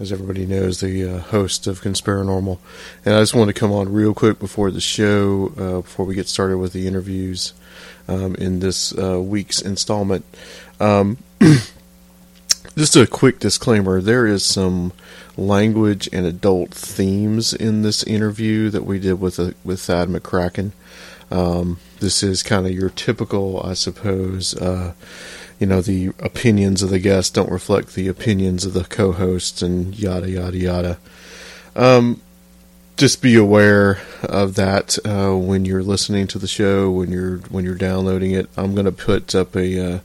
as everybody knows, the uh, host of Conspiranormal. And I just want to come on real quick before the show, uh, before we get started with the interviews um, in this uh, week's installment. Um, just a quick disclaimer there is some language and adult themes in this interview that we did with, uh, with Thad McCracken. Um, this is kind of your typical, I suppose uh, you know the opinions of the guests don't reflect the opinions of the co-hosts and yada yada yada. Um, just be aware of that uh, when you're listening to the show, when you're when you're downloading it. I'm going to put up a uh,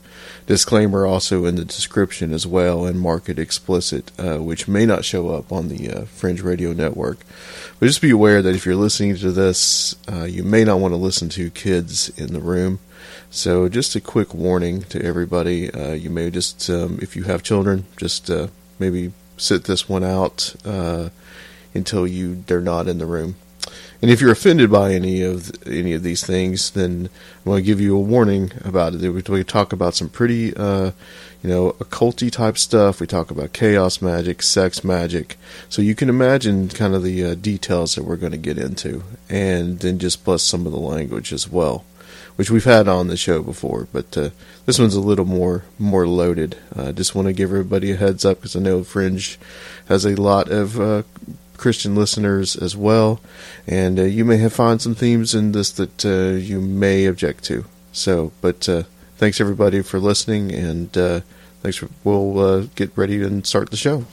disclaimer also in the description as well and mark it explicit, uh, which may not show up on the uh, Fringe Radio Network. But just be aware that if you're listening to this, uh, you may not want to listen to kids in the room. So, just a quick warning to everybody. Uh, you may just, um, if you have children, just uh, maybe sit this one out uh, until you they're not in the room. And if you're offended by any of any of these things, then I'm going to give you a warning about it. We talk about some pretty, uh, you know, occulty type stuff. We talk about chaos magic, sex magic. So you can imagine kind of the uh, details that we're going to get into, and then just plus some of the language as well which we've had on the show before, but uh, this one's a little more more loaded. I uh, just want to give everybody a heads up because I know Fringe has a lot of uh, Christian listeners as well, and uh, you may have found some themes in this that uh, you may object to. So, but uh, thanks everybody for listening, and thanks. For, we'll get ready and start the show.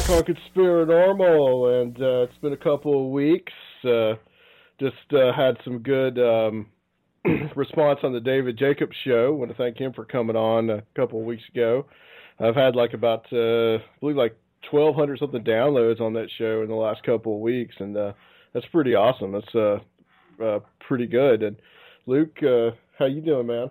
Back on Conspiranormal, and uh, it's been a couple of weeks. Uh, just uh, had some good um, response on the David Jacobs show. Want to thank him for coming on a couple of weeks ago. I've had like about, uh, I believe, like 1,200 something downloads on that show in the last couple of weeks, and uh, that's pretty awesome. That's uh, pretty good. And Luke, uh, how you doing, man?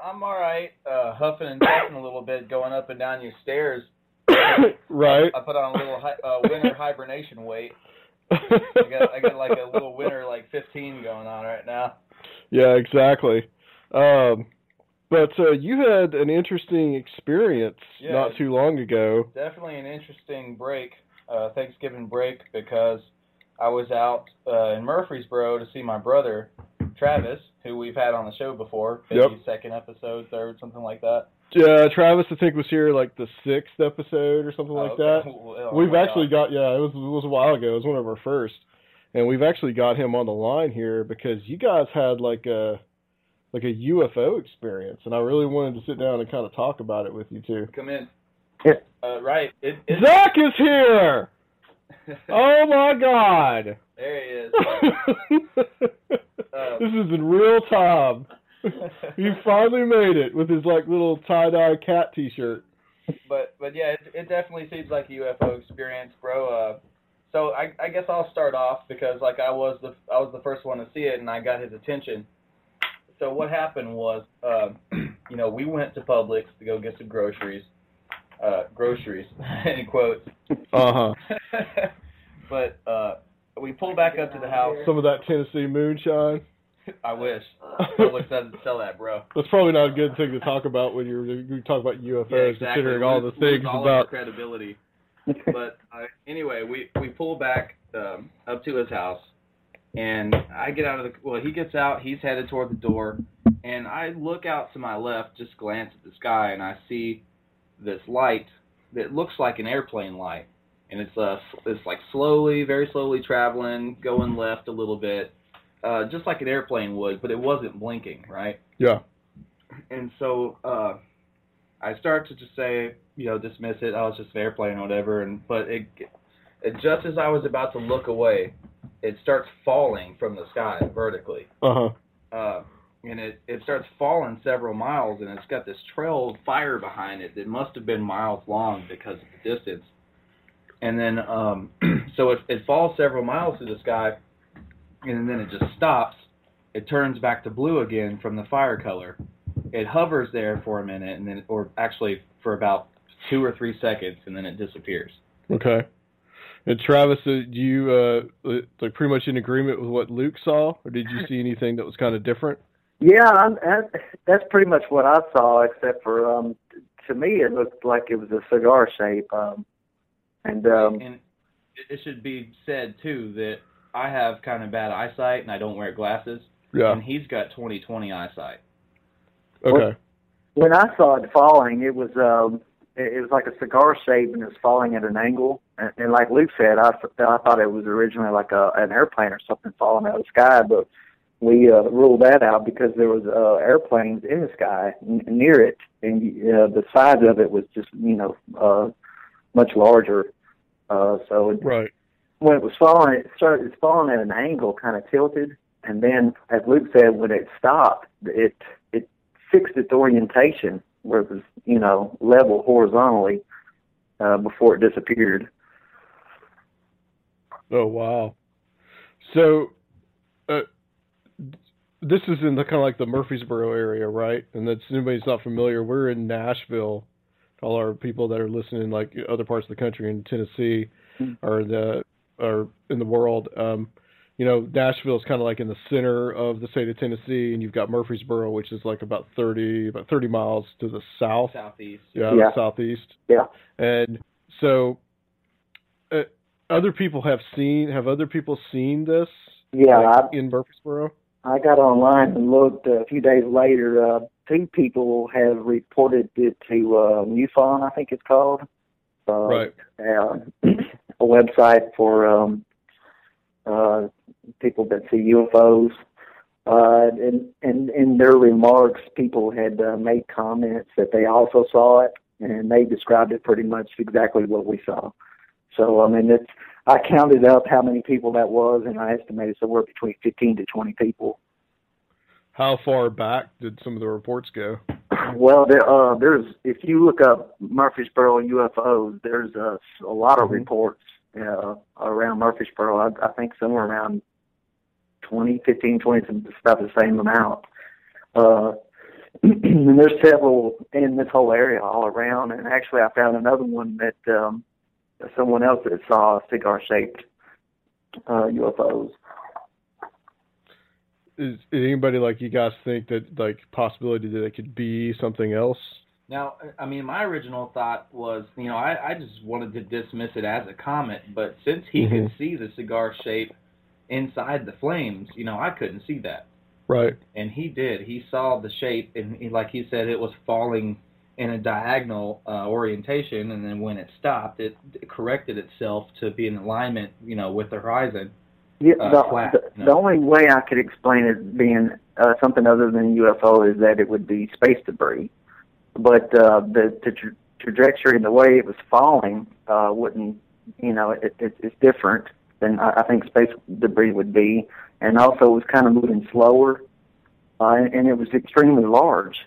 I'm all right. Uh, huffing and puffing a little bit, going up and down your stairs right. I put on a little hi- uh, winter hibernation weight. I got I got like a little winter like 15 going on right now. Yeah, exactly. Um, But uh, you had an interesting experience Yeah. not too long ago. Definitely an interesting break, uh, Thanksgiving break, because I was out uh, in Murfreesboro to see my brother, Travis, who we've had on the show before. Yep. Maybe second episode, third, something like that. Uh, Travis, I think, was here like the sixth episode or something like Oh, that. okay. Well, oh We've actually God. got yeah, it was it was a while ago. It was one of our first, and we've actually got him on the line here because you guys had like a like a UFO experience, and I really wanted to sit down and kind of talk about it with you too. Come in. Yeah. Uh, right. It, it, Zach is here. Oh my God! there he is. Uh, this is in real time. He finally made it with his like little tie dye cat T-shirt. but but yeah, it, it definitely seems like a UFO experience, bro. Uh, so I, I guess I'll start off because like I was the I was the first one to see it and I got his attention. So what happened was, um, you know, we went to Publix to go get some groceries, uh, groceries in quotes. Uh huh. but uh, we pulled back up to the house. Some of that Tennessee moonshine. I wish Publix doesn't sell that, bro. That's probably not a good thing to talk about when you're you talk about UFOs, Yeah, exactly. considering all the Lose- lose things all about. credibility. but uh, anyway, we we pull back um, up to his house, and I get out of the. Well, he gets out. He's headed toward the door, and I look out to my left, just glance at the sky, and I see this light that looks like an airplane light, and it's uh it's like slowly, very slowly traveling, going left a little bit, uh, just like an airplane would, but it wasn't blinking, right? Yeah. and so uh, I start to just say, you know, dismiss it. Oh, it's just an airplane or whatever. And but it, it just as I was about to look away, it starts falling from the sky vertically, Uh huh. uh, and it it starts falling several miles, and it's got this trail of fire behind it that must have been miles long because of the distance. And then, um, so it it falls several miles through the sky, and then it just stops. It turns back to blue again from the fire color. It hovers there for a minute, and then, or actually for about two or three seconds, and then it disappears. Okay. And Travis, uh, do you uh, like pretty much in agreement with what Luke saw, or did you see anything that was kind of different? Yeah, I'm, that's pretty much what I saw, except for um, to me it looked like it was a cigar shape. Um, and um, and it- it should be said too that I have kind of bad eyesight, and I don't wear glasses, Yeah. and he's got 20/20 eyesight. Okay. when I saw it falling, it was um, it, it was like a cigar shape, and it was falling at an angle. And, and like Luke said, I, I thought it was originally like a an airplane or something falling out of the sky, but we uh, ruled that out because there was uh, airplanes in the sky n- near it, and uh, the size of it was just you know uh, much larger. Uh, so it, Right. When it was falling, it started it's falling at an angle, kind of tilted, and then, as Luke said, when it stopped, it it fixed its orientation where it was, you know, level horizontally uh, before it disappeared. Oh wow. So, uh, this is in the kind of like the Murfreesboro area, right? And that's anybody's not familiar. We're in Nashville. All our people that are listening, like other parts of the country in Tennessee, or the or in the world, um, you know, Nashville is kind of like in the center of the state of Tennessee, and you've got Murfreesboro, which is like about thirty about thirty miles to the south. Southeast. Yeah, Yeah. southeast. Yeah. And so, uh, other people have seen. Have other people seen this? Yeah, like, I, in Murfreesboro. I got online and looked uh, a few days later. Uh, two people have reported it to uh, MUFON, I think it's called. Uh, Right. uh, a website for um, uh, people that see UFOs. Uh, and, and in their remarks, people had uh, made comments that they also saw it, and they described it pretty much exactly what we saw. So, I mean, it's I counted up how many people that was, and I estimated somewhere between 15 to 20 people. How far back did some of the reports go? Well, there, uh, there's if you look up Murfreesboro UFOs, there's a, a lot of Mhm. reports uh, around Murfreesboro. I, I think somewhere around 20, 15, 20, some about the same amount. Uh, and there's several in this whole area all around. And actually, I found another one that um, someone else that saw cigar-shaped uh, UFOs. Is, is anybody like you guys think that like possibility that it could be something else? Now, I mean, my original thought was, you know, I, I just wanted to dismiss it as a comet, but since he Mhm. could see the cigar shape inside the flames, you know, I couldn't see that. Right. and he did. He saw the shape, and he, like he said, it was falling in a diagonal uh, orientation, and then when it stopped, it, it corrected itself to be in alignment, you know, with the horizon. Yeah, uh, the, flat, the, no. the only way I could explain it being uh, something other than UFO is that it would be space debris. But uh, the, the tra- trajectory and the way it was falling uh, wouldn't, you know, it, it, it's different than I, I think space debris would be. And also, it was kind of moving slower, uh, and, and it was extremely large.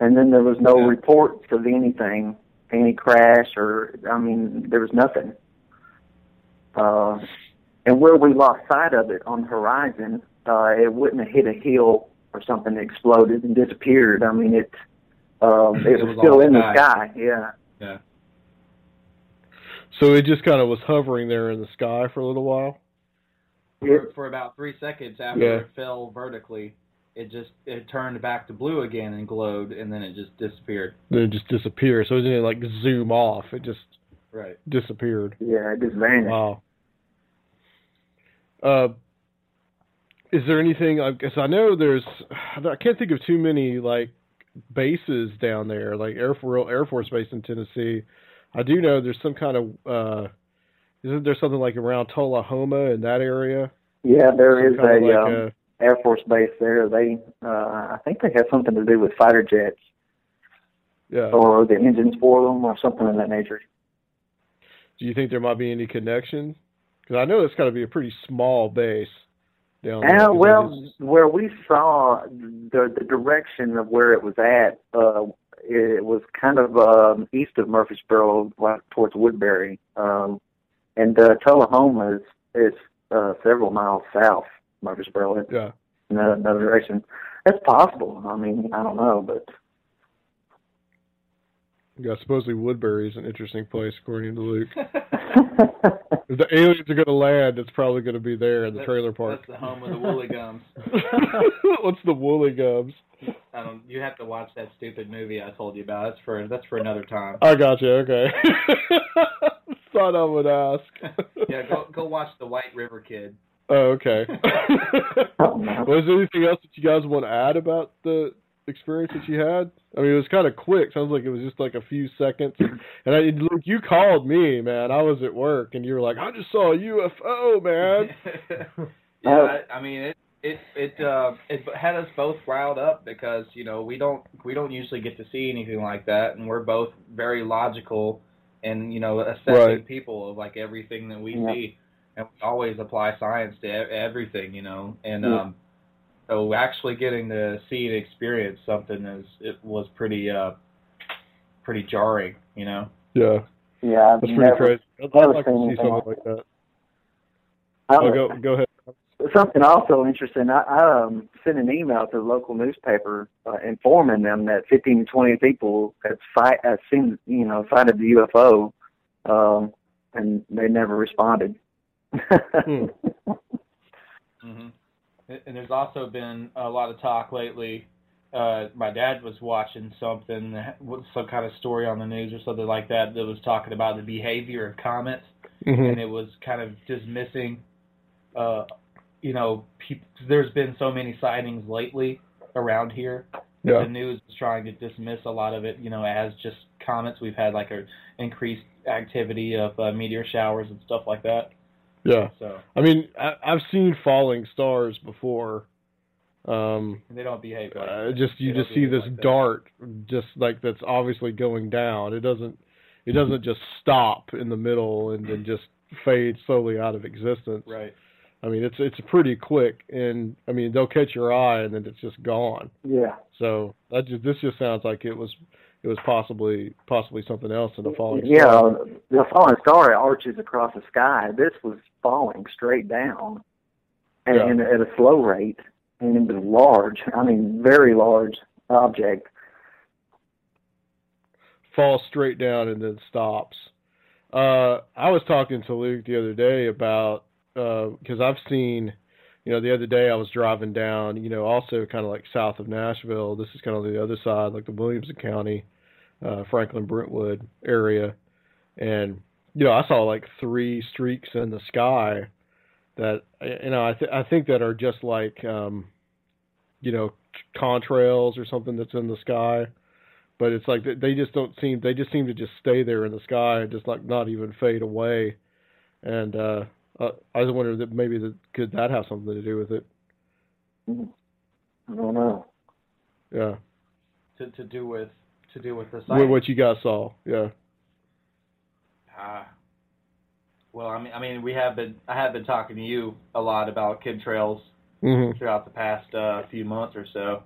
And then there was no Yeah. reports of anything, any crash, or I mean, there was nothing. Uh, and where we lost sight of it on the horizon, uh, it wouldn't have hit a hill or something that exploded and disappeared. I mean, it um, it, It was, was still in the sky. sky. Yeah, Yeah. So it just kind of was hovering there in the sky for a little while. For, for about three seconds after Yeah. it fell vertically, it just it turned back to blue again and glowed, and then it just disappeared. Then it just disappeared. So it didn't like zoom off. It just Right. disappeared. yeah, it just vanished. Wow. Uh, is there anything? I guess I know there's. I can't think of too many like bases down there, like Air Force Air Force Base in Tennessee. I do know there's some kind of. uh Isn't there something like around Tullahoma in that area? Yeah, there is a, like um, a- Air Force base there. They, uh, I think they have something to do with fighter jets yeah. or the engines for them or something of that nature. Do you think there might be any connection? Because I know it's got to be a pretty small base down there. Uh, well, is- where we saw the the direction of where it was at, uh, it was kind of um, east of Murfreesboro, like towards Woodbury, um, and uh, Tullahoma is is uh, several miles south of Murfreesboro in yeah. another, another direction. That's possible. I mean, I don't know, but Yeah, supposedly Woodbury is an interesting place, according to Luke. If the aliens are going to land, it's probably going to be there in the That's- trailer park. That's the home of the woolly gums. What's the woolly gums? I don't. You have to watch that stupid movie I told you about. That's for that's for another time. I got you. Okay. Thought I would ask. Yeah, go go watch the White River Kid. Oh, okay. Oh, no. Was there anything else that you guys want to add about the experience that you had? I mean, it was kind of quick. Sounds like it was just like a few seconds. And I, Luke, you called me, man. I was at work, and you were like, "I just saw a UFO, man." yeah, I, I mean it. It it uh it had us both riled up because you know we don't we don't usually get to see anything like that, and we're both very logical and you know assessing Right. people of like everything that we Yeah. see, and we always apply science to e- everything, you know, and Yeah. um so actually getting to see and experience something is it was pretty uh pretty jarring, you know. Yeah, yeah, I've that's pretty never, crazy. I'd, never I'd like to seen see anything something like that. I Oh, go go ahead. Something also interesting. I, I um, sent an email to the local newspaper uh, informing them that 15 to 20 people had fight, had seen, you know, sighted the UFO, um, and they never responded. Hmm. hmm And there's also been a lot of talk lately. Uh, my dad was watching something, some kind of story on the news or something like that, that was talking about the behavior of comets, Mhm. and it was kind of dismissing. Uh, you know, peop there's been so many sightings lately around here. Yeah. The news is trying to dismiss a lot of it, you know, as just comets. We've had like a increased activity of uh, meteor showers and stuff like that. Yeah. So I mean, I, I've seen falling stars before. Um, they don't behave like uh, just you They just see this like dart, just like that's obviously going down. It doesn't, it doesn't just stop in the middle and then just fade slowly out of existence. right. I mean, it's it's pretty quick, and I mean they'll catch your eye and then it's just gone. yeah. So that just this just sounds like it was it was possibly possibly something else in the falling star. Yeah, the falling star arches across the sky. This was falling straight down, and, Yeah. and at a slow rate, and it was large. I mean, very large object. falls straight down and then stops. Uh, I was talking to Luke the other day about because I've seen you know, the other day I was driving down, you know, also kind of like south of Nashville. This is kind of the other side, like the Williamson County, uh, Franklin Brentwood area, and you know, I saw like three streaks in the sky that you know I th- I think that are just like um, you know contrails or something that's in the sky, but it's like they just don't seem they just seem to just stay there in the sky and just like not even fade away, and uh, uh, I was wondering that maybe that could that have something to do with it? I don't know. Yeah. To to do with to do with the What, what you guys saw? Yeah. Ah. well, I mean, I mean, we have been I have been talking to you a lot about chemtrails hmm throughout the past uh, few months or so,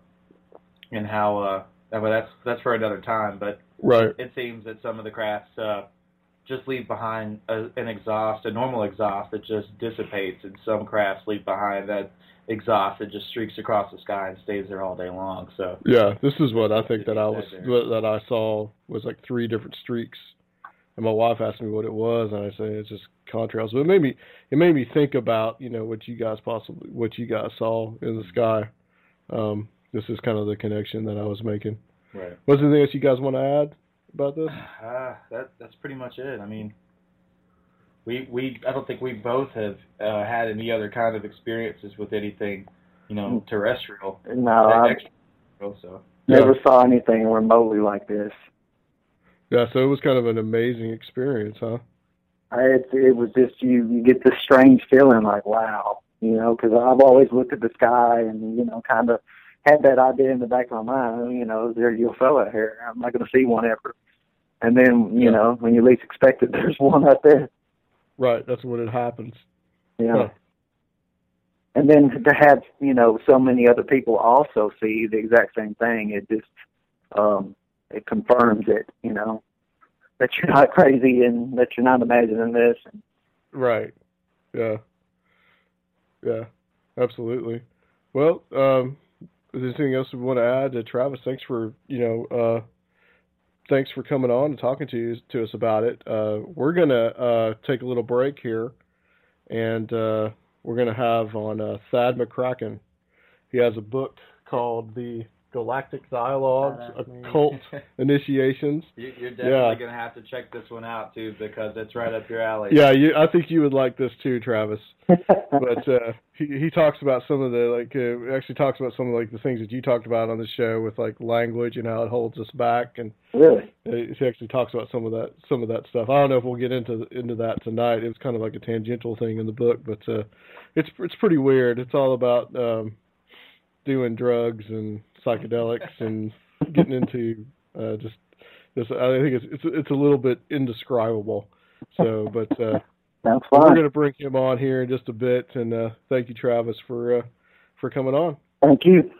and how uh, that- well, that's that's for another time. But Right. it seems that some of the crafts uh, just leave behind a, an exhaust, a normal exhaust that just dissipates, and some crafts leave behind that exhaust just streaks across the sky and stays there all day long. So Yeah, this is what I think that I was what, that I saw was like three different streaks, and my wife asked me what it was, and I said it's just contrails. But it made me it made me think about you know what you guys possibly what you guys saw in the sky. Um, this is kind of the connection that I was making. right. What's anything else you guys want to add about this? Ah, that that's pretty much it. I mean, we we I don't think we both have uh, had any other kind of experiences with anything, you know, terrestrial. No, I extraterrestrial, so never saw anything remotely like this. Yeah, so it was kind of an amazing experience, huh? I, it, it was just you. You get this strange feeling like, wow, you know, because I've always looked at the sky and you know, kind of had that idea in the back of my mind. You know, is there a UFO out here? I'm not going to see one ever. And then, you Yeah. know, when you least expect it, there's one out there. Right, that's when it happens. Know. Huh. And then to have, you know, so many other people also see the exact same thing, it just um it confirms it, you know, that you're not crazy and that you're not imagining this. Right. Yeah. Yeah. Absolutely. Well, um, is there anything else we want to add to Travis? Thanks for you know, uh, thanks for coming on and talking to you, to us about it. Uh, we're gonna uh, take a little break here, and uh, we're gonna have on uh, Thad McCracken. He has a book called The Galactic Dialogues: Occult Initiations. you, you're definitely Yeah. gonna have to check this one out too because it's right up your alley. Yeah, you, I think you would like this too, Travis. but uh, he he talks about some of the like uh, actually talks about some of like the things that you talked about on the show with like language and how it holds us back, and really? he actually talks about some of that some of that stuff. I don't know if we'll get into into that tonight. It was kind of like a tangential thing in the book, but uh, it's it's pretty weird. It's all about um, doing drugs and psychedelics and getting into uh, just just I think it's it's it's a little bit indescribable. So, but. Uh, Sounds we're going to bring him on here in just a bit, and uh, thank you, Travis, for uh, for coming on. Thank you.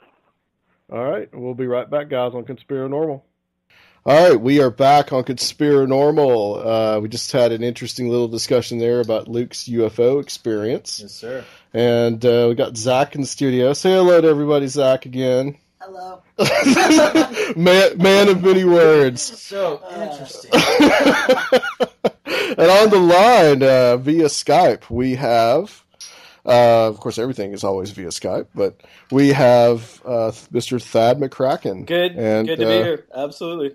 All right, we'll be right back, guys, on Conspiranormal. All right, we are back on Conspiranormal. Uh, we just had an interesting little discussion there about Luke's UFO experience. Yes, sir. And uh, we got Zach in the studio. Say hello to everybody, Zach, again. Hello. man, man of many words. So interesting. and on the line uh, via Skype, we have, uh, of course, everything is always via Skype, but we have uh, Mr. Thad McCracken. Good. And, good to uh, be here. Absolutely.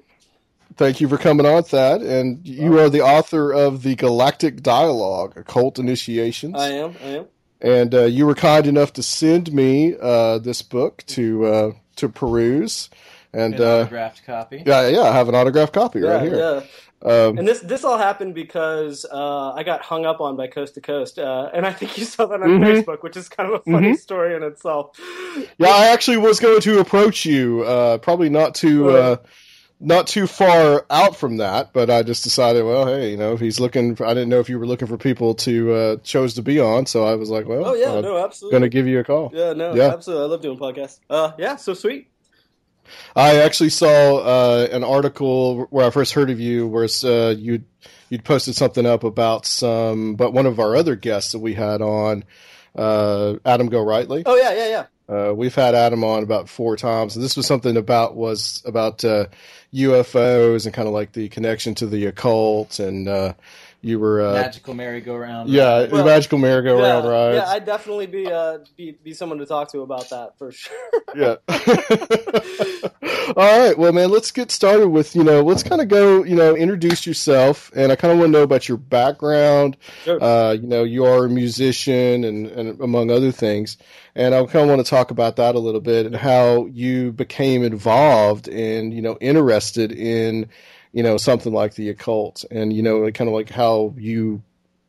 Thank you for coming on, Thad. And you are the author of the Galactic Dialogue, Occult Initiations. I am. I am. and uh, you were kind enough to send me uh, this book to uh, to peruse. And An uh, autographed copy. yeah, yeah, I have an autographed copy right here. yeah. Um, And this this all happened because uh, I got hung up on by Coast to Coast, uh, and I think you saw that on Mhm. Facebook, which is kind of a funny Mhm. story in itself. yeah, I actually was going to approach you, uh, probably not too uh, not too far out from that, but I just decided, well, hey, you know, if he's looking, for, I didn't know if you were looking for people to uh, chose to be on, so I was like, well, Oh yeah, I'm no, absolutely. going to give you a call. Yeah, no, Yeah. absolutely. I love doing podcasts. Uh, yeah, so sweet. I actually saw uh, an article where I first heard of you, where uh, you'd you'd posted something up about some, but one of our other guests that we had on, uh, Adam Gorightly. Oh yeah, yeah, yeah. Uh, we've had Adam on about four times, and this was something about was about uh, UFOs and kind of like the connection to the occult, and uh, you were uh, magical merry-go-round. Yeah, Well, magical merry-go-round yeah, rides. Yeah, I'd definitely be uh be, be someone to talk to about that for sure. Yeah. All right. Well, man, let's get started with, you know, let's kind of go, you know, introduce yourself. And I kind of want to know about your background. Sure. Uh, you know, you are a musician and, and among other things. And I kind of want to talk about that a little bit and how you became involved and, you know, interested in, you know, something like the occult and, you know, kind of like how you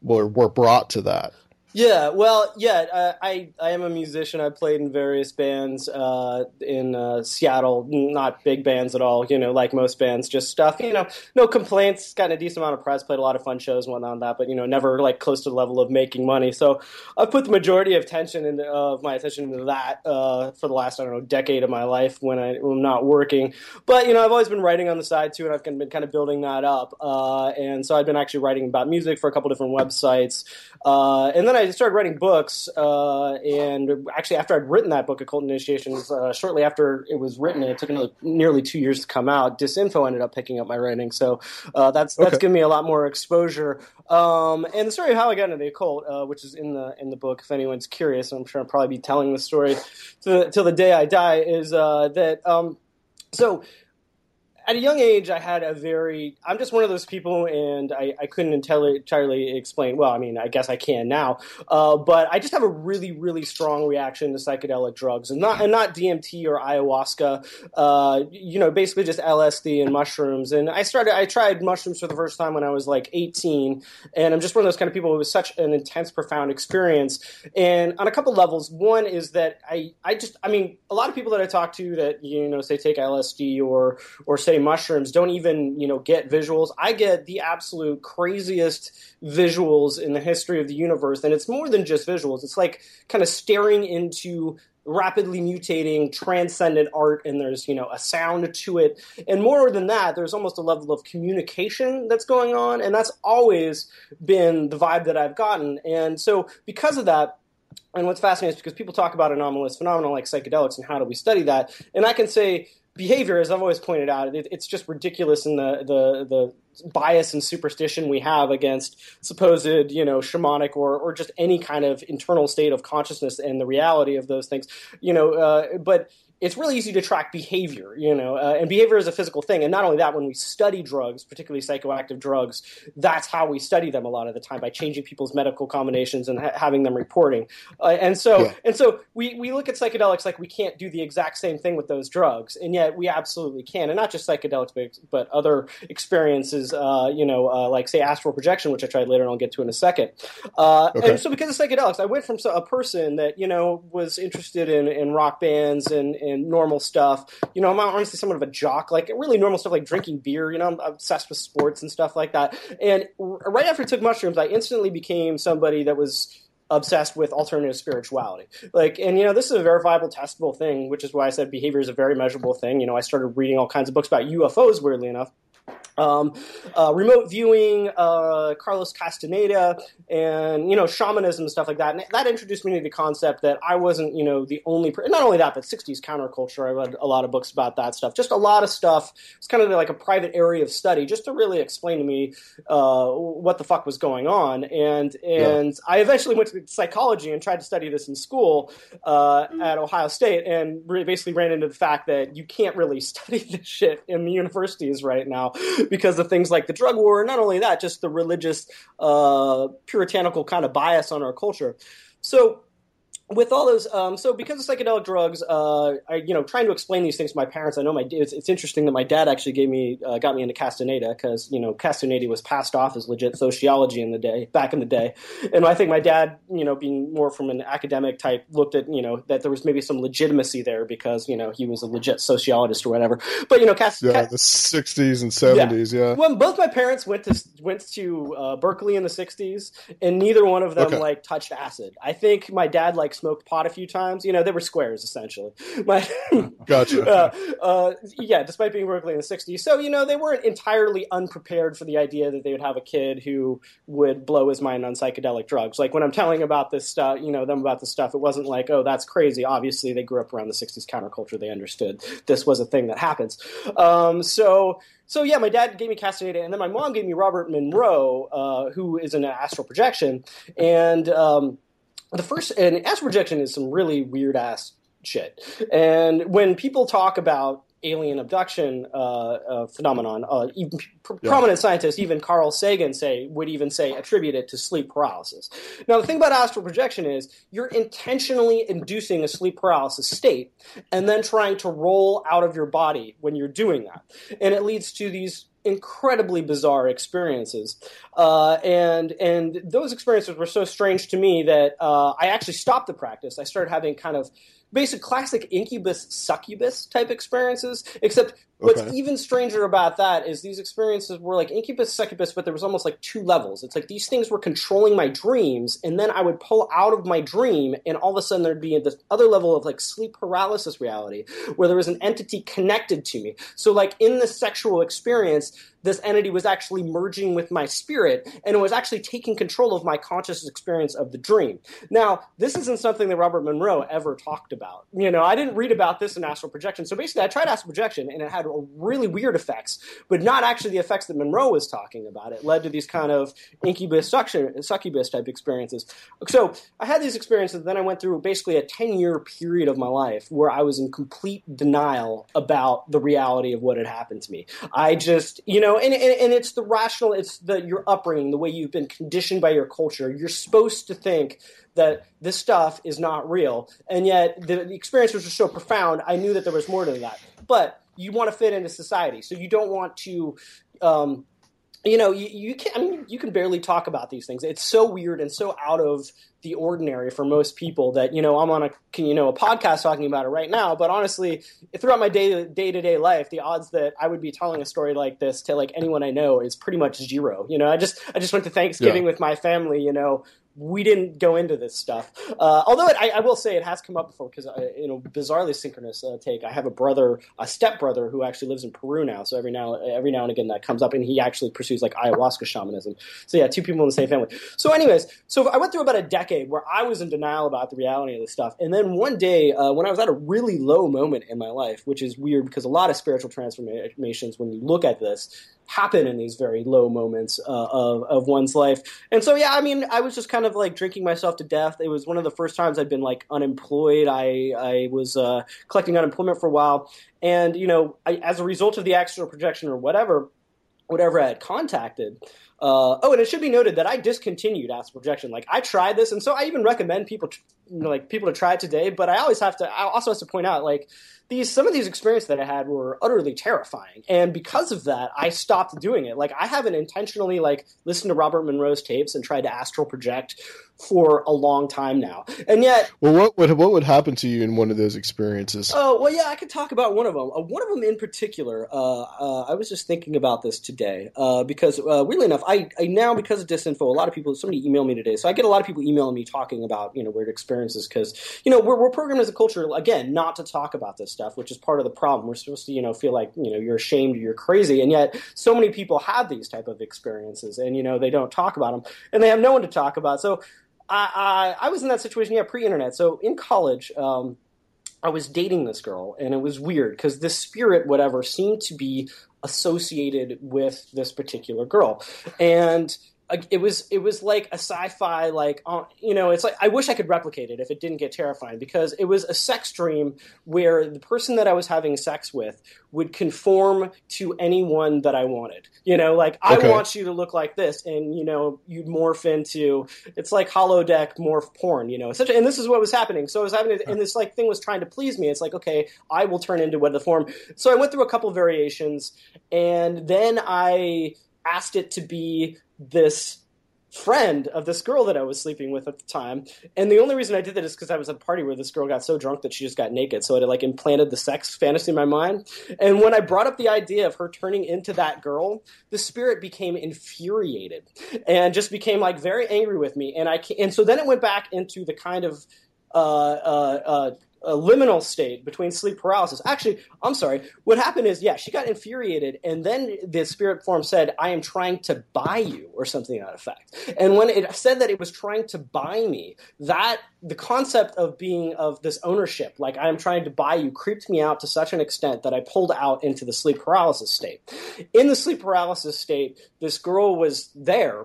were, were brought to that. Yeah, well, yeah, uh, I I am a musician. I played in various bands uh, in uh, Seattle, not big bands at all. You know, like most bands, just stuff. You know, no complaints. Got a decent amount of press. Played a lot of fun shows and whatnot. On that, but you know, never like close to the level of making money. So I've put the majority of into, of my attention into that uh, for the last I don't know decade of my life when I, I'm not working. But you know, I've always been writing on the side too, and I've been kind of building that up. Uh, and so I've been actually writing about music for a couple different websites. And then I started writing books, uh, and actually, after I'd written that book, Occult Initiations, uh, shortly after it was written, and it took another nearly two years to come out. Disinfo ended up picking up my writing, so uh, that's that's Okay. given me a lot more exposure. Um, and the story of how I got into the occult, uh, which is in the in the book, if anyone's curious, I'm sure I'll probably be telling the story to, till the day I die. Is uh, that um, so? At a young age, I had a very. I'm just one of those people, and I, I couldn't entirely, explain. Well, I mean, I guess I can now, uh, but I just have a really, really strong reaction to psychedelic drugs, and not and not DMT or ayahuasca. Uh, you know, basically just LSD and mushrooms. And I started. I tried mushrooms for the first time when I was like 18, and I'm just one of those kind of people who was such an intense, profound experience. And on a couple levels, one is that I, I just, I mean, a lot of people that I talk to that you know say take LSD or or say mushrooms don't even you know get visuals. I get the absolute craziest visuals in the history of the universe, and it's more than just visuals. It's like kind of staring into rapidly mutating transcendent art and there's you know a sound to it and more than that there's almost a level of communication that's going on and that's always been the vibe that i've gotten and so because of that and what's fascinating is because people talk about anomalous phenomena like psychedelics and how do we study that and i can say behavior as i've always pointed out it, it's just ridiculous in the, the, the bias and superstition we have against supposed you know shamanic or, or just any kind of internal state of consciousness and the reality of those things. You know uh, but it's really easy to track behavior, you know, uh, and behavior is a physical thing. And not only that, when we study drugs, particularly psychoactive drugs, that's how we study them a lot of the time by changing people's medical combinations and ha- having them reporting. Uh, and so, Yeah. and so we, we look at psychedelics like we can't do the exact same thing with those drugs, and yet we absolutely can. And not just psychedelics, but, but other experiences, uh, you know, uh, like say astral projection, which I tried later, and I'll get to in a second. Uh, Okay. And so, because of psychedelics, I went from a person that you know was interested in, in rock bands and, and normal stuff. You know, I'm honestly somewhat of a jock, like really normal stuff, like drinking beer. You know, I'm obsessed with sports and stuff like that. And right after I took mushrooms, I instantly became somebody that was obsessed with alternative spirituality. Like, and you know, this is a verifiable, testable thing, which is why I said behavior is a very measurable thing. You know, I started reading all kinds of books about UFOs, weirdly enough. Um, uh, remote viewing, uh, Carlos Castaneda, and you know shamanism and stuff like that. And that introduced me to the concept that I wasn't, you know, the only. Per- not only that, but '60s counterculture. I read a lot of books about that stuff. Just a lot of stuff. It's kind of like a private area of study, just to really explain to me uh, what the fuck was going on. And and I eventually went to psychology and tried to study this in school uh, at Ohio State, and re- basically ran into the fact that you can't really study this shit in the universities right now because of things like the drug war. Not only that, just the religious, uh, puritanical kind of bias on our culture. So with all those, um, so because of psychedelic drugs, uh, I, you know, trying to explain these things to my parents. I know my it's, it's interesting that my dad actually gave me uh, got me into Castaneda because you know Castaneda was passed off as legit sociology in the day back in the day, and I think my dad, you know, being more from an academic type, looked at you know that there was maybe some legitimacy there because you know he was a legit sociologist or whatever. But you know, Cast, Yeah, Ca- the 60s and 70s, yeah. well, both my parents went to went to uh, Berkeley in the '60s, and neither one of them Okay. like touched acid. I think my dad like smoked pot a few times. You know, they were squares essentially. But Gotcha. uh, uh, yeah, despite being Berkeley in the '60s, so you know they weren't entirely unprepared for the idea that they would have a kid who would blow his mind on psychedelic drugs. Like when I'm telling about this stuff, you know, them about this stuff, it wasn't like, oh, that's crazy. Obviously, they grew up around the '60s counterculture. They understood this was a thing that happens. Um, so so yeah, my dad gave me Castaneda, and then my mom gave me Robert Monroe, uh, who is an astral projection, and um, the first and astral projection is some really weird ass shit. And when people talk about alien abduction uh, uh, phenomenon, uh, even pr- Yeah. prominent scientists, even Carl Sagan, say would even say attribute it to sleep paralysis. Now, the thing about astral projection is you're intentionally inducing a sleep paralysis state and then trying to roll out of your body when you're doing that, and it leads to these incredibly bizarre experiences. Uh, and and those experiences were so strange to me that uh, I actually stopped the practice. I started having kind of basic classic incubus succubus type experiences except what's Okay. even stranger about that is these experiences were like incubus succubus but there was almost like two levels it's like these things were controlling my dreams and then i would pull out of my dream and all of a sudden there'd be this other level of like sleep paralysis reality where there was an entity connected to me so like in the sexual experience this entity was actually merging with my spirit and it was actually taking control of my conscious experience of the dream. Now, this isn't something that Robert Monroe ever talked about. You know, I didn't read about this in astral projection. So basically, I tried astral projection and it had really weird effects, but not actually the effects that Monroe was talking about. It led to these kind of incubus, suction, succubus type experiences. So I had these experiences, then I went through basically a 10 year period of my life where I was in complete denial about the reality of what had happened to me. I just, you know, and, and, and it's the rational, it's the your upbringing, the way you've been conditioned by your culture. You're supposed to think that this stuff is not real, and yet the, the experience was so profound. I knew that there was more to that, but you want to fit into society, so you don't want to. Um, you know, you, you can I mean, you can barely talk about these things. It's so weird and so out of the ordinary for most people that you know I'm on a you know a podcast talking about it right now. But honestly, throughout my day day to day life, the odds that I would be telling a story like this to like anyone I know is pretty much zero. You know, I just I just went to Thanksgiving Yeah. with my family. You know, we didn't go into this stuff. Uh, although it, I, I will say it has come up before because you know bizarrely synchronous uh, take. I have a brother, a step brother who actually lives in Peru now. So every now every now and again that comes up, and he actually pursues like ayahuasca shamanism. So yeah, two people in the same family. So anyways, so I went through about a decade where I was in denial about the reality of this stuff, and then one day uh, when I was at a really low moment in my life, which is weird because a lot of spiritual transformations, when you look at this, happen in these very low moments uh, of of one's life. And so yeah, I mean, I was just kind of like drinking myself to death. It was one of the first times I'd been like unemployed. I I was uh, collecting unemployment for a while, and you know, I, as a result of the astral projection or whatever, whatever I had contacted. Uh, oh, and it should be noted that I discontinued astral projection. Like I tried this, and so I even recommend people, you know, like people to try it today. But I always have to. I also have to point out, like these some of these experiences that I had were utterly terrifying, and because of that, I stopped doing it. Like I haven't intentionally like listened to Robert Monroe's tapes and tried to astral project for a long time now, and yet Well, what would what would happen to you in one of those experiences? Oh well, yeah, I could talk about one of them. Uh, one of them in particular. Uh, uh, I was just thinking about this today uh, because, uh, weirdly enough, I, I now because of disinfo, a lot of people. Somebody emailed me today, so I get a lot of people emailing me talking about you know weird experiences because you know we're, we're programmed as a culture again not to talk about this stuff, which is part of the problem. We're supposed to you know feel like you know you're ashamed, you're crazy, and yet so many people have these type of experiences, and you know they don't talk about them, and they have no one to talk about. So. I, I, I was in that situation, yeah, pre-internet. So in college, um, I was dating this girl, and it was weird because this spirit, whatever, seemed to be associated with this particular girl, and it was it was like a sci-fi, like uh, you know, it's like I wish I could replicate it if it didn't get terrifying because it was a sex dream where the person that I was having sex with would conform to anyone that I wanted. You know, like I Okay. want you to look like this, and you know, you'd morph into it's like holodeck morph porn. You know, such and this is what was happening. So I was having, and this like thing was trying to please me. It's like okay, I will turn into what the form. So I went through a couple variations, and then I asked it to be this friend of this girl that I was sleeping with at the time. And the only reason I did that is because I was at a party where this girl got so drunk that she just got naked. So it like implanted the sex fantasy in my mind. And when I brought up the idea of her turning into that girl, the spirit became infuriated and just became like very angry with me. And I and so then it went back into the kind of uh, uh, uh, a liminal state between sleep paralysis. Actually, I'm sorry. What happened is, yeah, she got infuriated, and then the spirit form said, "I am trying to buy you," or something to that effect. And when it said that it was trying to buy me, that the concept of being of this ownership, like I am trying to buy you, creeped me out to such an extent that I pulled out into the sleep paralysis state. In the sleep paralysis state, this girl was there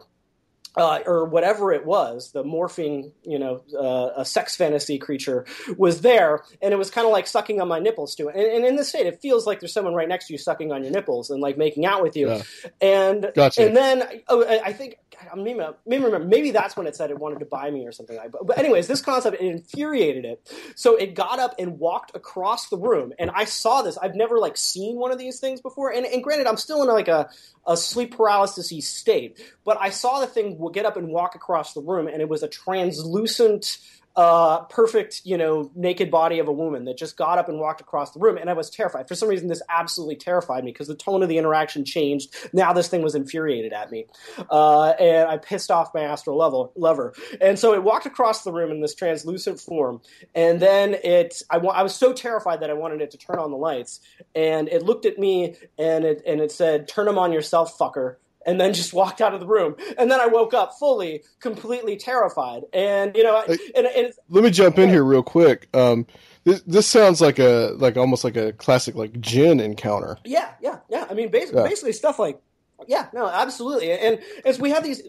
uh, or whatever it was, the morphing, you know, uh, a sex fantasy creature was there, and it was kind of like sucking on my nipples too. And, and, in this state, it feels like there's someone right next to you sucking on your nipples and like making out with you. Yeah. And gotcha. and then oh, I think I maybe, maybe remember maybe that's when it said it wanted to buy me or something like. But, but anyways, this concept it infuriated it, so it got up and walked across the room, and I saw this. I've never like seen one of these things before, and, and granted, I'm still in like a a sleep paralysis state. But I saw the thing get up and walk across the room, and it was a translucent uh, perfect, you know, naked body of a woman that just got up and walked across the room, and I was terrified. For some reason, this absolutely terrified me because the tone of the interaction changed. Now this thing was infuriated at me, uh, and I pissed off my astral level lover. And so it walked across the room in this translucent form, and then it. I, I was so terrified that I wanted it to turn on the lights, and it looked at me and it and it said, "Turn them on yourself, fucker." And then just walked out of the room. And then I woke up fully, completely terrified. And you know, and, and let me jump in here real quick. Um, this this sounds like a like almost like a classic like jinn encounter. Yeah, yeah, yeah. I mean, basically, yeah. basically stuff like yeah, no, absolutely. And as we have these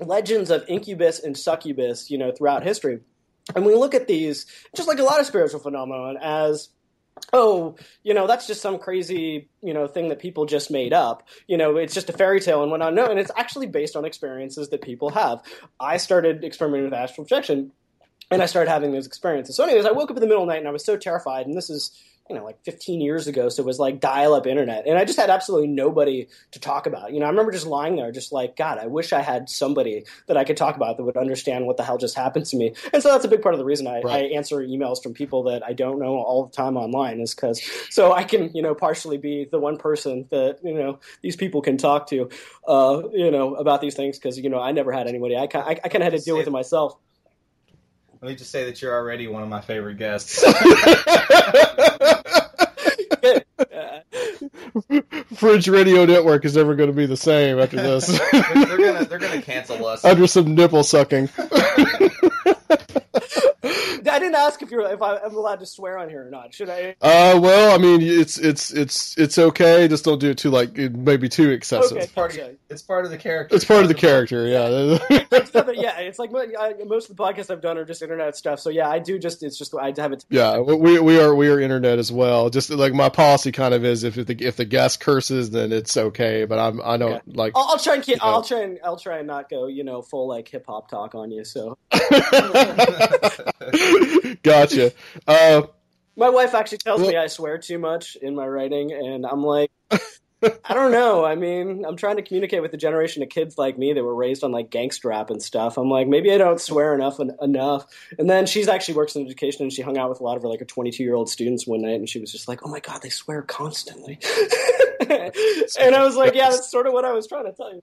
legends of incubus and succubus, you know, throughout history, and we look at these just like a lot of spiritual phenomenon as oh, you know, that's just some crazy, you know, thing that people just made up. You know, it's just a fairy tale and whatnot. No, and it's actually based on experiences that people have. I started experimenting with astral projection and I started having those experiences. So, anyways, I woke up in the middle of the night and I was so terrified. And this is you know, like 15 years ago. So it was like dial up internet. And I just had absolutely nobody to talk about. You know, I remember just lying there, just like, God, I wish I had somebody that I could talk about that would understand what the hell just happened to me. And so that's a big part of the reason I, right. I answer emails from people that I don't know all the time online is because so I can, you know, partially be the one person that, you know, these people can talk to, uh, you know, about these things because, you know, I never had anybody. I, I, I kind of had to deal with it myself. Let me just say that you're already one of my favorite guests. Fringe Radio Network is never going to be the same after this. they're, they're, gonna gonna cancel us under some nipple sucking. I didn't ask if you're if I, am allowed to swear on here or not. Should I? Uh, well, I mean, it's it's it's it's okay. Just don't do it too like maybe too excessive. Okay, it's part, of, it's part of the character. It's part of the character. Yeah. yeah, it's like most of the podcasts I've done are just internet stuff. So yeah, I do just it's just I have it. Yeah, we we are we are internet as well. Just like my policy kind of is if the if the guest curses, then it's okay. But I'm I don't like. I'll, I'll try and keep, you know. I'll try and I'll try and not go you know full like hip hop talk on you. So. gotcha. Uh, my wife actually tells well, me I swear too much in my writing, and I'm like, I don't know. I mean, I'm trying to communicate with the generation of kids like me that were raised on like gangster rap and stuff. I'm like, maybe I don't swear enough en- enough. And then she's actually works in education, and she hung out with a lot of her like her 22 year old students one night, and she was just like, "Oh my god, they swear constantly." and I was like, "Yeah, that's sort of what I was trying to tell you."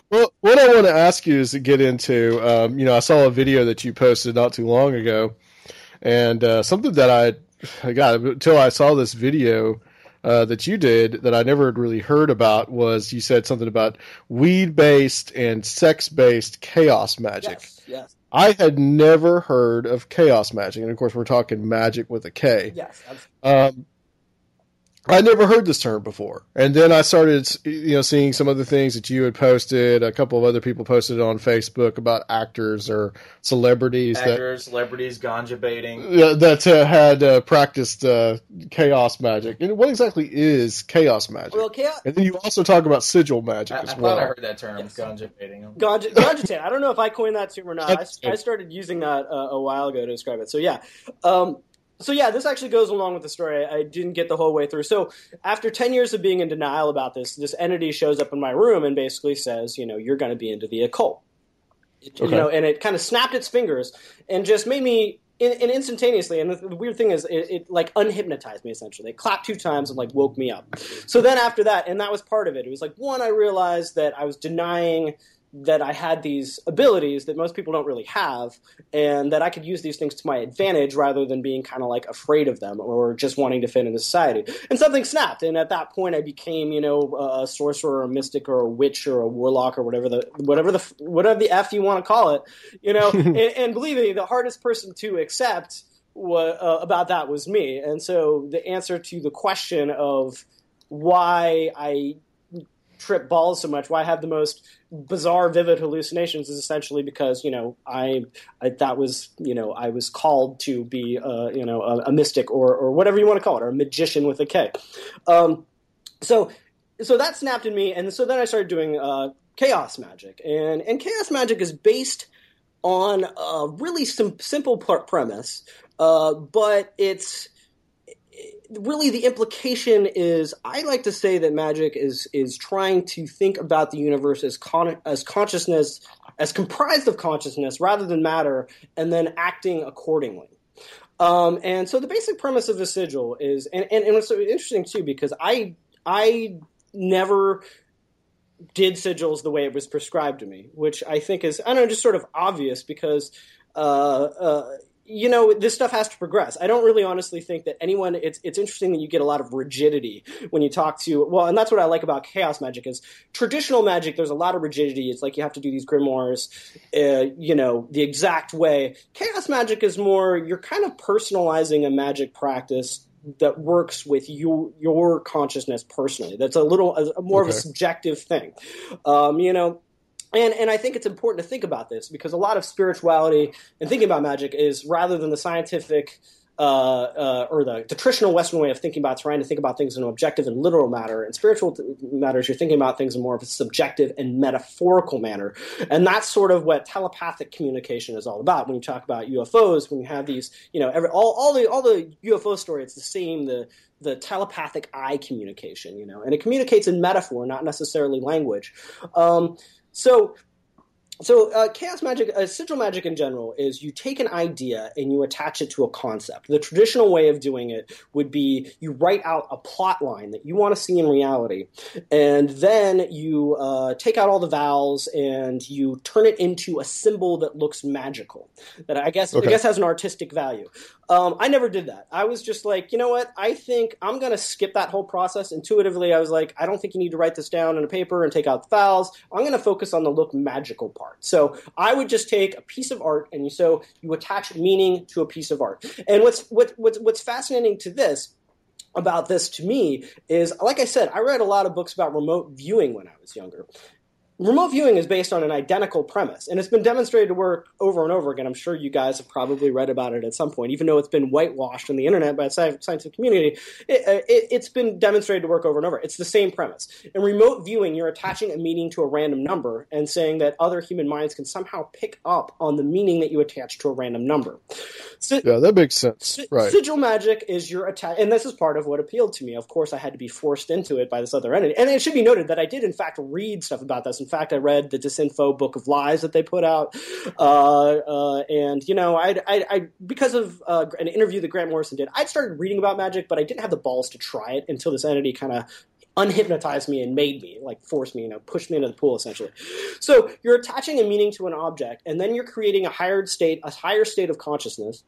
well, what I want to ask you is to get into. Um, you know, I saw a video that you posted not too long ago, and uh, something that I, I got until I saw this video uh, that you did that I never had really heard about was you said something about weed based and sex based chaos magic. Yes, yes. I had never heard of chaos magic, and of course, we're talking magic with a K. Yes, um, I never heard this term before, and then I started, you know, seeing some other things that you had posted. A couple of other people posted on Facebook about actors or celebrities, actors, that, celebrities, ganja baiting, yeah, that uh, had uh, practiced uh, chaos magic. And what exactly is chaos magic? Well, chaos. And then you also talk about sigil magic I, as I well. I heard that term, yes. ganja baiting. Ganja, ganja I don't know if I coined that term or not. I, I, started using that uh, a while ago to describe it. So yeah. Um, so yeah, this actually goes along with the story. I didn't get the whole way through. So after ten years of being in denial about this, this entity shows up in my room and basically says, you know, you're going to be into the occult. Okay. You know, and it kind of snapped its fingers and just made me and, instantaneously. And the, the, weird thing is, it, it, like unhypnotized me essentially. It clapped two times and like woke me up. So then after that, and that was part of it. It was like one, I realized that I was denying that I had these abilities that most people don't really have, and that I could use these things to my advantage rather than being kind of like afraid of them or just wanting to fit into society. And something snapped, and at that point, I became, you know, a sorcerer, or a mystic, or a witch, or a warlock, or whatever the whatever the whatever the f you want to call it, you know. and, and, believe me, the hardest person to accept what, uh, about that was me. And so the answer to the question of why I trip balls so much, why I have the most bizarre, vivid hallucinations is essentially because you know I, I that was you know I was called to be uh, you know a, a, mystic or or whatever you want to call it, or a magician with a K. Um, so so that snapped in me, and so then I started doing uh, chaos magic, and and chaos magic is based on a really sim- simple premise, uh, but it's really the implication is I like to say that magic is is trying to think about the universe as con- as consciousness as comprised of consciousness rather than matter, and then acting accordingly. Um, and so the basic premise of the sigil is, and, and, and it's interesting too because I I never did sigils the way it was prescribed to me, which I think is I don't know just sort of obvious because uh, uh, you know this stuff has to progress. I don't really honestly think that anyone it's it's interesting that you get a lot of rigidity when you talk to well and that's what i like about chaos magic is traditional magic there's a lot of rigidity. It's like you have to do these grimoires uh, you know the exact way. Chaos magic is more you're kind of personalizing a magic practice that works with your your consciousness personally. That's a little a, more okay. of a subjective thing. Um, you know and and I think it's important to think about this because a lot of spirituality and thinking about magic is rather than the scientific uh, uh, or the, the, traditional Western way of thinking about trying to think about things in an objective and literal matter. In spiritual matters, you're thinking about things in more of a subjective and metaphorical manner, and that's sort of what telepathic communication is all about. When you talk about UFOs, when you have these, you know, every, all, all the all the UFO story, it's the same. The the telepathic eye communication, you know, and it communicates in metaphor, not necessarily language. Um, so so uh, chaos magic uh, sigil magic in general is you take an idea and you attach it to a concept the traditional way of doing it would be you write out a plot line that you want to see in reality and then you uh, take out all the vowels and you turn it into a symbol that looks magical that i guess okay. i guess has an artistic value um, i never did that. I was just like you know what? I think i'm going to skip that whole process. Intuitively i was like i don't think you need to write this down on a paper and take out the vowels i'm going to focus on the look magical part. So I would just take a piece of art and so you attach meaning to a piece of art. And what's what, what's what's fascinating to this about this to me is like I said, I read a lot of books about remote viewing when I was younger remote viewing is based on an identical premise, and it's been demonstrated to work over and over again. I'm sure you guys have probably read about it at some point, even though it's been whitewashed on the internet by the scientific community. It, has it, been demonstrated to work over and over. It's the same premise. In remote viewing, you're attaching a meaning to a random number and saying that other human minds can somehow pick up on the meaning that you attach to a random number. Yeah, that makes sense. right. Sigil magic is your attack, and this is part of what appealed to me. Of course, I had to be forced into it by this other entity, and it should be noted that I did, in fact, read stuff about this in fact, I read the Disinfo Book of Lies that they put out, uh, uh, and you know, I, I, I because of uh, an interview that Grant Morrison did, I started reading about magic, but I didn't have the balls to try it until this entity kind of unhypnotized me and made me, like forced me, you know, pushed me into the pool essentially. So you're attaching a meaning to an object, and then you're creating a higher state, a higher state of consciousness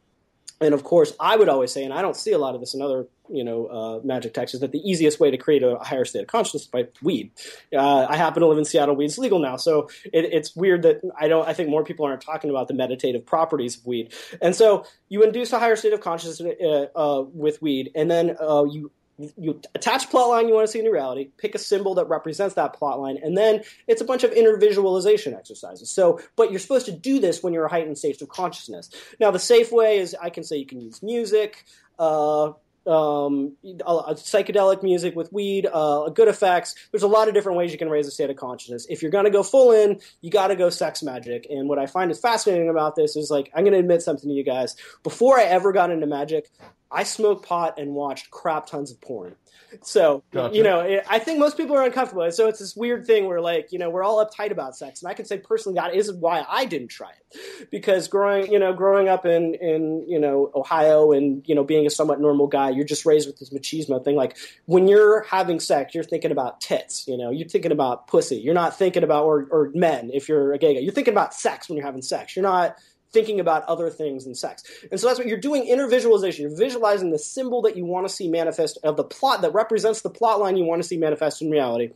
and of course, I would always say, and I don't see a lot of this in other, you know, uh, magic texts, is that the easiest way to create a higher state of consciousness is by weed. Uh, I happen to live in Seattle. Weed's legal now, so it, it's weird that I don't. I think more people aren't talking about the meditative properties of weed. And so you induce a higher state of consciousness uh, uh with weed, and then uh, you you attach a plot line you want to see in reality, pick a symbol that represents that plot line, and then it's a bunch of inner visualization exercises. So, but you're supposed to do this when you're a heightened state of consciousness. Now, the safe way is I can say you can use music, uh, um, psychedelic music with weed, uh, good effects. There's a lot of different ways you can raise a state of consciousness. If you're going to go full in, you got to go sex magic. And what I find is fascinating about this is like, I'm going to admit something to you guys. Before I ever got into magic, I smoked pot and watched crap tons of porn. So Gotcha. you know, it, I think most people are uncomfortable. So it's this weird thing where like you know we're all uptight about sex, and I can say personally that is why I didn't try it because growing you know growing up in in you know Ohio and you know being a somewhat normal guy, you're just raised with this machismo thing. Like when you're having sex, you're thinking about tits. You know, you're thinking about pussy. You're not thinking about or or men if you're a gay guy. You're thinking about sex when you're having sex. You're not thinking about other things than sex. And so that's what you're doing inner visualization. You're visualizing the symbol that you want to see manifest of the plot that represents the plot line you want to see manifest in reality.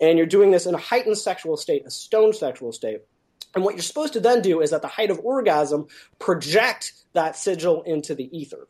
And you're doing this in a heightened sexual state, a stoned sexual state. And what you're supposed to then do is at the height of orgasm, project that sigil into the ether.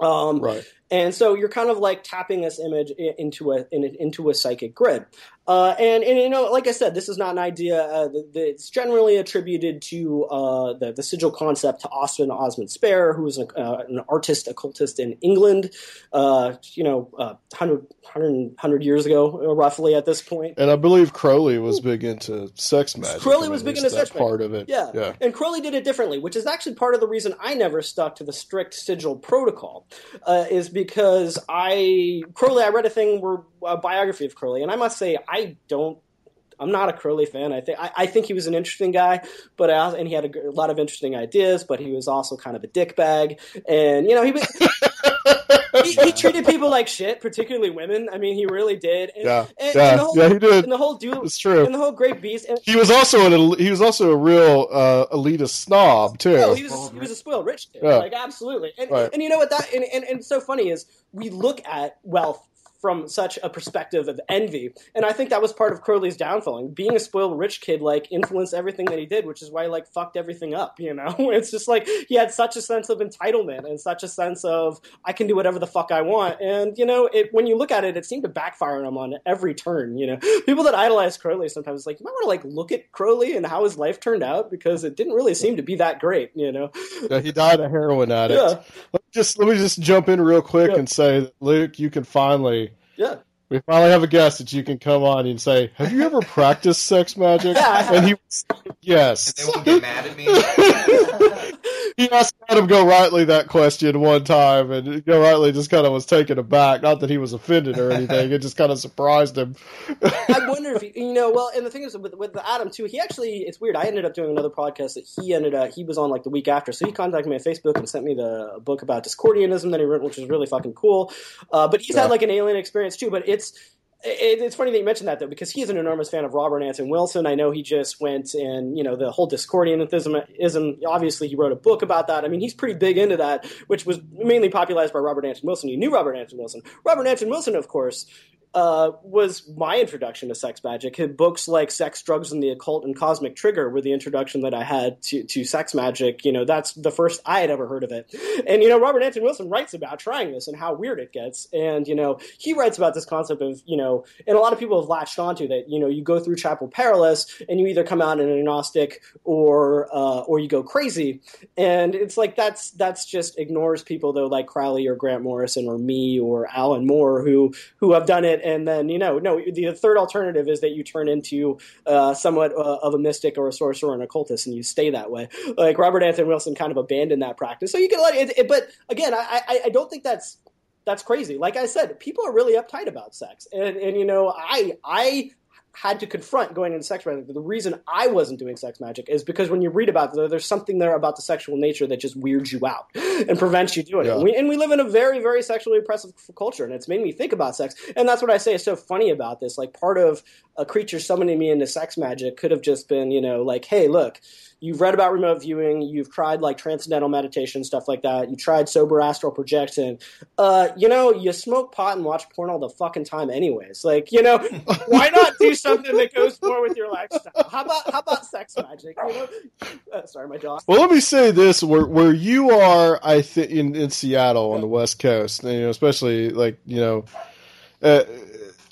Um, Right. And so you're kind of like tapping this image into a in, into a psychic grid. Uh, and, and you know, like I said, this is not an idea uh, that, that generally attributed to uh, the, the sigil concept to Austin Osman Spare, who was an, uh, an artist occultist in England, uh, you know, uh, 100, 100, 100 years ago, uh, roughly at this point. And I believe Crowley was big into sex magic. Crowley I was big into sex that part of it. Yeah. yeah. And Crowley did it differently, which is actually part of the reason I never stuck to the strict sigil protocol, uh, is because I Crowley. I read a thing where a biography of Crowley, and I must say I don't. I'm not a Crowley fan. I think I, think he was an interesting guy, but I, and he had a lot of interesting ideas. But he was also kind of a dickbag, and you know he. was- He, he treated people like shit, particularly women. I mean, he really did. And, Yeah, and, yeah, and whole, yeah, he did. And the whole dude, It's true. And the whole Great Beast. And, He was also an he was also a real uh, elitist snob too. No, he was he was a spoiled rich kid. Yeah. Like absolutely. And Right. and you know what that and, and, and so funny is we look at wealth from such a perspective of envy. And I think that was part of Crowley's downfalling. Being a spoiled rich kid like influenced everything that he did, which is why he like fucked everything up, you know? It's just like he had such a sense of entitlement and such a sense of I can do whatever the fuck I want. And you know, it when you look at it, it seemed to backfire on him on every turn, you know. People that idolize Crowley sometimes like you might want to like look at Crowley and how his life turned out because it didn't really seem to be that great, you know. Yeah, he died a heroin addict. Yeah. Let me just let me just jump in real quick Yeah. and say, Luke, you can finally Yeah. We finally have a guest that you can come on and say, "Have you ever practiced sex magic?" Yeah, and he was, yes. They won't get mad at me. he asked Adam Gorightly that question one time, and Gorightly just kind of was taken aback. Not that he was offended or anything; it just kind of surprised him. I wonder if he, you know. Well, and the thing is with with Adam too. He actually, it's weird. I ended up doing another podcast that he ended up. He was on like the week after, so he contacted me on Facebook and sent me the book about Discordianism that he wrote, which was really fucking cool. Uh, but he's Yeah. had like an alien experience too. But it's it, it's funny that you mentioned that though, because he's an enormous fan of Robert Anton Wilson. I know he just went and you know the whole Discordianism. Ism, obviously, he wrote a book about that. I mean, he's pretty big into that, which was mainly popularized by Robert Anton Wilson. You knew Robert Anton Wilson. Robert Anton Wilson, of course, uh, was my introduction to sex magic. Books like Sex, Drugs, and the Occult and Cosmic Trigger were the introduction that I had to, to sex magic. You know, that's the first I had ever heard of it. And, you know, Robert Anton Wilson writes about trying this and how weird it gets. And, you know, he writes about this concept of, you know, and a lot of people have latched onto that, you know, you go through Chapel Perilous and you either come out an agnostic or, uh, or you go crazy. And it's like that's, that's just ignores people though, like Crowley or Grant Morrison or me or Alan Moore who, who have done it and then you know no the third alternative is that you turn into uh, somewhat uh, of a mystic or a sorcerer or an occultist and you stay that way. Like Robert Anton Wilson kind of abandoned that practice. So you can let it, it but again I, I i don't think that's that's crazy. Like i said people are really uptight about sex. And and you know i i had to confront going into sex magic. The reason I wasn't doing sex magic is because when you read about it, there's something there about the sexual nature that just weirds you out and prevents you doing it. And we, and we live in a very, very sexually oppressive culture, and it's made me think about sex. And that's what I say is so funny about this. Like part of a creature summoning me into sex magic could have just been, you know, like, hey, look, you've read about remote viewing, you've tried like transcendental meditation, stuff like that. You tried sober astral projection. Uh, you know, you smoke pot and watch porn all the fucking time, anyways. Like, you know, why not do something that goes more with your lifestyle? How about how about sex magic? You know, uh, sorry, my jaw. Well, let me say this: where where you are, I think in, in Seattle on the West Coast, you know, especially like you know, uh,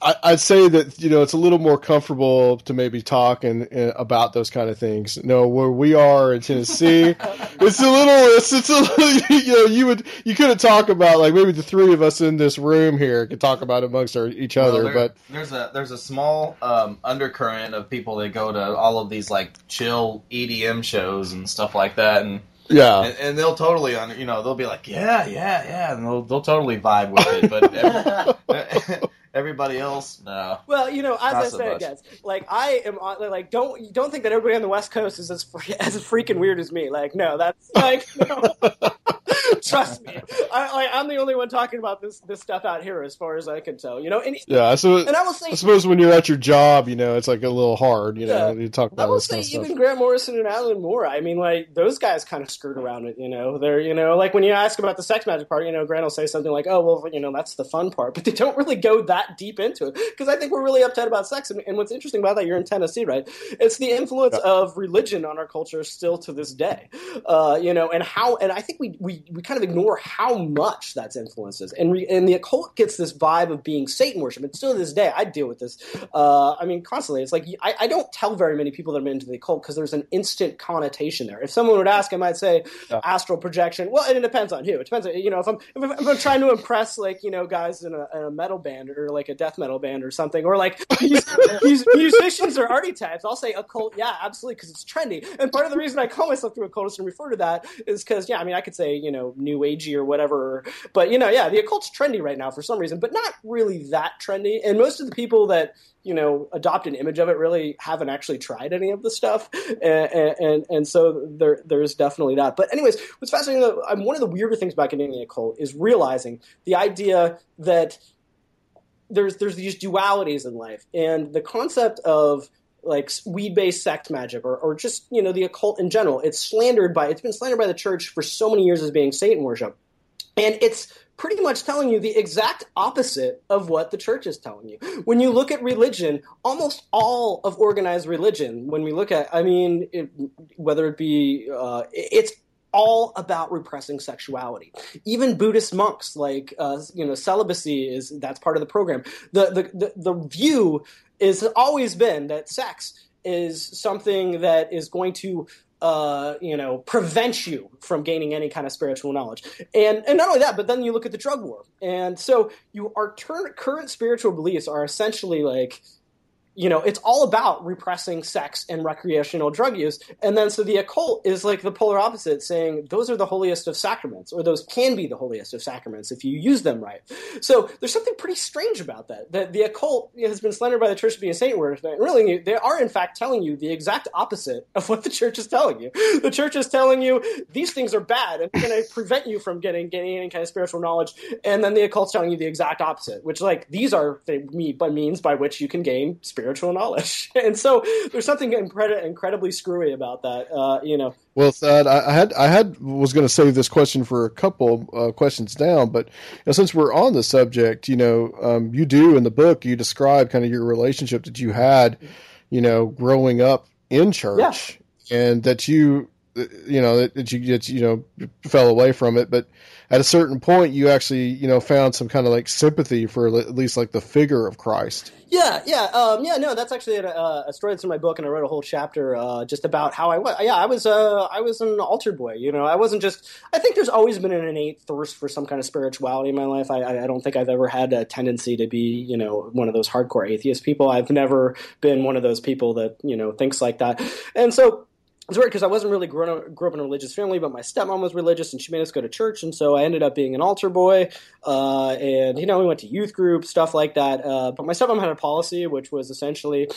I, I'd say that you know it's a little more comfortable to maybe talk and, and about those kind of things. No, where we are in Tennessee, it's a little, it's, it's a little, you know, you would you couldn't talk about like maybe the three of us in this room here could talk about it amongst our, each Well, other, there- but there's a there's a small um, undercurrent of people that go to all of these like chill EDM shows and stuff like that, and Yeah. and, and they'll totally, un- you know, they'll be like, yeah, yeah, yeah, and they'll they'll totally vibe with it. But every, everybody else, no. Well, you know, as Not I so said, guys, like I am on- like don't don't think that everybody on the West Coast is as fre- as freaking weird as me. Like, no, that's like no. Trust me, I, like, I'm the only one talking about this this stuff out here, as far as I can tell. You know, and, Yeah. So and I will say, I suppose when you're at your job, you know, it's like a little hard. You know, Yeah. you talk I about will this say kind of even. Grant Morrison and Alan Moore. I mean, like those guys kind of skirt around it. You know, they're you know like when you ask about the sex magic part, you know, Grant will say something like, "Oh, well, you know, that's the fun part," but they don't really go that deep into it because I think we're really uptight about sex. And, and what's interesting about that, you're in Tennessee, right? It's the influence of religion on our culture still to this day. Uh, you know, and how and I think we we we kind of ignore how much that's influences and re, and the occult gets this vibe of being Satan worship. And still to this day, I deal with this. Uh, I mean, constantly. It's like I, I don't tell very many people that I'm into the occult because there's an instant connotation there. If someone would ask, I might say astral projection. Well, and it depends on who. It depends. On, you know, if I'm if I'm, if I'm trying to impress like you know guys in a, in a metal band or like a death metal band or something, or like mus- mus- musicians or archetypes, I'll say occult. Yeah, absolutely, because it's trendy. And part of the reason I call myself the occultist and refer to that is because yeah, I mean I could say you know new agey or whatever, but you know yeah, the occult's trendy right now for some reason, but not really that trendy. And most of the people that you know adopt an image of it really haven't actually tried any of the stuff and and, and so there there's definitely that but anyways what's fascinating though, um, one of the weirder things about getting the occult is realizing the idea that there's there's these dualities in life and the concept of like weed-based sex magic or, or just you know the occult in general it's slandered by it's been slandered by the church for so many years as being satan worship and it's pretty much telling you the exact opposite of what the church is telling you. When you look at religion, almost all of organized religion, when we look at, I mean, it, whether it be, uh, it's all about repressing sexuality. Even Buddhist monks, like uh, you know, celibacy is that's part of the program. The the the, the view is always been that sex is something that is going to uh, you know, prevent you from gaining any kind of spiritual knowledge. And and not only that, but then you look at the drug war. And so you our current spiritual beliefs are essentially like you know, it's all about repressing sex and recreational drug use. And then so the occult is like the polar opposite, saying those are the holiest of sacraments, or those can be the holiest of sacraments if you use them right. So there's something pretty strange about that. That the occult has been slandered by the church to be a Satan worship. And really, they are in fact telling you the exact opposite of what the church is telling you. The church is telling you these things are bad and going to prevent you from getting getting any kind of spiritual knowledge. And then the occult's telling you the exact opposite, which like these are the me- means by which you can gain spiritual knowledge. And so there's something incredi- incredibly screwy about that. Uh, you know, Well, Thad, I had I had was going to save this question for a couple uh, questions down, but you know, since we're on the subject, you know, um, you do in the book you describe kind of your relationship that you had, you know, growing up in church, and that you, you know, that, that you that, you know fell away from it, but at a certain point you actually you know found some kind of like sympathy for at least like the figure of Christ. Yeah, yeah, um, yeah. No, that's actually a, a story that's in my book, and I wrote a whole chapter uh, just about how I was. Yeah, I was. Uh, I was an altar boy. You know, I wasn't just. I think there's always been an innate thirst for some kind of spirituality in my life. I, I don't think I've ever had a tendency to be, you know, one of those hardcore atheist people. I've never been one of those people that you know thinks like that. And so it's weird because I wasn't really grown up, grew up in a religious family, but my stepmom was religious and she made us go to church, and so I ended up being an altar boy. Uh, and you know, we went to youth group stuff like that. Uh, but my stepmom had a policy which was essentially.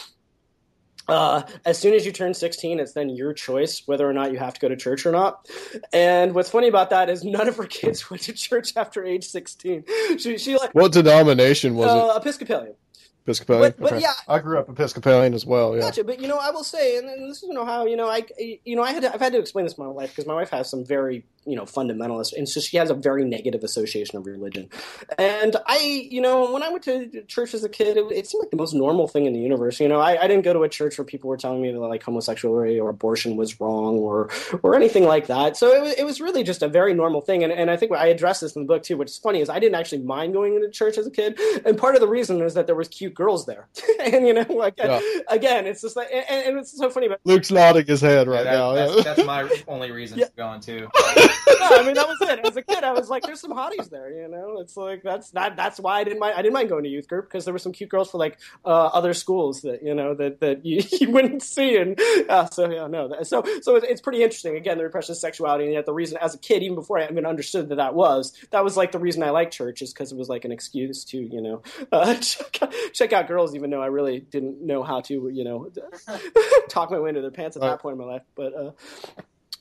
Uh, as soon as you turn 16, it's then your choice whether or not you have to go to church or not. And what's funny about that is none of her kids went to church after age 16. She, she like What denomination was uh, Episcopalian. Episcopalian. but- but Okay. yeah. I grew up Episcopalian as well. Yeah. Gotcha, but you know, I will say, and, and this is you know how you know I you know I had to, I've had to explain this to my wife because my wife has some very you know fundamentalist, and so she has a very negative association of religion. And I, you know, when I went to church as a kid, it, it seemed like the most normal thing in the universe. You know, I, I didn't go to a church where people were telling me that like homosexuality or abortion was wrong or or anything like that. So it was it was really just a very normal thing. And and I think I addressed this in the book too. Which is funny is I didn't actually mind going into church as a kid, and part of the reason is that there was cute girls there, and you know, like Yeah. again, it's just like, and, and it's so funny. But Luke's nodding his head right That- now. that's, that's my only reason Yeah. for going too. no, I mean that was it. As a kid, I was like, "There's some hotties there," you know. It's like that's that. That's why I didn't mind. I didn't mind going to youth group because there were some cute girls for like uh, other schools that you know that that you, you wouldn't see. And uh, so yeah, no. That, so so it's, it's pretty interesting. Again, the repression of sexuality, and yet the reason, as a kid, even before I even understood that that was that was like the reason I liked church is because it was like an excuse to you know uh, check, out, check out girls, even though I really didn't know how to you know talk my way into their pants at that Right. point in my life. But uh,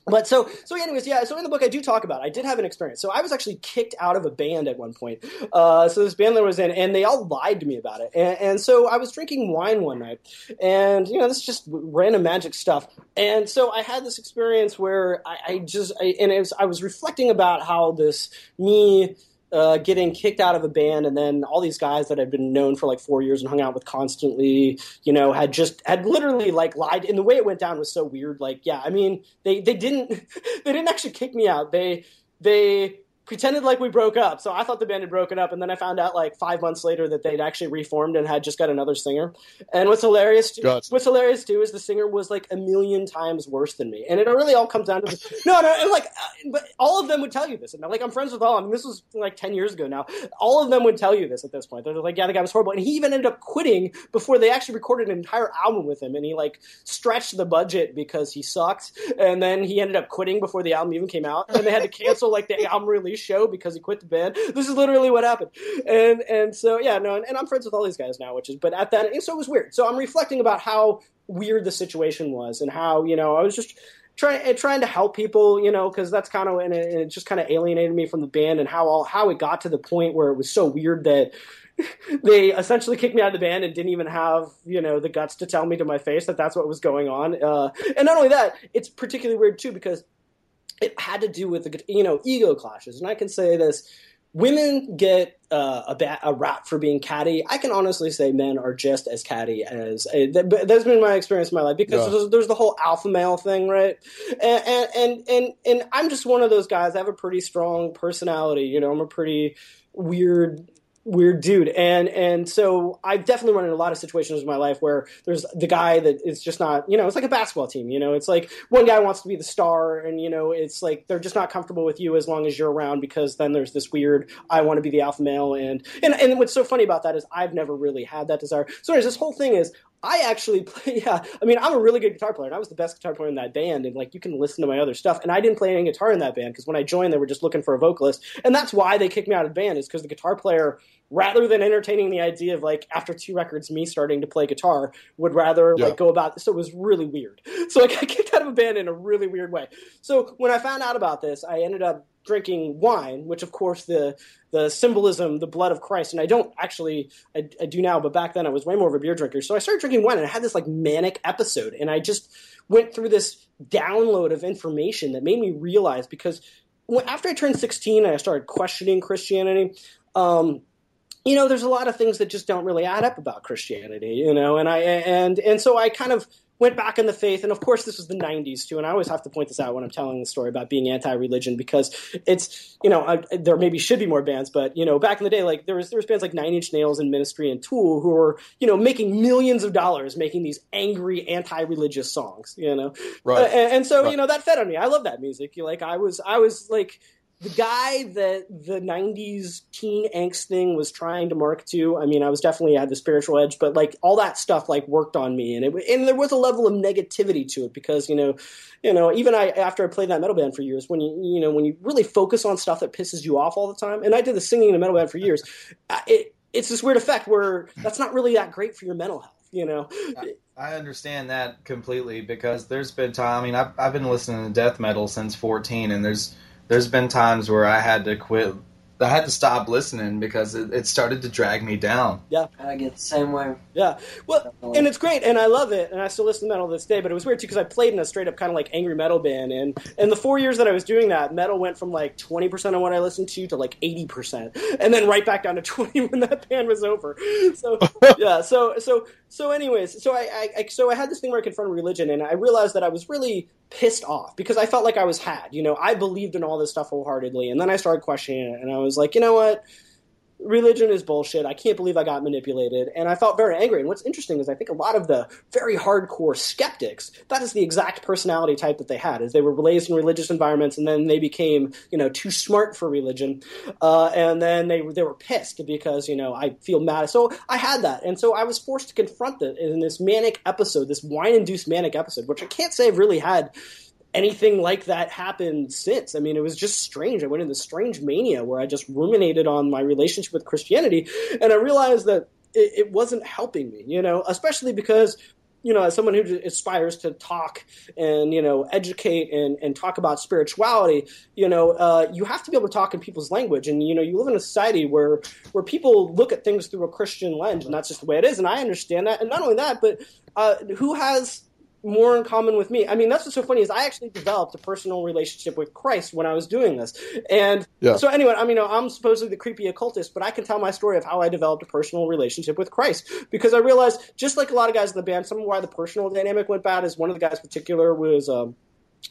but so so anyways yeah so in the book i do talk about it. i did have an experience so i was actually kicked out of a band at one point uh, so this band that I was in and they all lied to me about it and, and so i was drinking wine one night and you know this is just random magic stuff and so i had this experience where i, I just I, and it was, i was reflecting about how this me uh, getting kicked out of a band, and then all these guys that I'd been known for like four years and hung out with constantly, you know, had just had literally like lied. And the way it went down was so weird. Like, yeah, I mean, they they didn't they didn't actually kick me out. They they pretended like we broke up. So I thought the band had broken up, and then I found out like five months later that they'd actually reformed and had just got another singer. And what's hilarious, Gotcha. what's hilarious too, is the singer was like a million times worse than me, and it really all comes down to this. no, no, and like, uh, but all of them would tell you this, and like I'm friends with all. of them. this was like ten years ago now. All of them would tell you this at this point. They're like, yeah, the guy was horrible, and he even ended up quitting before they actually recorded an entire album with him, and he like stretched the budget because he sucked, and then he ended up quitting before the album even came out, and they had to cancel like the album release show because he quit the band. This is literally what happened, and and so yeah, no, and, and I'm friends with all these guys now, which is, but at that, so it was weird. So I'm reflecting about how weird the situation was, and how you know I was just trying trying to help people, you know, because that's kind of and it, and it just kind of alienated me from the band, and how all how it got to the point where it was so weird that they essentially kicked me out of the band and didn't even have you know the guts to tell me to my face that that's what was going on. Uh, and not only that, it's particularly weird too because it had to do with the you know ego clashes, and I can say this. Women get uh, a, ba- a rap for being catty. I can honestly say men are just as catty as uh, th- that's been my experience in my life because Yeah. there's, there's the whole alpha male thing, right? And, and and and and I'm just one of those guys. I have a pretty strong personality. You know, I'm a pretty weird weird dude. And and so i've definitely run into a lot of situations in my life where there's the guy that is just not you know it's like a basketball team you know? It's like one guy wants to be the star and you know it's like they're just not comfortable with you as long as you're around because then there's this weird i want to be the alpha male and and, and what's so funny about that is i've never really had that desire. So anyways this whole thing is I actually play, yeah, I mean, I'm a really good guitar player, and I was the best guitar player in that band, and like, you can listen to my other stuff, and I didn't play any guitar in that band, because when I joined, they were just looking for a vocalist, and that's why they kicked me out of the band, is because the guitar player, rather than entertaining the idea of, like, after two records, me starting to play guitar, would rather, Yeah. like, go about, so it was really weird. So like, I got kicked out of a band in a really weird way. So when I found out about this, I ended up drinking wine, which of course the the symbolism, the blood of Christ, and I don't actually I, I do now, but back then I was way more of a beer drinker. So I started drinking wine, and I had this like manic episode, and I just went through this download of information that made me realize because after I turned sixteen, I started questioning Christianity. Um, you know, there's a lot of things that just don't really add up about Christianity, you know, and I and and so I kind of went back in the faith, and of course this was the '90s too, and I always have to point this out when I'm telling the story about being anti-religion because it's you know I, there maybe should be more bands, but you know back in the day like there was there was bands like Nine Inch Nails and Ministry and Tool who were you know making millions of dollars making these angry anti-religious songs, you know, Right. uh, and, and so Right. you know that fed on me. I love that music. Like I was I was like the guy that the 90s teen angst thing was trying to mark to i mean i was definitely at the spiritual edge but like all that stuff like worked on me and it and there was a level of negativity to it because you know you know even i after i played that metal band for years when you you know when you really focus on stuff that pisses you off all the time and i did the singing in a metal band for years it it's this weird effect where that's not really that great for your mental health you know I understand that completely because there's been time. I mean, I've I've been listening to death metal since 14, and there's there's been times where I had to quit. I had to stop listening because it, it started to drag me down. Yeah, I get the same way. Yeah, well, Definitely. and it's great, and I love it, and I still listen to metal this day. But it was weird too because I played in a straight up kind of like angry metal band, and and the four years that I was doing that, metal went from like twenty percent of what I listened to to like eighty percent, and then right back down to twenty when that band was over. So yeah, so so so anyways, so I, I, so I had this thing where I confronted religion, and I realized that I was really pissed off because I felt like I was had. You know, I believed in all this stuff wholeheartedly, and then I started questioning it, and I was like, you know what? Religion is bullshit. I can't believe I got manipulated. And I felt very angry. And what's interesting is I think a lot of the very hardcore skeptics, that is the exact personality type that they had, is they were raised in religious environments and then they became, you know, too smart for religion. Uh, and then they, they were pissed because, you know, I feel mad. So I had that. And so I was forced to confront it in this manic episode, this wine-induced manic episode, which I can't say I've really had anything like that happened since. I mean, it was just strange. I went into strange mania where I just ruminated on my relationship with Christianity, and I realized that it, it wasn't helping me. You know, especially because you know, as someone who aspires to talk and you know educate and, and talk about spirituality, you know, uh, you have to be able to talk in people's language. And you know, you live in a society where where people look at things through a Christian lens, and that's just the way it is. And I understand that. And not only that, but uh, who has more in common with me. I mean, that's what's so funny is I actually developed a personal relationship with Christ when I was doing this. And yeah. so anyway, I mean, I'm supposedly the creepy occultist, but I can tell my story of how I developed a personal relationship with Christ because I realized, just like a lot of guys in the band, some of why the personal dynamic went bad is one of the guys in particular was. Um,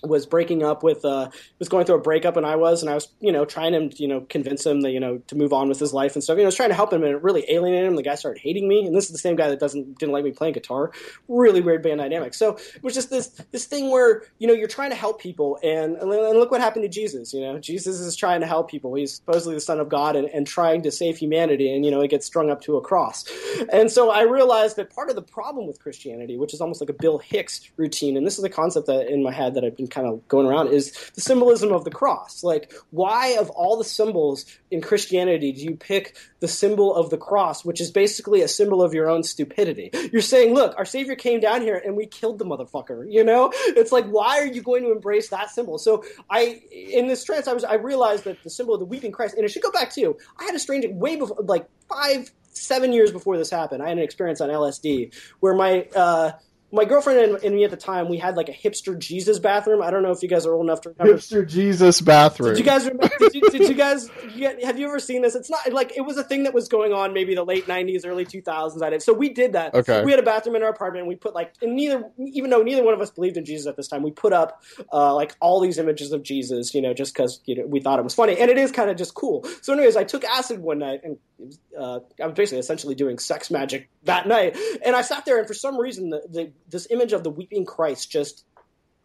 was breaking up with uh was going through a breakup and I was and I was you know trying to you know convince him that you know to move on with his life and stuff. You know I was trying to help him and it really alienated him. The guy started hating me and this is the same guy that doesn't didn't like me playing guitar. Really weird band dynamic. So it was just this this thing where you know you're trying to help people and and look what happened to Jesus you know? Jesus is trying to help people. He's supposedly the son of God and, and trying to save humanity and you know it gets strung up to a cross. And so I realized that part of the problem with Christianity which is almost like a Bill Hicks routine and this is a concept that in my head that I've been kind of going around is the symbolism of the cross. Like, why of all the symbols in Christianity do you pick the symbol of the cross, which is basically a symbol of your own stupidity? You're saying, look, our Savior came down here and we killed the motherfucker. You know, it's like, why are you going to embrace that symbol? So I, in this trance, I was, I realized that the symbol of the weeping Christ, and it should go back to, I had a strange, way before, like five, seven years before this happened, I had an experience on LSD where my, uh, my girlfriend and, and, me at the time, we had like a hipster Jesus bathroom. I don't know if you guys are old enough to remember. Hipster Jesus bathroom. Did you guys remember? did, you, did you guys have you ever seen this? It's not like it was a thing that was going on maybe the late '90s, early 2000s. I did. So we did that. Okay. We had a bathroom in our apartment, and we put like, and neither, even though neither one of us believed in Jesus at this time, we put up uh, like all these images of Jesus, you know, just because you know we thought it was funny, and it is kind of just cool. So, anyways, I took acid one night, and uh, I was basically essentially doing sex magic that night, and I sat there, and for some reason, the, the this image of the weeping Christ just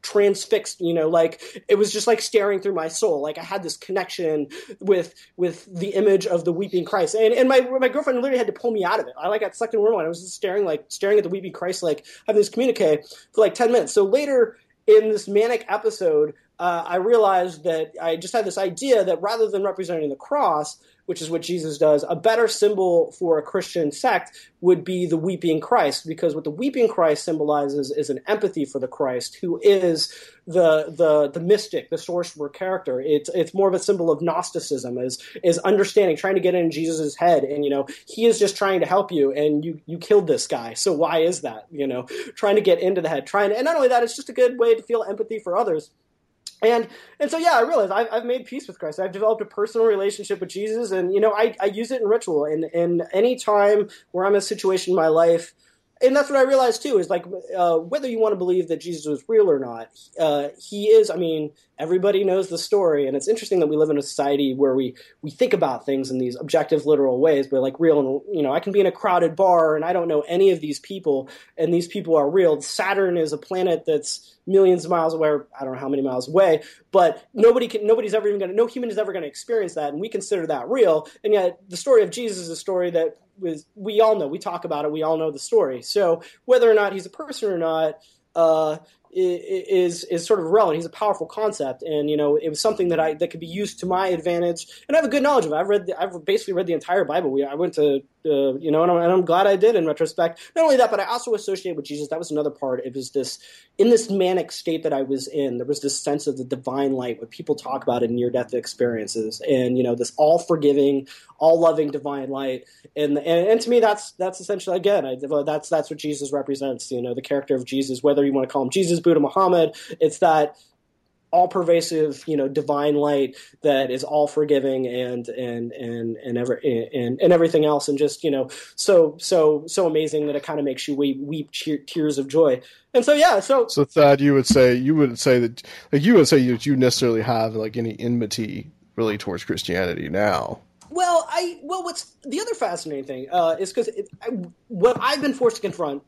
transfixed you know like it was just like staring through my soul. Like i had this connection with with the image of the weeping christ. And, and my my girlfriend literally had to pull me out of it. I like got sucked in and i was just staring like staring at the weeping christ like having this communique for like 10 minutes. So later in this manic episode uh, i realized that i just had this idea that rather than representing the cross which is what Jesus does, a better symbol for a Christian sect would be the weeping Christ, because what the weeping Christ symbolizes is an empathy for the Christ, who is the the the mystic, the sorcerer character. It's it's more of a symbol of Gnosticism, is is understanding, trying to get in Jesus' head, and you know he is just trying to help you, and you you killed this guy, so why is that? You know, trying to get into the head, trying to, and not only that, it's just a good way to feel empathy for others and and so yeah, I realize I've, I've made peace with Christ. I've developed a personal relationship with Jesus, and you know I, I use it in ritual. And and any time where I'm in a situation in my life, and that's what I realized too is like uh, whether you want to believe that Jesus was real or not, uh, he is. I mean, everybody knows the story, and it's interesting that we live in a society where we we think about things in these objective, literal ways, but like real. And you know, I can be in a crowded bar and I don't know any of these people, and these people are real. Saturn is a planet that's millions of miles away, or I don't know how many miles away, but nobody can, nobody's ever even going to, no human is ever going to experience that, and we consider that real. And yet, the story of Jesus is a story that was, we all know, we talk about it, we all know the story. So whether or not he's a person or not, uh, is is sort of relevant. He's a powerful concept, and you know it was something that I that could be used to my advantage. And I have a good knowledge of it. I've read, the, I've basically read the entire Bible. We, I went to uh, you know, and I'm, and I'm, glad I did in retrospect. Not only that, but I also associate with Jesus. That was another part. It was this in this manic state that I was in. There was this sense of the divine light, what people talk about in near death experiences, and you know, this all forgiving, all loving divine light. And, and and to me, that's that's essentially again, I, that's that's what Jesus represents. You know, the character of Jesus, whether you want to call him Jesus, Buddha, Muhammad, it's that all pervasive, you know, divine light that is all forgiving and and and and ever and, and everything else, and just you know, so so so amazing that it kind of makes you weep, weep tears of joy. And so yeah, so so Thad, you would say you would say that like you would say that you necessarily have like any enmity really towards Christianity now. Well, I well, what's the other fascinating thing uh, is because what I've been forced to confront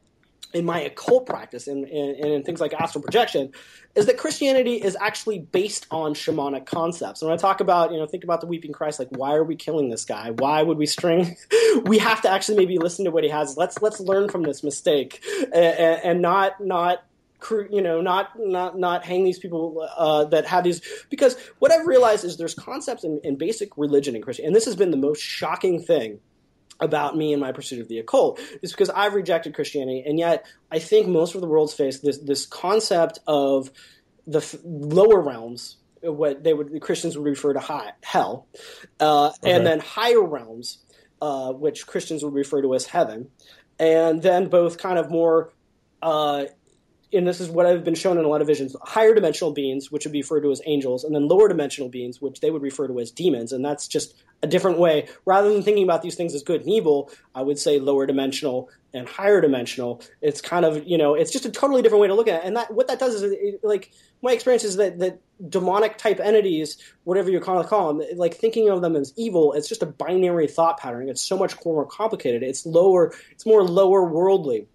in my occult practice and, and, in things like astral projection is that Christianity is actually based on shamanic concepts. And when I talk about, you know, think about the weeping Christ, like why are we killing this guy? Why would we string? we have to actually maybe listen to what he has. Let's let's learn from this mistake and, and not not you know not not not hang these people uh, that have these because what I've realized is there's concepts in, in basic religion in Christian, and this has been the most shocking thing about me and my pursuit of the occult is because I've rejected Christianity, and yet I think most of the world's face this this concept of the f- lower realms, what they would the Christians would refer to high, hell, uh, okay. and then higher realms, uh, which Christians would refer to as heaven, and then both kind of more. Uh, and this is what I've been shown in a lot of visions, higher dimensional beings, which would be referred to as angels, and then lower dimensional beings, which they would refer to as demons. And that's just a different way. Rather than thinking about these things as good and evil, I would say lower dimensional and higher dimensional. It's kind of, you know, it's just a totally different way to look at it. And that what that does is, it, like, my experience is that, that demonic type entities, whatever you call, call them, like thinking of them as evil, it's just a binary thought pattern. It's so much more complicated. It's lower, it's more lower worldly.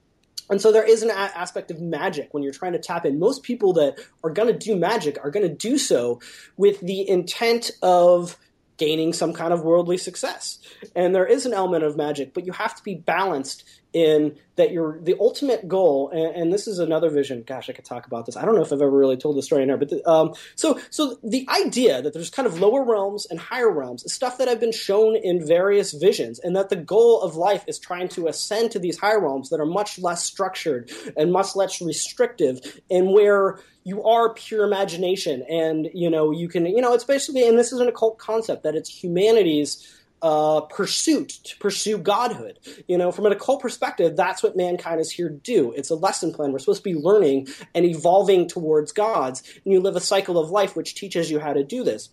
And so there is an a- aspect of magic when you're trying to tap in. Most people that are going to do magic are going to do so with the intent of gaining some kind of worldly success. And there is an element of magic, but you have to be balanced in that you're the ultimate goal and, and, this is another vision gosh i could talk about this. I don't know if i've ever really told the story in there but the, um, so so the idea that there's kind of lower realms and higher realms is stuff that i've been shown in various visions and that the goal of life is trying to ascend to these higher realms that are much less structured and much less restrictive and where you are pure imagination and you know you can you know it's basically and this is an occult concept that it's humanity's uh, pursuit to pursue godhood. You know, from an occult perspective, that's what mankind is here to do. It's a lesson plan. We're supposed to be learning and evolving towards gods, and you live a cycle of life which teaches you how to do this.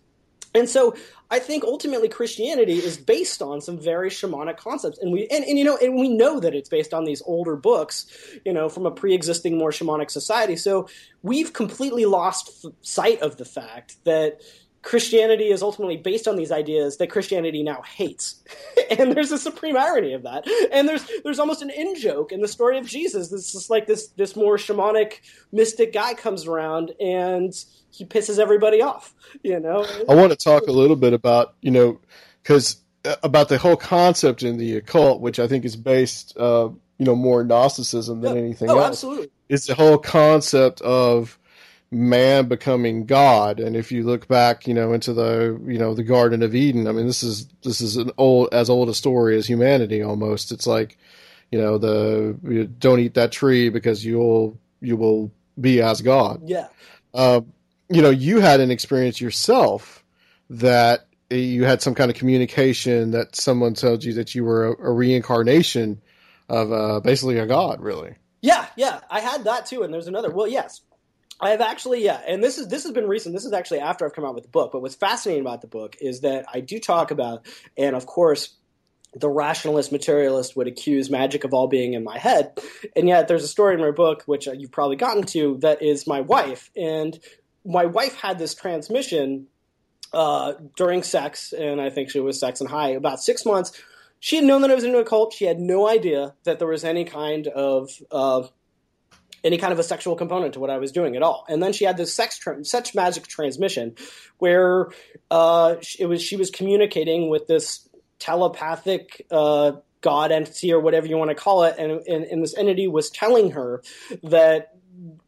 And so I think ultimately Christianity is based on some very shamanic concepts. And we and, and you know, and we know that it's based on these older books, you know, from a pre-existing more shamanic society. So we've completely lost sight of the fact that Christianity is ultimately based on these ideas that Christianity now hates. and there's a supreme irony of that. And there's there's almost an in joke in the story of Jesus. This is like this this more shamanic mystic guy comes around and he pisses everybody off, you know. I want to talk a little bit about, you know, cuz uh, about the whole concept in the occult which I think is based uh, you know, more Gnosticism than anything oh, else. Absolutely. It's the whole concept of man becoming God. And if you look back, you know, into the you know the Garden of Eden, I mean, this is this is an old as old a story as humanity almost. It's like, you know, the you don't eat that tree because you'll you will be as God. Yeah. Uh, you know, you had an experience yourself that you had some kind of communication that someone told you that you were a, a reincarnation of uh, basically a god, really. Yeah, yeah, I had that too. And there's another. Well, yes, I have actually, yeah, and this is this has been recent. This is actually after I've come out with the book. But what's fascinating about the book is that I do talk about, and of course, the rationalist materialist would accuse magic of all being in my head, and yet there's a story in my book which you've probably gotten to that is my wife, and my wife had this transmission uh, during sex, and I think she was sex and high about six months. She had known that I was into a cult. She had no idea that there was any kind of uh, any kind of a sexual component to what I was doing at all. And then she had this sex tra- such magic transmission where uh, it was she was communicating with this telepathic uh, god entity or whatever you want to call it, and, and, and this entity was telling her that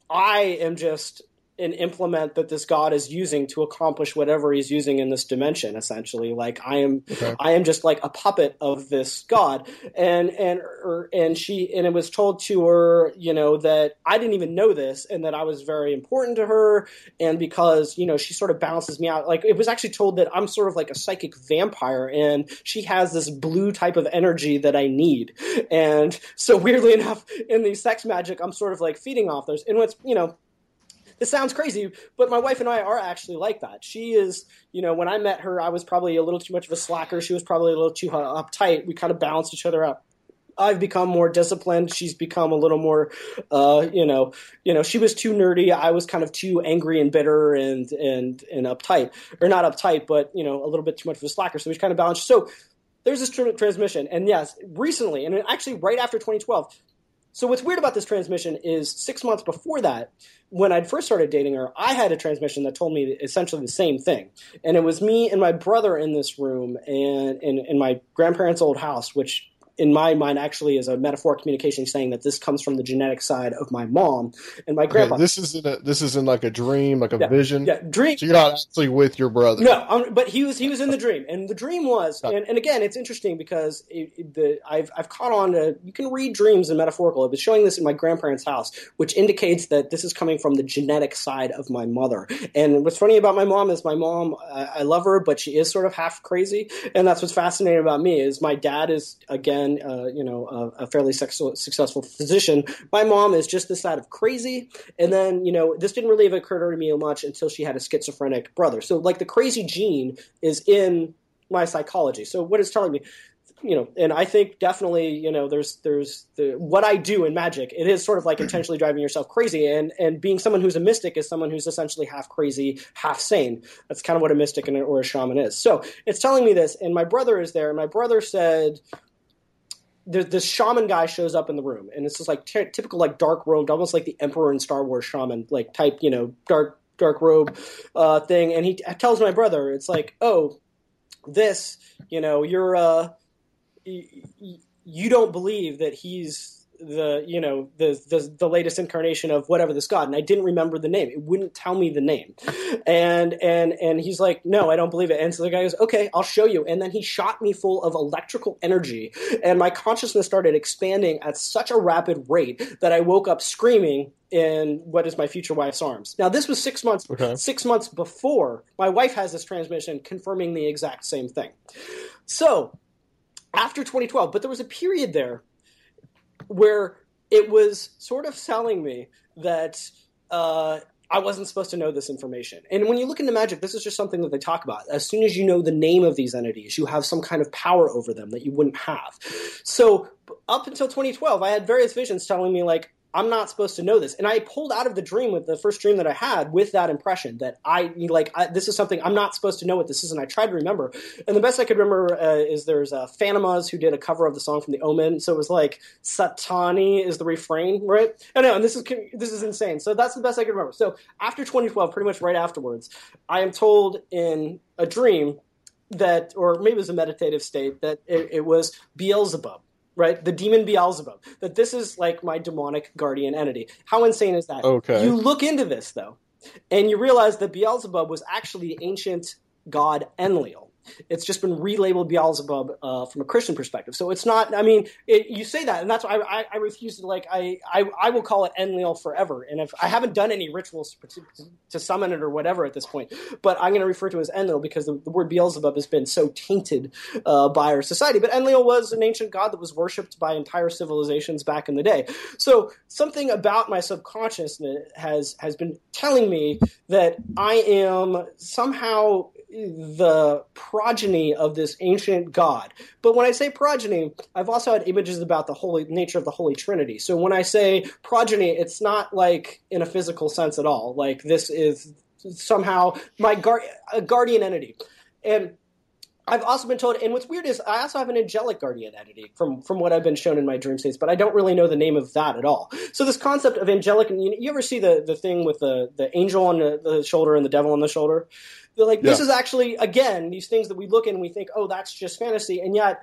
I am just an implement that this god is using to accomplish whatever he's using in this dimension essentially. Like i am okay. i am just like a puppet of this god. And and or, and she and it was told to her you know that i didn't even know this and that i was very important to her. And because you know she sort of balances me out. Like it was actually told that i'm sort of like a psychic vampire and she has this blue type of energy that i need. And so weirdly enough in the sex magic i'm sort of like feeding off those. And what's you know this sounds crazy, but my wife and I are actually like that. She is, you know, when I met her, I was probably a little too much of a slacker. She was probably a little too uptight. We kind of balanced each other out. I've become more disciplined. She's become a little more, uh, you know, you know, she was too nerdy. I was kind of too angry and bitter and and and uptight, or not uptight, but you know, a little bit too much of a slacker. So we kind of balanced. So there's this tr- transmission, and yes, recently, and actually right after 2012. So what's weird about this transmission is six months before that, when I'd first started dating her, I had a transmission that told me essentially the same thing, and it was me and my brother in this room and in, in my grandparents' old house, which in my mind actually is a metaphoric communication saying that this comes from the genetic side of my mom and my grandpa. Okay, this isn't a, this isn't like a dream, like a Yeah, vision. yeah, dream. So you're not actually with your brother. No, um, but he was he was in the dream, and the dream was, and, and again, it's interesting because it, it- the I've I've caught on to you can read dreams and metaphorical. It was showing this in my grandparents' house, which indicates that this is coming from the genetic side of my mother. And what's funny about my mom is my mom, I, I love her, but she is sort of half crazy, and that's what's fascinating about me is my dad is again, uh, you know, a, a fairly successful physician. My mom is just this side of crazy, and then you know this didn't really have occurred to me much until she had a schizophrenic brother. So like the crazy gene is in my psychology. So what it's telling me, you know, and I think definitely, you know, there's there's the what I do in magic. It is sort of like intentionally driving yourself crazy, and and being someone who's a mystic is someone who's essentially half crazy, half sane. That's kind of what a mystic and or a shaman is. So it's telling me this, and my brother is there, and my brother said. The, this shaman guy shows up in the room, and it's just like ty- typical, like dark robed, almost like the Emperor in Star Wars shaman, like type, you know, dark dark robe uh, thing. And he t- tells my brother, it's like, oh, this, you know, you're uh, y- y- you don't believe that he's the you know the, the the latest incarnation of whatever this god and i didn't remember the name. It wouldn't tell me the name. And and and he's like no i don't believe it. And so the guy goes okay i'll show you. And then he shot me full of electrical energy and my consciousness started expanding at such a rapid rate that i woke up screaming in what is my future wife's arms. Now this was six months Okay. six months before my wife has this transmission confirming the exact same thing. So after 2012 but there was a period there where it was sort of telling me that uh, I wasn't supposed to know this information. And when you look into magic, this is just something that they talk about. As soon as you know the name of these entities, you have some kind of power over them that you wouldn't have. So up until 2012, I had various visions telling me like. I'm not supposed to know this, and I pulled out of the dream with the first dream that I had with that impression that I like I, this is something I'm not supposed to know what this is, and I tried to remember, and the best I could remember uh, is there's uh, Fantômas who did a cover of the song from The Omen, so it was like Satani is the refrain, right? I know, and this is this is insane. So that's the best I could remember. So after 2012, pretty much right afterwards, I am told in a dream that, or maybe it was a meditative state, that it, it was Beelzebub. Right, the demon Beelzebub. That this is like my demonic guardian entity. How insane is that? Okay. You look into this though, and you realize that Beelzebub was actually the ancient god Enlil. It's just been relabeled Beelzebub uh, from a Christian perspective. So it's not. I mean, it, you say that, and that's why I, I, I refuse to like. I, I I will call it Enlil forever. And if I haven't done any rituals to, to summon it or whatever at this point, but I'm going to refer to it as Enlil because the, the word Beelzebub has been so tainted uh, by our society. But Enlil was an ancient god that was worshipped by entire civilizations back in the day. So something about my subconsciousness has has been telling me that I am somehow the progeny of this ancient god. But when I say progeny, I've also had images about the holy nature of the Holy Trinity. So when I say progeny, it's not like in a physical sense at all. Like this is somehow my guard, a guardian entity. And I've also been told, and what's weird is I also have an angelic guardian entity from from what I've been shown in my dream states, but I don't really know the name of that at all. So this concept of angelic, you, you ever see the the thing with the the angel on the, the shoulder and the devil on the shoulder? They're like, this is actually again these things that we look at and we think, oh, that's just fantasy, and yet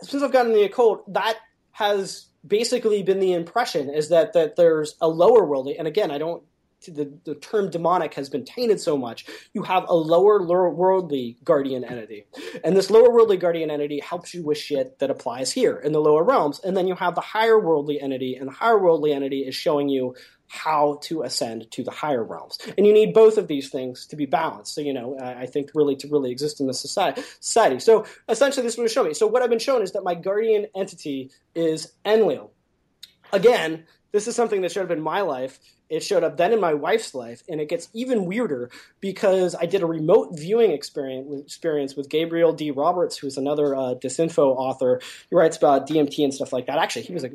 since I've gotten the occult, that has basically been the impression is that that there's a lower worldly, and again, I don't. The, the term demonic has been tainted so much. You have a lower, worldly guardian entity, and this lower worldly guardian entity helps you with shit that applies here in the lower realms. And then you have the higher worldly entity, and the higher worldly entity is showing you how to ascend to the higher realms. And you need both of these things to be balanced. So, you know, I think really to really exist in the society. society. So essentially, this it's showing me. So what I've been shown is that my guardian entity is Enlil. Again, this is something that showed up in my life. It showed up then in my wife's life, and it gets even weirder because I did a remote viewing experience experience with Gabriel D. Roberts, who's another uh, disinfo author. He writes about DMT and stuff like that. Actually, he was a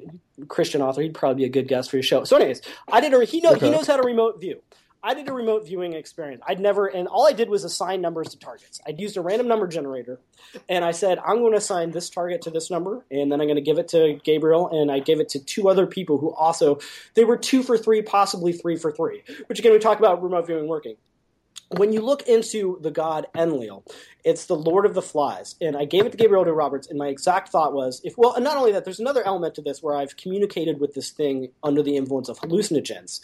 Christian author. He'd probably be a good guest for your show. So, anyways, I did a he know he knows how to remote view. I did a remote viewing experience. I'd never, and all I did was assign numbers to targets. I'd used a random number generator, and I said, I'm going to assign this target to this number, and then I'm going to give it to Gabriel, and I gave it to two other people who also, they were two for three, possibly three for three, which again, we talk about remote viewing working when you look into the god Enlil, it's the Lord of the Flies. And I gave it to Gabriel D. Roberts, and my exact thought was if, well, and not only that, there's another element to this where I've communicated with this thing under the influence of hallucinogens.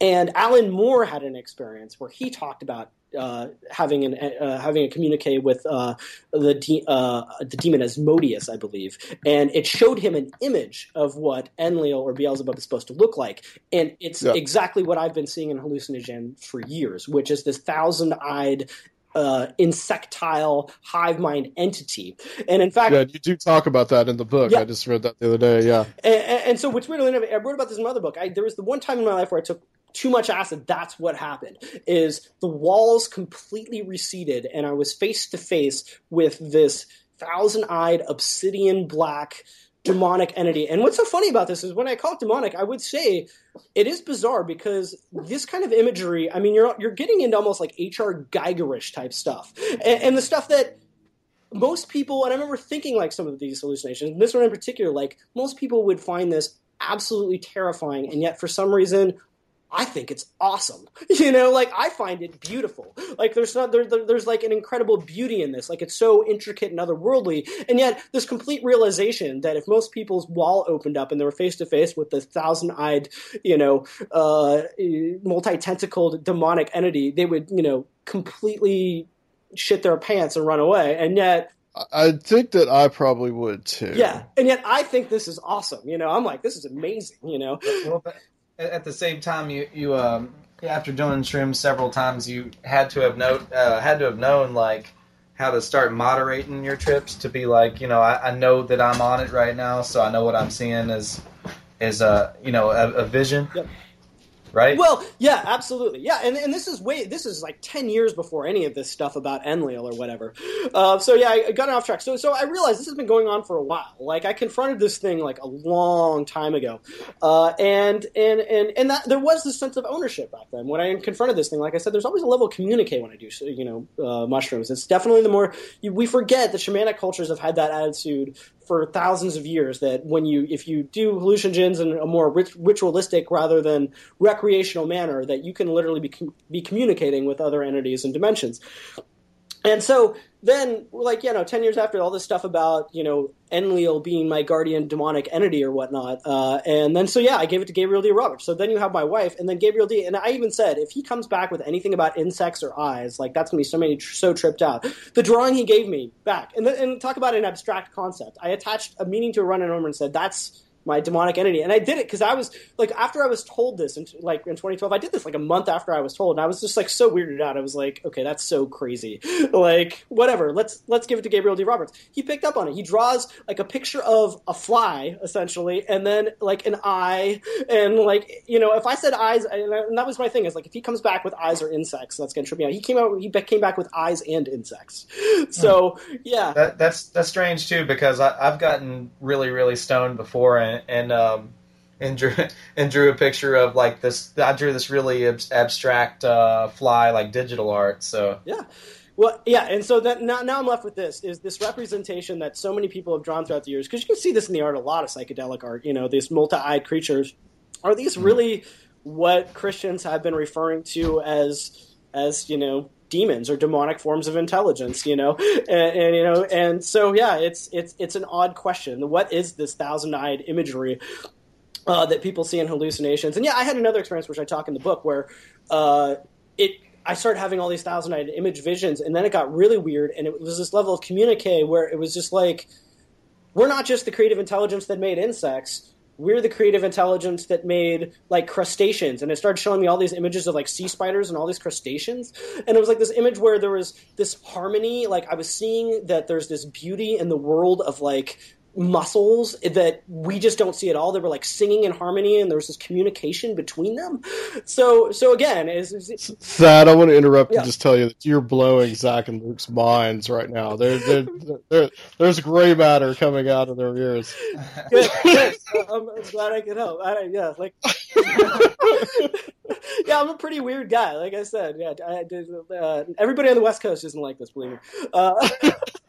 And Alan Moore had an experience where he talked about uh, having an uh, having a communique with uh, the de- uh, the demon Asmodeus, I believe, and it showed him an image of what Enlil or Beelzebub is supposed to look like, and it's yeah. exactly what I've been seeing in hallucinogen for years, which is this thousand-eyed uh, insectile hive mind entity. And in fact, yeah, you do talk about that in the book. Yeah. I just read that the other day. Yeah. And, and so, what's weird, I wrote about this in my other book. I, there was the one time in my life where I took too much acid that's what happened is the walls completely receded and i was face to face with this thousand-eyed obsidian black demonic entity. And what's so funny about this is when i call it demonic i would say it is bizarre because this kind of imagery i mean you're you're getting into almost like hr Gigerish type stuff. And, and the stuff that most people and i remember thinking like some of these hallucinations this one in particular like most people would find this absolutely terrifying and yet for some reason I think it's awesome. You know, like I find it beautiful. Like there's not there, there's like an incredible beauty in this. Like it's so intricate and otherworldly, and yet this complete realization that if most people's wall opened up and they were face to face with this thousand-eyed, you know, uh, multi-tentacled demonic entity, they would you know completely shit their pants and run away. And yet I think that I probably would too. Yeah, and yet I think this is awesome. You know, I'm like, this is amazing. You know, well, at the same time, you you um after doing shrooms several times, you had to have know uh, had to have known like how to start moderating your trips to be like you know I, I know that I'm on it right now, so I know what I'm seeing is is a you know a, a vision. Yep right? Well, yeah, absolutely, yeah. And and this is way this is like ten years before any of this stuff about Enlil or whatever. Uh, so yeah, I got off track. So so I realized this has been going on for a while. Like I confronted this thing like a long time ago, uh, and and and and that there was this sense of ownership back then when I confronted this thing. Like I said, there's always a level of communicate when I do you know uh, mushrooms. It's definitely the more you, we forget that shamanic cultures have had that attitude for thousands of years that when you if you do hallucinogens in a more rit- ritualistic rather than recreational manner that you can literally be com- be communicating with other entities and dimensions and so then, like, you know, 10 years after all this stuff about, you know, Enlil being my guardian demonic entity or whatnot. Uh, and then, so yeah, I gave it to Gabriel D. Roberts. So then you have my wife, and then Gabriel D. And I even said, if he comes back with anything about insects or eyes, like, that's going to be so many, so tripped out. The drawing he gave me back, and, the, and talk about an abstract concept. I attached a meaning to a run and over and said, that's my demonic entity. And I did it because I was like, after I was told this, in, like in 2012, I did this like a month after I was told, and I was just like so weirded out. I was like, okay, that's so crazy. like, whatever. Let's let's give it to Gabriel D. Roberts. He picked up on it. He draws like a picture of a fly essentially, and then like an eye, and like you know, if I said eyes, and that was my thing is like if he comes back with eyes or insects, that's gonna trip me out. He came out. He came back with eyes and insects. Hmm. So yeah, that, that's that's strange too because I, I've gotten really really stoned before and and um, and drew and drew a picture of like this. I drew this really ab- abstract uh, fly, like digital art. So yeah. Well, yeah, and so that now, now I'm left with this is this representation that so many people have drawn throughout the years because you can see this in the art, a lot of psychedelic art. You know, these multi-eyed creatures. Are these mm-hmm. really what Christians have been referring to as as you know demons or demonic forms of intelligence, you know, and, and, you know, and so yeah, it's it's it's an odd question. What is this thousand-eyed imagery uh, that people see in hallucinations? And yeah, I had another experience which I talk in the book where uh, it. I started having all these thousand-eyed image visions, and then it got really weird, and it was this level of communique where it was just like, we're not just the creative intelligence that made insects we're the creative intelligence that made like crustaceans. And it started showing me all these images of like sea spiders and all these crustaceans. And it was like this image where there was this harmony. Like i was seeing that there's this beauty in the world of like mussels that we just don't see at all. They were like singing in harmony, and there was this communication between them. So, so again, is, Thad, I want to interrupt Yeah. and just tell you that you're blowing Zach and Luke's minds right now. There, there, there, there's gray matter coming out of their ears. good. good. I'm, I'm glad I could help. I, yeah, like yeah, I'm a pretty weird guy. Like I said, yeah, I, I- uh, everybody on the West Coast isn't like this, believe me. Uh,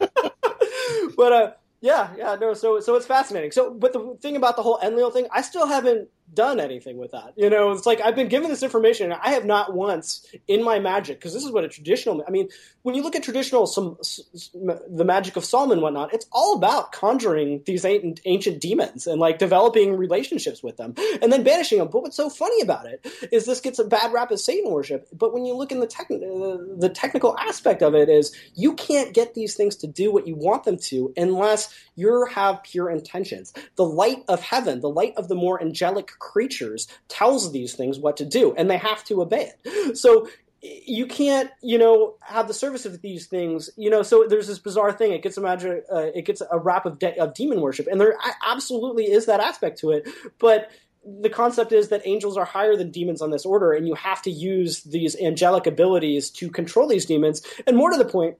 but uh, yeah, yeah, no. So so it's fascinating. So, but the thing about the whole Enlil thing, I still haven't done anything with that. You know, it's like I've been given this information, and I have not once in my magic because this is what a traditional. I mean, when you look at traditional some the magic of Solomon and whatnot, it's all about conjuring these ancient, ancient demons and like developing relationships with them and then banishing them. But what's so funny about it is this gets a bad rap as Satan worship. But when you look in the tech, uh, the technical aspect of it is you can't get these things to do what you want them to unless you have pure intentions. The light of heaven, the light of the more angelic creatures, tells these things what to do, and they have to obey it. So you can't, you know, have the service of these things, you know. So there's this bizarre thing. It gets a magic, uh, it gets a rap of, de- of demon worship, and there absolutely is that aspect to it. But the concept is that angels are higher than demons on this order, and you have to use these angelic abilities to control these demons. And more to the point,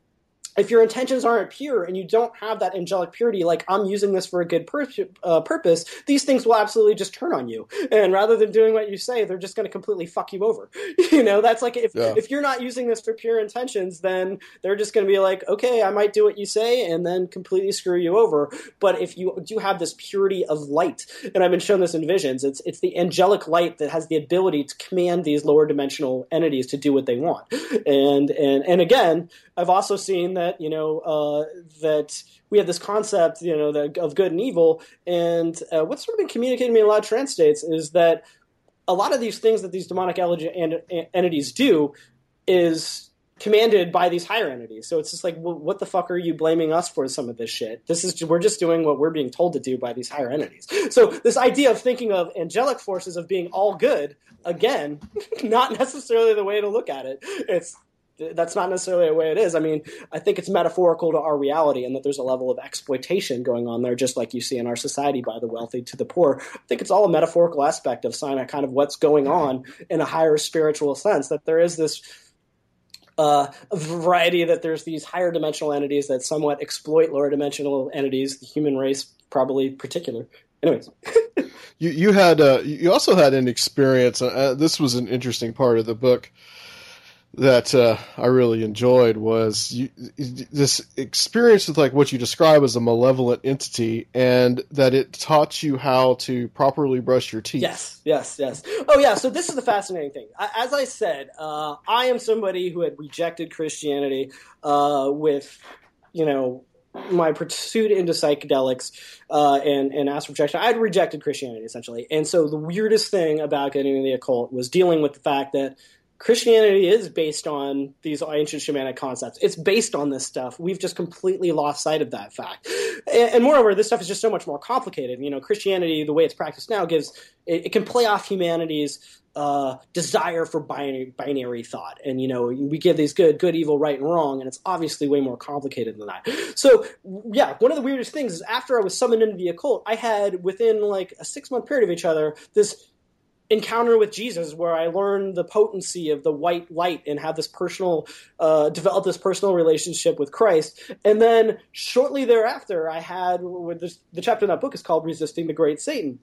if your intentions aren't pure and you don't have that angelic purity, like I'm using this for a good pur- uh, purpose, these things will absolutely just turn on you. And rather than doing what you say, they're just going to completely fuck you over. you know, that's like if Yeah. if you're not using this for pure intentions, then they're just going to be like, okay, I might do what you say, and then completely screw you over. But if you do have this purity of light, and I've been shown this in visions, it's it's the angelic light that has the ability to command these lower dimensional entities to do what they want. And and and again, I've also seen that you know uh, that we have this concept you know that, of good and evil, and uh, what's sort of been communicated to me in a lot of trance states is that a lot of these things that these demonic entities do is commanded by these higher entities. So it's just like, well, what the fuck are you blaming us for some of this shit? This is we're just doing what we're being told to do by these higher entities. So this idea of thinking of angelic forces of being all good again, not necessarily the way to look at it. It's that's not necessarily the way it is. I mean, I think it's metaphorical to our reality, and that there's a level of exploitation going on there, just like you see in our society by the wealthy to the poor. I think it's all a metaphorical aspect of sign kind of what's going on in a higher spiritual sense. That there is this uh, variety that there's these higher dimensional entities that somewhat exploit lower dimensional entities, the human race probably particular. Anyways, You you had uh, you also had an experience. Uh, this was an interesting part of the book that uh, I really enjoyed was you, this experience with like what you describe as a malevolent entity, and that it taught you how to properly brush your teeth. Yes, yes, yes. Oh, yeah. So this is the fascinating thing. As I said, uh, I am somebody who had rejected Christianity uh, with, you know, my pursuit into psychedelics uh, and and astral projection. I had rejected Christianity essentially, and so the weirdest thing about getting into the occult was dealing with the fact that. Christianity is based on these ancient shamanic concepts. It's based on this stuff. We've just completely lost sight of that fact. And, and moreover, this stuff is just so much more complicated. You know, Christianity, the way it's practiced now, gives it, it can play off humanity's uh, desire for binary, binary thought. And, you know, we give these good, good, evil, right, and wrong, and it's obviously way more complicated than that. So, yeah, one of the weirdest things is after I was summoned into the occult, I had, within like a six month period of each other, this encounter with Jesus where I learned the potency of the white light and have this personal, uh, develop this personal relationship with Christ. And then shortly thereafter, I had this, the chapter in that book is called "Resisting the Great Satan,"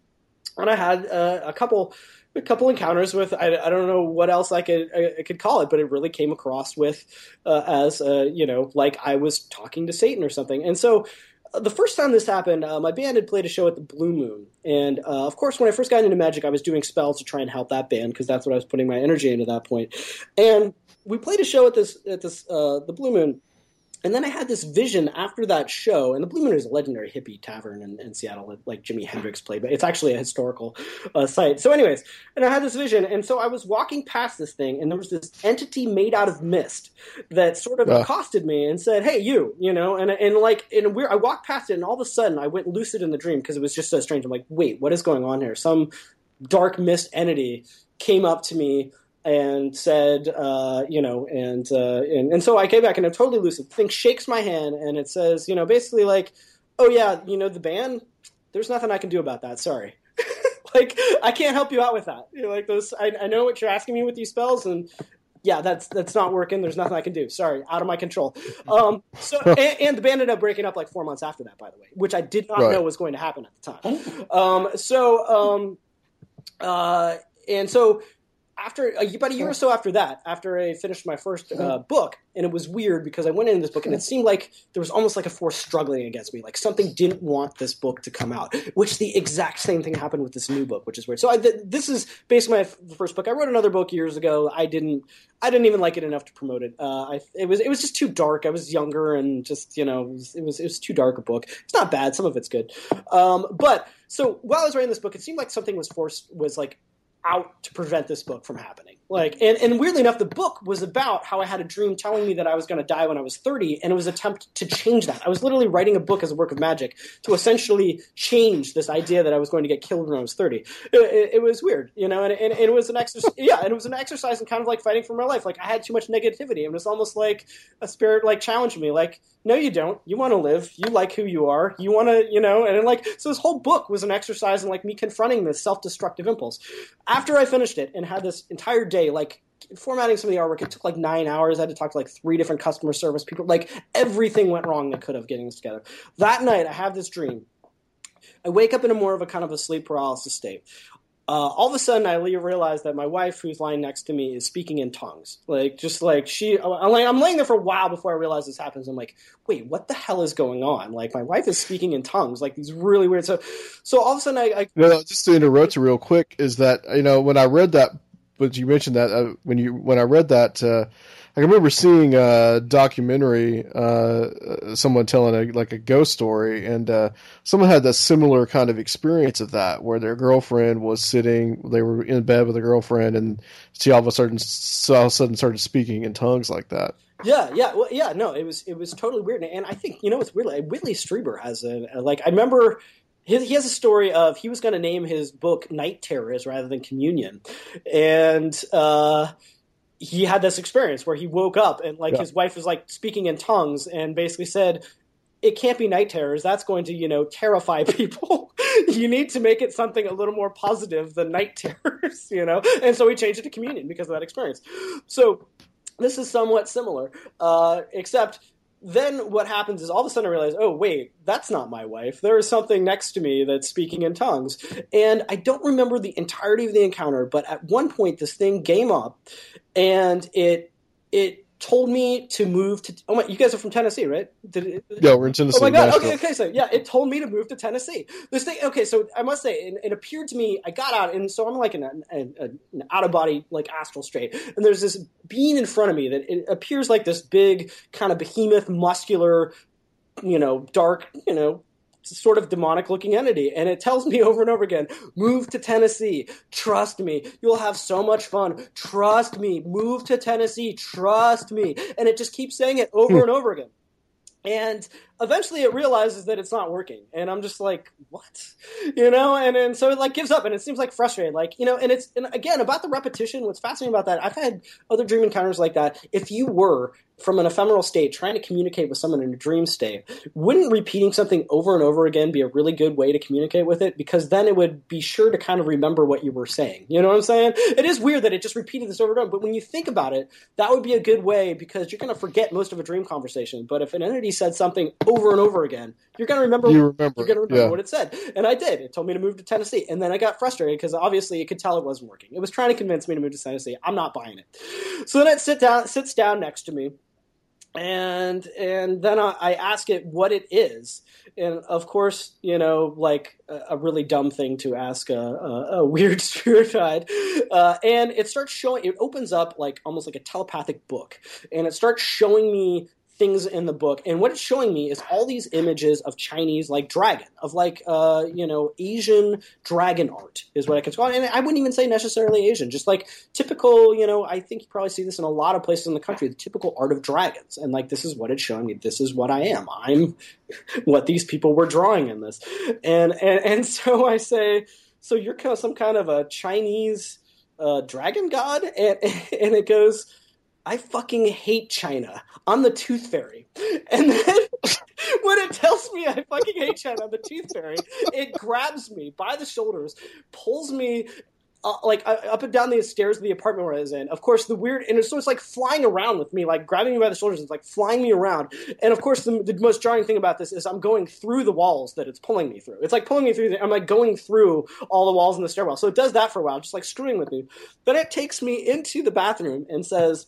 and I had uh, a couple. A couple encounters with I, I don't know what else I could I, I could call it, but it really came across with uh, as uh, you know like I was talking to Satan or something. And so the first time this happened, uh, my band had played a show at the Blue Moon, and uh, of course, when I first got into magic, I was doing spells to try and help that band because that's what I was putting my energy into at that point. And we played a show at this at this uh, the Blue Moon, and then I had this vision after that show. And the Blue Moon is a legendary hippie tavern in, in Seattle, like Jimi Hendrix played, but it's actually a historical uh, site. So, anyways, and I had this vision, and so I was walking past this thing, and there was this entity made out of mist that sort of Yeah. accosted me and said, "Hey, you," you know, and and like in a weird, I walked past it, and all of a sudden, I went lucid in the dream because it was just so strange. I'm like, wait, what is going on here? Some dark mist entity came up to me and said, uh, you know, and, uh, and and so I came back and I'm totally lucid. Thing shakes my hand and it says, you know, basically like, oh yeah, you know the band. There's nothing I can do about that. Sorry. like I can't help you out with that. You know, like those, I, I know what you're asking me with these spells, and yeah, that's that's not working. There's nothing I can do. Sorry, out of my control. Um, so and, and, the band ended up breaking up like four months after that, by the way, which I did not right. know was going to happen at the time. Um, so um, uh, and so after about a year or so after that, after I finished my first uh, book, and it was weird because I went into this book and it seemed like there was almost like a force struggling against me, like something didn't want this book to come out. Which the exact same thing happened with this new book, which is weird. So I, th- this is basically my f- first book. I wrote another book years ago. I didn't, I didn't even like it enough to promote it. Uh, I, it was, it was just too dark. I was younger and just, you know, it was, it was, it was too dark a book. It's not bad. Some of it's good, um, but so while I was writing this book, it seemed like something was forced was like out to prevent this book from happening. Like, and, and weirdly enough, the book was about how I had a dream telling me that I was going to die when I was 30, and it was an attempt to change that. I was literally writing a book as a work of magic to essentially change this idea that I was going to get killed when I was 30. It, it, it was weird, you know, and, and, and, it was an exercise, yeah, and it was an exercise in kind of like fighting for my life. Like, I had too much negativity, and it was almost like a spirit like challenged me, like, no, you don't. You want to live. You like who you are. You want to, you know, and like, so this whole book was an exercise in like me confronting this self destructive impulse. After I finished it and had this entire day, like, formatting some of the artwork, it took like nine hours. I had to talk to like three different customer service people. Like, everything went wrong that could have getting this together. That night, I have this dream. I wake up in a more of a kind of a sleep paralysis state uh, all of a sudden I realize that my wife, who's lying next to me, is speaking in tongues. Like, just like she, I'm, like, I'm laying there for a while before I realize this happens. I'm like, wait, what the hell is going on? Like, my wife is speaking in tongues, like these really weird. So, so all of a sudden I, I no, just to interrupt you real quick is that you know when I read that, but you mentioned that uh, when you when I read that. Uh, I remember seeing a documentary, uh, someone telling a, like a ghost story, and uh, someone had a similar kind of experience of that, where their girlfriend was sitting, they were in bed with a girlfriend, and she all of a sudden, all of a sudden started speaking in tongues like that. Yeah, yeah, well, yeah. No, it was it was totally weird, and I think you know it's weird. Whitley Strieber has a like I remember his, he has a story of he was going to name his book Night Terrors rather than Communion, and uh, he had this experience where he woke up and like yeah. his wife was like speaking in tongues and basically said it can't be night terrors. That's going to you know terrify people. You need to make it something a little more positive than night terrors you know? And so he changed it to communion because of that experience. So this is somewhat similar uh, except then what happens is all of a sudden I realize, oh wait, that's not my wife. There is something next to me that's speaking in tongues, and I don't remember the entirety of the encounter. But at one point, this thing came up, and it it told me to move to. Oh my! You guys are from Tennessee, right? Did it, yeah, we're in Tennessee. Oh my god! Okay, okay. So yeah, it told me to move to Tennessee. This thing. Okay, so I must say, it, it appeared to me. I got out, and so I'm like in an, an out of body, like astral state, and there's this being in front of me that it appears like this big kind of behemoth, muscular, you know, dark, you know, sort of demonic looking entity. And it tells me over and over again move to Tennessee. Trust me. You'll have so much fun. Trust me. Move to Tennessee. Trust me. And it just keeps saying it over hmm. and over again. And eventually it realizes that it's not working. And i'm just like what? You know? And and so it like gives up and it seems like frustrated. Like you know and it's and again about the repetition what's fascinating about that i've had other dream encounters like that. If you were from an ephemeral state trying to communicate with someone in a dream state wouldn't repeating something over and over again be a really good way to communicate with it? Because then it would be sure to kind of remember what you were saying. You know what i'm saying? It is weird that it just repeated this over and over but when you think about it that would be a good way because you're going to forget most of a dream conversation. But if an entity said something over and over again, you're going to remember. You remember. You're going to remember yeah. what it said, and I did. It told me to move to Tennessee, and then I got frustrated because obviously it could tell it wasn't working. It was trying to convince me to move to Tennessee. I'm not buying it. So then it sit down, sits down next to me, and and then I, I ask it what it is, and of course, you know, like a, a really dumb thing to ask a, a, a weird spirit guide. Uh, and it starts showing, it opens up like almost like a telepathic book, and it starts showing me things in the book. And what it's showing me is all these images of chinese like dragon of like uh you know asian dragon art is what i can call it. And i wouldn't even say necessarily asian just like typical you know i think you probably see this in a lot of places in the country the typical art of dragons. And like this is what it's showing me. This is what i am. I'm what these people were drawing in this. And and, and so i say so you're kind of some kind of a chinese uh, dragon god? And and it goes I fucking hate China. I'm the tooth fairy. And then when it tells me I fucking hate China, I'm the tooth fairy, it grabs me by the shoulders, pulls me uh, like uh, up and down the stairs of the apartment where I was in. Of course, the weird and it's, so it's like flying around with me, like grabbing me by the shoulders. And it's like flying me around. And of course, the, the most jarring thing about this is I'm going through the walls that it's pulling me through. It's like pulling me through. The, I'm like going through all the walls in the stairwell. So it does that for a while, just like screwing with me. Then it takes me into the bathroom and says,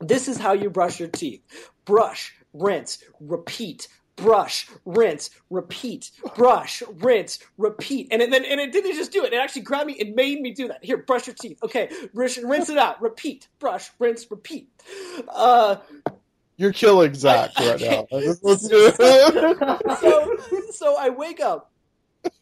"This is how you brush your teeth: brush, rinse, repeat." brush, rinse, repeat, brush, rinse, repeat. And it, then and it didn't just do it. It actually grabbed me and made me do that. Here, brush your teeth. Okay, rinse, rinse it out. Repeat, brush, rinse, repeat. Uh, You're killing Zach right now. so, so I wake up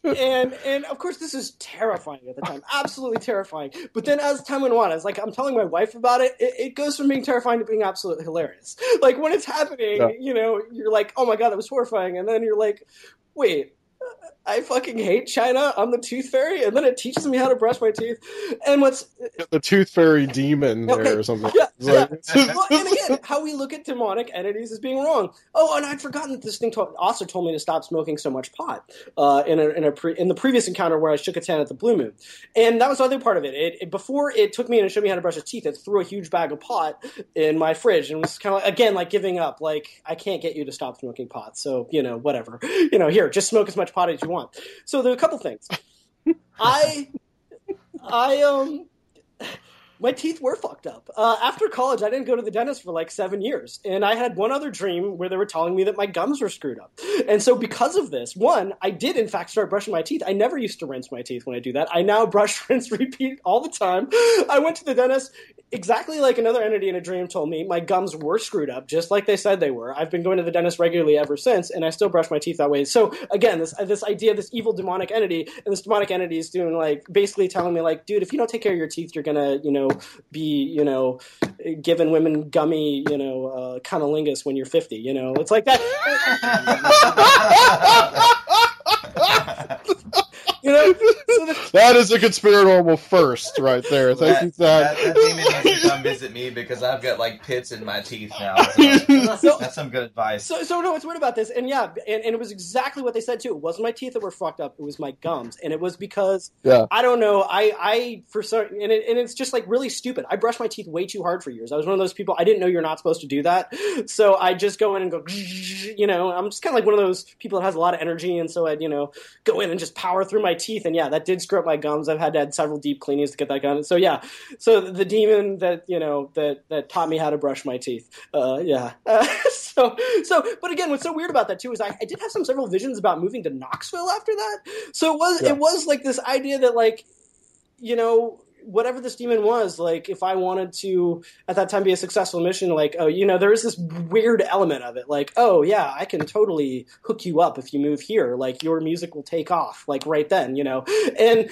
and and of course this is terrifying at the time absolutely terrifying. But then as time went on as like i'm telling my wife about it, it, it goes from being terrifying to being absolutely hilarious. Like when it's happening Yeah. you know you're like oh my god that was horrifying. And then you're like wait I fucking hate China. I'm the tooth fairy, and then it teaches me how to brush my teeth. And what's the tooth fairy demon there Okay, or something. yeah, like- well, and again, how we look at demonic entities as being wrong. Oh, and I'd forgotten that this thing told, also told me to stop smoking so much pot uh, in a, in a pre, in the previous encounter where I shook its hand at the blue moon, and that was the other part of it. It, it. Before it took me and showed me how to brush its teeth, it threw a huge bag of pot in my fridge and was kind of again like giving up. Like I can't get you to stop smoking pot, so you know whatever. You know here, just smoke as much pot as you want. So there are a couple things. I I um my teeth were fucked up. Uh, after college, I didn't go to the dentist for like seven years, and I had one other dream where they were telling me that my gums were screwed up. And so, because of this, one, I did in fact start brushing my teeth. I never used to rinse my teeth when I do that. I now brush, rinse, repeat all the time. I went to the dentist exactly like another entity in a dream told me. My gums were screwed up, just like they said they were. I've been going to the dentist regularly ever since, and I still brush my teeth that way. So again, this this idea, this evil demonic entity, and this demonic entity is doing like basically telling me like, dude, if you don't take care of your teeth, you're gonna you know be you know giving women gummy you know uh, cunnilingus when you're 50. You know, it's like that. you know, so the, that is a conspiratorial first right there. Thank you, that, that demon needs to come visit me because I've got like pits in my teeth now. So so, that's some good advice. So, so no, what's weird about this, and yeah, and, and it was exactly what they said too. It wasn't my teeth that were fucked up; it was my gums, and it was because Yeah. I don't know. I, I for some, and, it, and it's just like really stupid. I brushed my teeth way too hard for years. I was one of those people. I didn't know you're not supposed to do that, so I just go in and go, you know. I'm just kind of like one of those people that has a lot of energy, and so I'd you know go in and just power through my teeth, and yeah, that did screw up my gums. I've had to have several deep cleanings to get that done. So yeah, so the demon that you know that that taught me how to brush my teeth. Uh, yeah. so so, but again, what's so weird about that too is I, I did have some several visions about moving to Knoxville after that. So it was Yeah. it was like this idea that like you know whatever this demon was like if i wanted to at that time be a successful mission like oh you know there is this weird element of it like oh yeah i can totally hook you up if you move here like your music will take off like right then you know and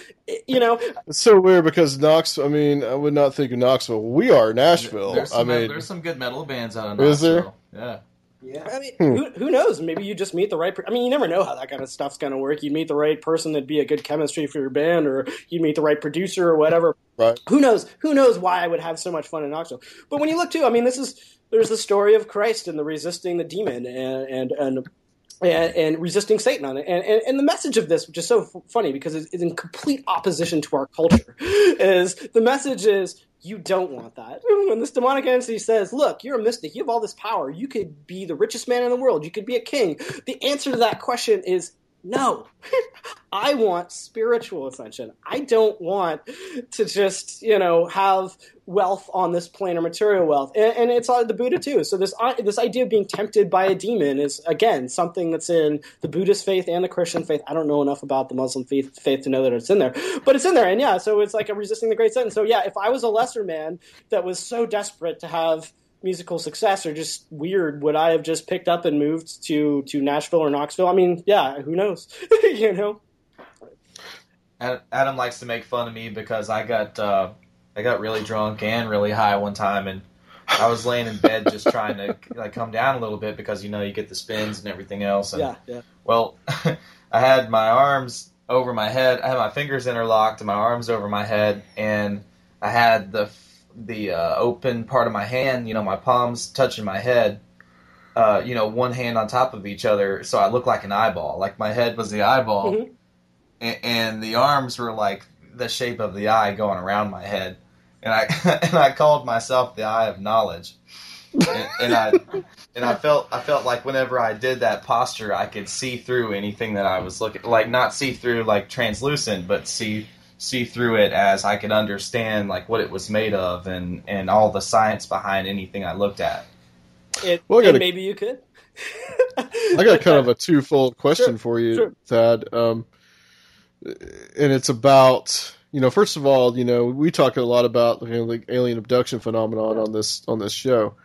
you know It's so weird because Knox. I mean, I would not think of Knoxville. We are Nashville. There's I mean, there's some good metal bands out of Is there? Yeah. Yeah, I mean, Hmm. who, who knows? Maybe you just meet the right. Per- I mean, you never know how that kind of stuff's going to work. You'd meet the right person that'd be a good chemistry for your band, or you'd meet the right producer or whatever. Right. Who knows? Who knows why I would have so much fun in Knoxville? But when you look too, I mean, this is there's the story of Christ and the resisting the demon and and and. And, and resisting Satan on it, and, and and the message of this, which is so f- funny because it's, it's in complete opposition to our culture, is the message is you don't want that. When this demonic entity says, "Look, you're a mystic. You have all this power. You could be the richest man in the world. You could be a king." The answer to that question is no. I want spiritual ascension. I don't want to just, you know, have wealth on this plane or material wealth. And, and it's the Buddha too. So this this idea of being tempted by a demon is again something that's in the Buddhist faith and the Christian faith. I don't know enough about the Muslim faith, faith to know that it's in there, but it's in there. And yeah, so it's like a resisting the great sin. So yeah, if I was a lesser man that was so desperate to have musical success or just weird would i have just picked up and moved to to nashville or knoxville i mean yeah who knows you know Adam likes to make fun of me because I got uh, I got really drunk and really high one time, and I was laying in bed just trying to like come down a little bit because you know you get the spins and everything else. And, yeah yeah Well, I had my arms over my head. I had my fingers interlocked and my arms over my head, and I had the the uh, open part of my hand, you know, my palms touching my head, uh, you know, one hand on top of each other, so I looked like an eyeball. Like my head was the eyeball, Mhm. and, and the arms were like the shape of the eye going around my head. And I and I called myself the eye of knowledge. and, and I and I felt I felt like whenever I did that posture, I could see through anything that I was looking like not see through like translucent, but see see through it as I could understand like what it was made of and and all the science behind anything I looked at. It, Well, I gotta- maybe you could. I got kind of a twofold question Sure, for you, sure. Thad. Um, and it's about you know, first of all, you know, we talk a lot about you know, like alien abduction phenomenon on this on this show,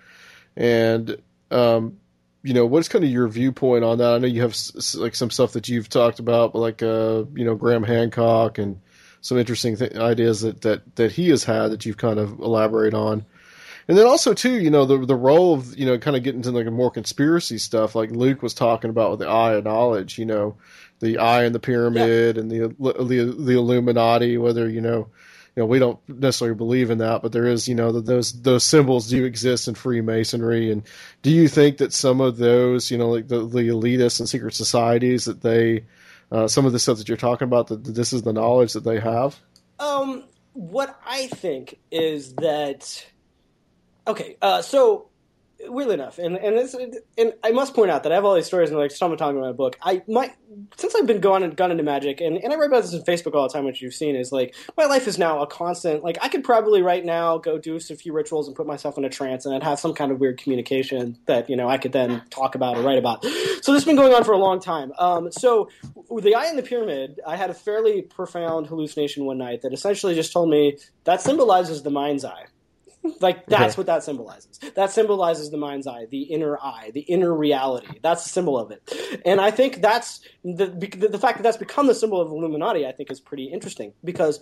and um, you know, what's kind of your viewpoint on that? I know you have s- s- like some stuff that you've talked about, like uh, you know, Graham Hancock and some interesting th- ideas that, that that he has had that you've kind of elaborate on. And then also too, you know, the the role of you know, kind of getting into like a more conspiracy stuff, like Luke was talking about with the eye of knowledge, you know, the eye and the pyramid and the, the the Illuminati. Whether you know, you know, we don't necessarily believe in that, but there is, you know, that those those symbols do exist in Freemasonry. And do you think that some of those, you know, like the the elitists and secret societies, that they, uh, some of the stuff that you're talking about, that this is the knowledge that they have? Um, what I think is that okay. Uh, so weirdly enough, and and this, and I must point out that I have all these stories and like talking about my book. I my since I've been gone and gone into magic, and, and I write about this on Facebook all the time, which you've seen is like my life is now a constant. Like I could probably right now go do a few rituals and put myself in a trance, and I'd have some kind of weird communication that you know I could then talk about or write about. So this has been going on for a long time. Um, so the eye in the pyramid, I had a fairly profound hallucination one night that essentially just told me that symbolizes the mind's eye. Like that's what that symbolizes. That symbolizes the mind's eye, the inner eye, the inner reality. That's the symbol of it. And I think that's the the, fact that that's become the symbol of Illuminati. I think is pretty interesting because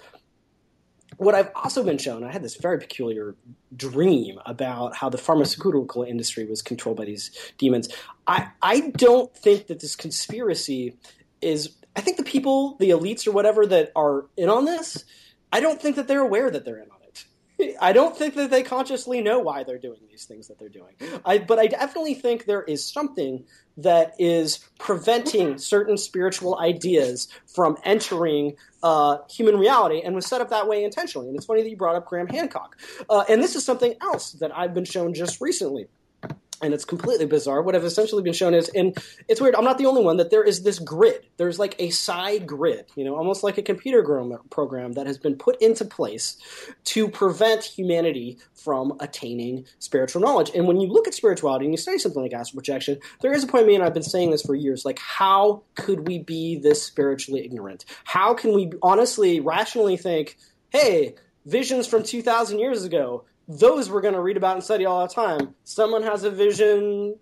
what I've also been shown, I had this very peculiar dream about how the pharmaceutical industry was controlled by these demons. I I don't think that this conspiracy is. I think the people, the elites or whatever that are in on this, I don't think that they're aware that they're in on it. I don't think that they consciously know why they're doing these things that they're doing. I, but I definitely think there is something that is preventing certain spiritual ideas from entering uh, human reality and was set up that way intentionally. And it's funny that you brought up Graham Hancock. Uh, and this is something else that I've been shown just recently and it's completely bizarre. What I've essentially been shown is, and it's weird. I'm not the only one that there is this grid. There's like a side grid, you know, almost like a computer program that has been put into place to prevent humanity from attaining spiritual knowledge. And when you look at spirituality and you study something like astral projection, there is a point. Me and I've been saying this for years. Like, how could we be this spiritually ignorant? How can we honestly, rationally think, hey? Visions from 2,000 years ago those we're going to read about and study all the time. Someone has a vision,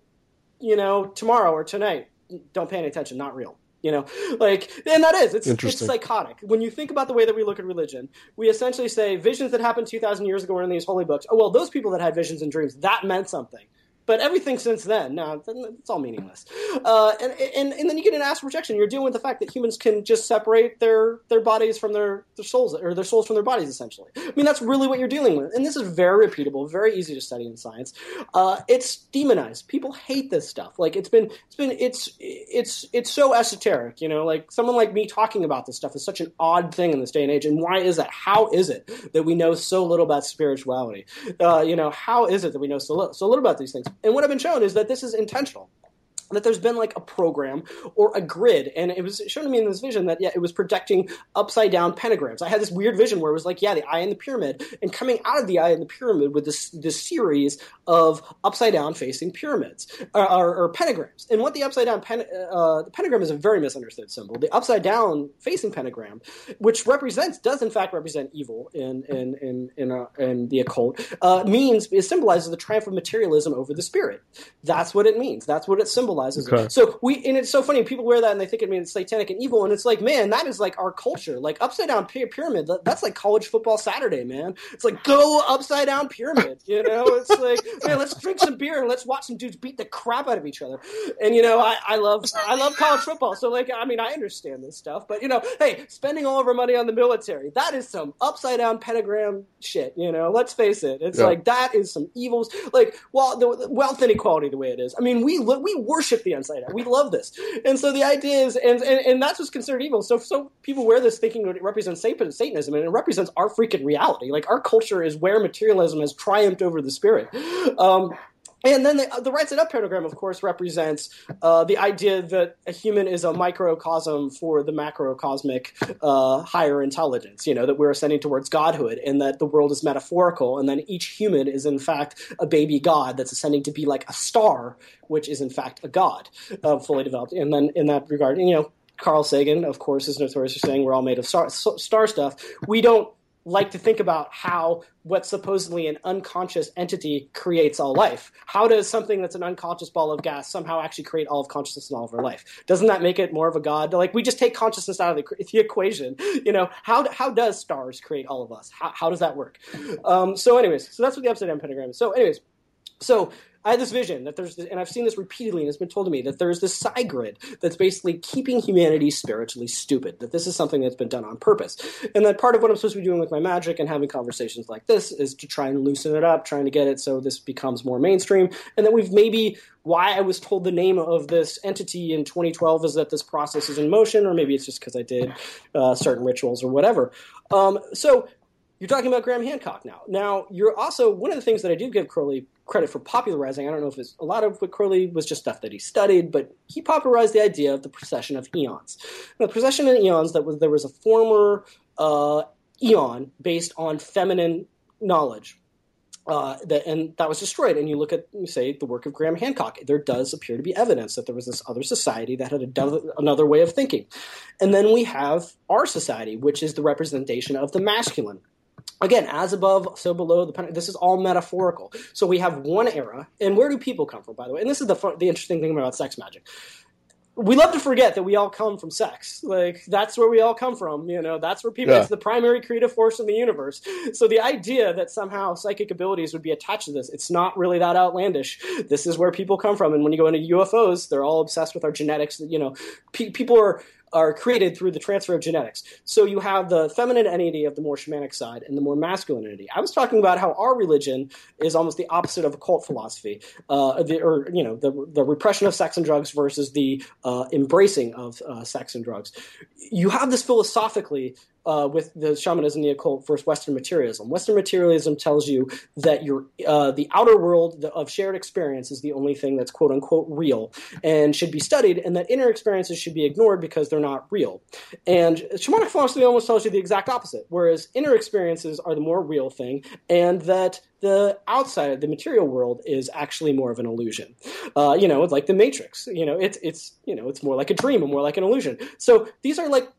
you know, tomorrow or tonight. Don't pay any attention. Not real. You know, like, and that is, it's, it's psychotic. When you think about the way that we look at religion, we essentially say visions that happened 2,000 years ago were in these holy books. Oh, well, those people that had visions and dreams, that meant something. But everything since then, no, it's all meaningless. Uh, and, and and then you get an astral projection. You're dealing with the fact that humans can just separate their their bodies from their, their souls, or their souls from their bodies, essentially. I mean, that's really what you're dealing with. And this is very repeatable, very easy to study in science. Uh, it's demonized. People hate this stuff. Like it's been it's been it's it's it's so esoteric. You know, like someone like me talking about this stuff is such an odd thing in this day and age. And why is that? How is it that we know so little about spirituality? Uh, you know, how is it that we know so little, so little about these things? And what I've been shown is that this is intentional. That there's been like a program or a grid, and it was shown to me in this vision that yeah, it was projecting upside down pentagrams. I had this weird vision where it was like yeah, the eye in the pyramid, and coming out of the eye in the pyramid with this this series of upside down facing pyramids or, or, or pentagrams. And what the upside down pen, uh, the pentagram is a very misunderstood symbol. The upside down facing pentagram, which represents does in fact represent evil in in in in, uh, in the occult, uh, means it symbolizes the triumph of materialism over the spirit. That's what it means. That's what it symbolizes. Okay. it. So we and it's so funny. People wear that and they think it means satanic and evil, and it's like, man, that is like our culture. Like upside down pyramid. That's like college football Saturday, man. It's like go upside down pyramid. You know, it's like man, let's drink some beer and let's watch some dudes beat the crap out of each other. And you know, I, I love I love college football. So like, I mean, I understand this stuff, but you know, hey, spending all of our money on the military, that is some upside down pentagram shit. You know, let's face it. It's Yeah. like that is some evils. Like, well, the, the wealth inequality the way it is. I mean, we we worship the upside down. We love this, and so the idea is, and and, and that's what's considered evil. So so people wear this thinking it represents Satanism, and it represents our freaking reality. Like our culture is where materialism has triumphed over the spirit. Um, and then the, the right side up pentagram, of course, represents uh, the idea that a human is a microcosm for the macrocosmic uh, higher intelligence. You know that we're ascending towards godhood, and that the world is metaphorical, and then each human is in fact a baby god that's ascending to be like a star, which is in fact a god, uh, fully developed. And then in that regard, you know, Carl Sagan, of course, is notorious for saying we're all made of star, star stuff. We don't like to think about how what's supposedly an unconscious entity creates all life. How does something that's an unconscious ball of gas somehow actually create all of consciousness in all of our life? Doesn't that make it more of a god? Like we just take consciousness out of the, the equation. You know, how how does stars create all of us? How, how does that work? Um, so, anyways, so that's what the upside down pentagram is. So, anyways, so I had this vision that there's, and I've seen this repeatedly, and it's been told to me that there's this side grid that's basically keeping humanity spiritually stupid. That this is something that's been done on purpose, and that part of what I'm supposed to be doing with my magic and having conversations like this is to try and loosen it up, trying to get it so this becomes more mainstream, and that we've maybe why I was told the name of this entity in 2012 is that this process is in motion, or maybe it's just because I did uh, certain rituals or whatever. Um, so you're talking about Graham Hancock now. Now, you're also one of the things that I do give Crowley credit for popularizing. I don't know if it's a lot of what Crowley was just stuff that he studied, but he popularized the idea of the procession of eons. Now, the procession of eons that was there was a former uh, eon based on feminine knowledge. Uh, that, and that was destroyed. And you look at, say, the work of Graham Hancock. There does appear to be evidence that there was this other society that had do- another way of thinking. And then we have our society, which is the representation of the masculine again as above so below the pen- this is all metaphorical. So we have one era and where do people come from by the way? And this is the fun, the interesting thing about sex magic. We love to forget that we all come from sex. Like that's where we all come from you know? That's where people Yeah. it's the primary creative force in the universe. So the idea that somehow psychic abilities would be attached to this it's not really that outlandish. This is where people come from and when you go into ufos they're all obsessed with our genetics you know? Pe- people are are created through the transfer of genetics. So you have the feminine entity of the more shamanic side and the more masculine entity. I was talking about how our religion is almost the opposite of occult philosophy, uh, the, or you know, the the repression of sex and drugs versus the uh, embracing of uh, sex and drugs. You have this philosophically uh, with the shamanism, and the occult versus Western materialism. Western materialism tells you that your uh, the outer world of shared experience is the only thing that's quote unquote real and should be studied, and that inner experiences should be ignored because they're not real. And shamanic philosophy almost tells you the exact opposite, whereas inner experiences are the more real thing, and that the outside, the material world, is actually more of an illusion. Uh, you know, like the Matrix. You know, it's it's you know, it's more like a dream and more like an illusion. So these are like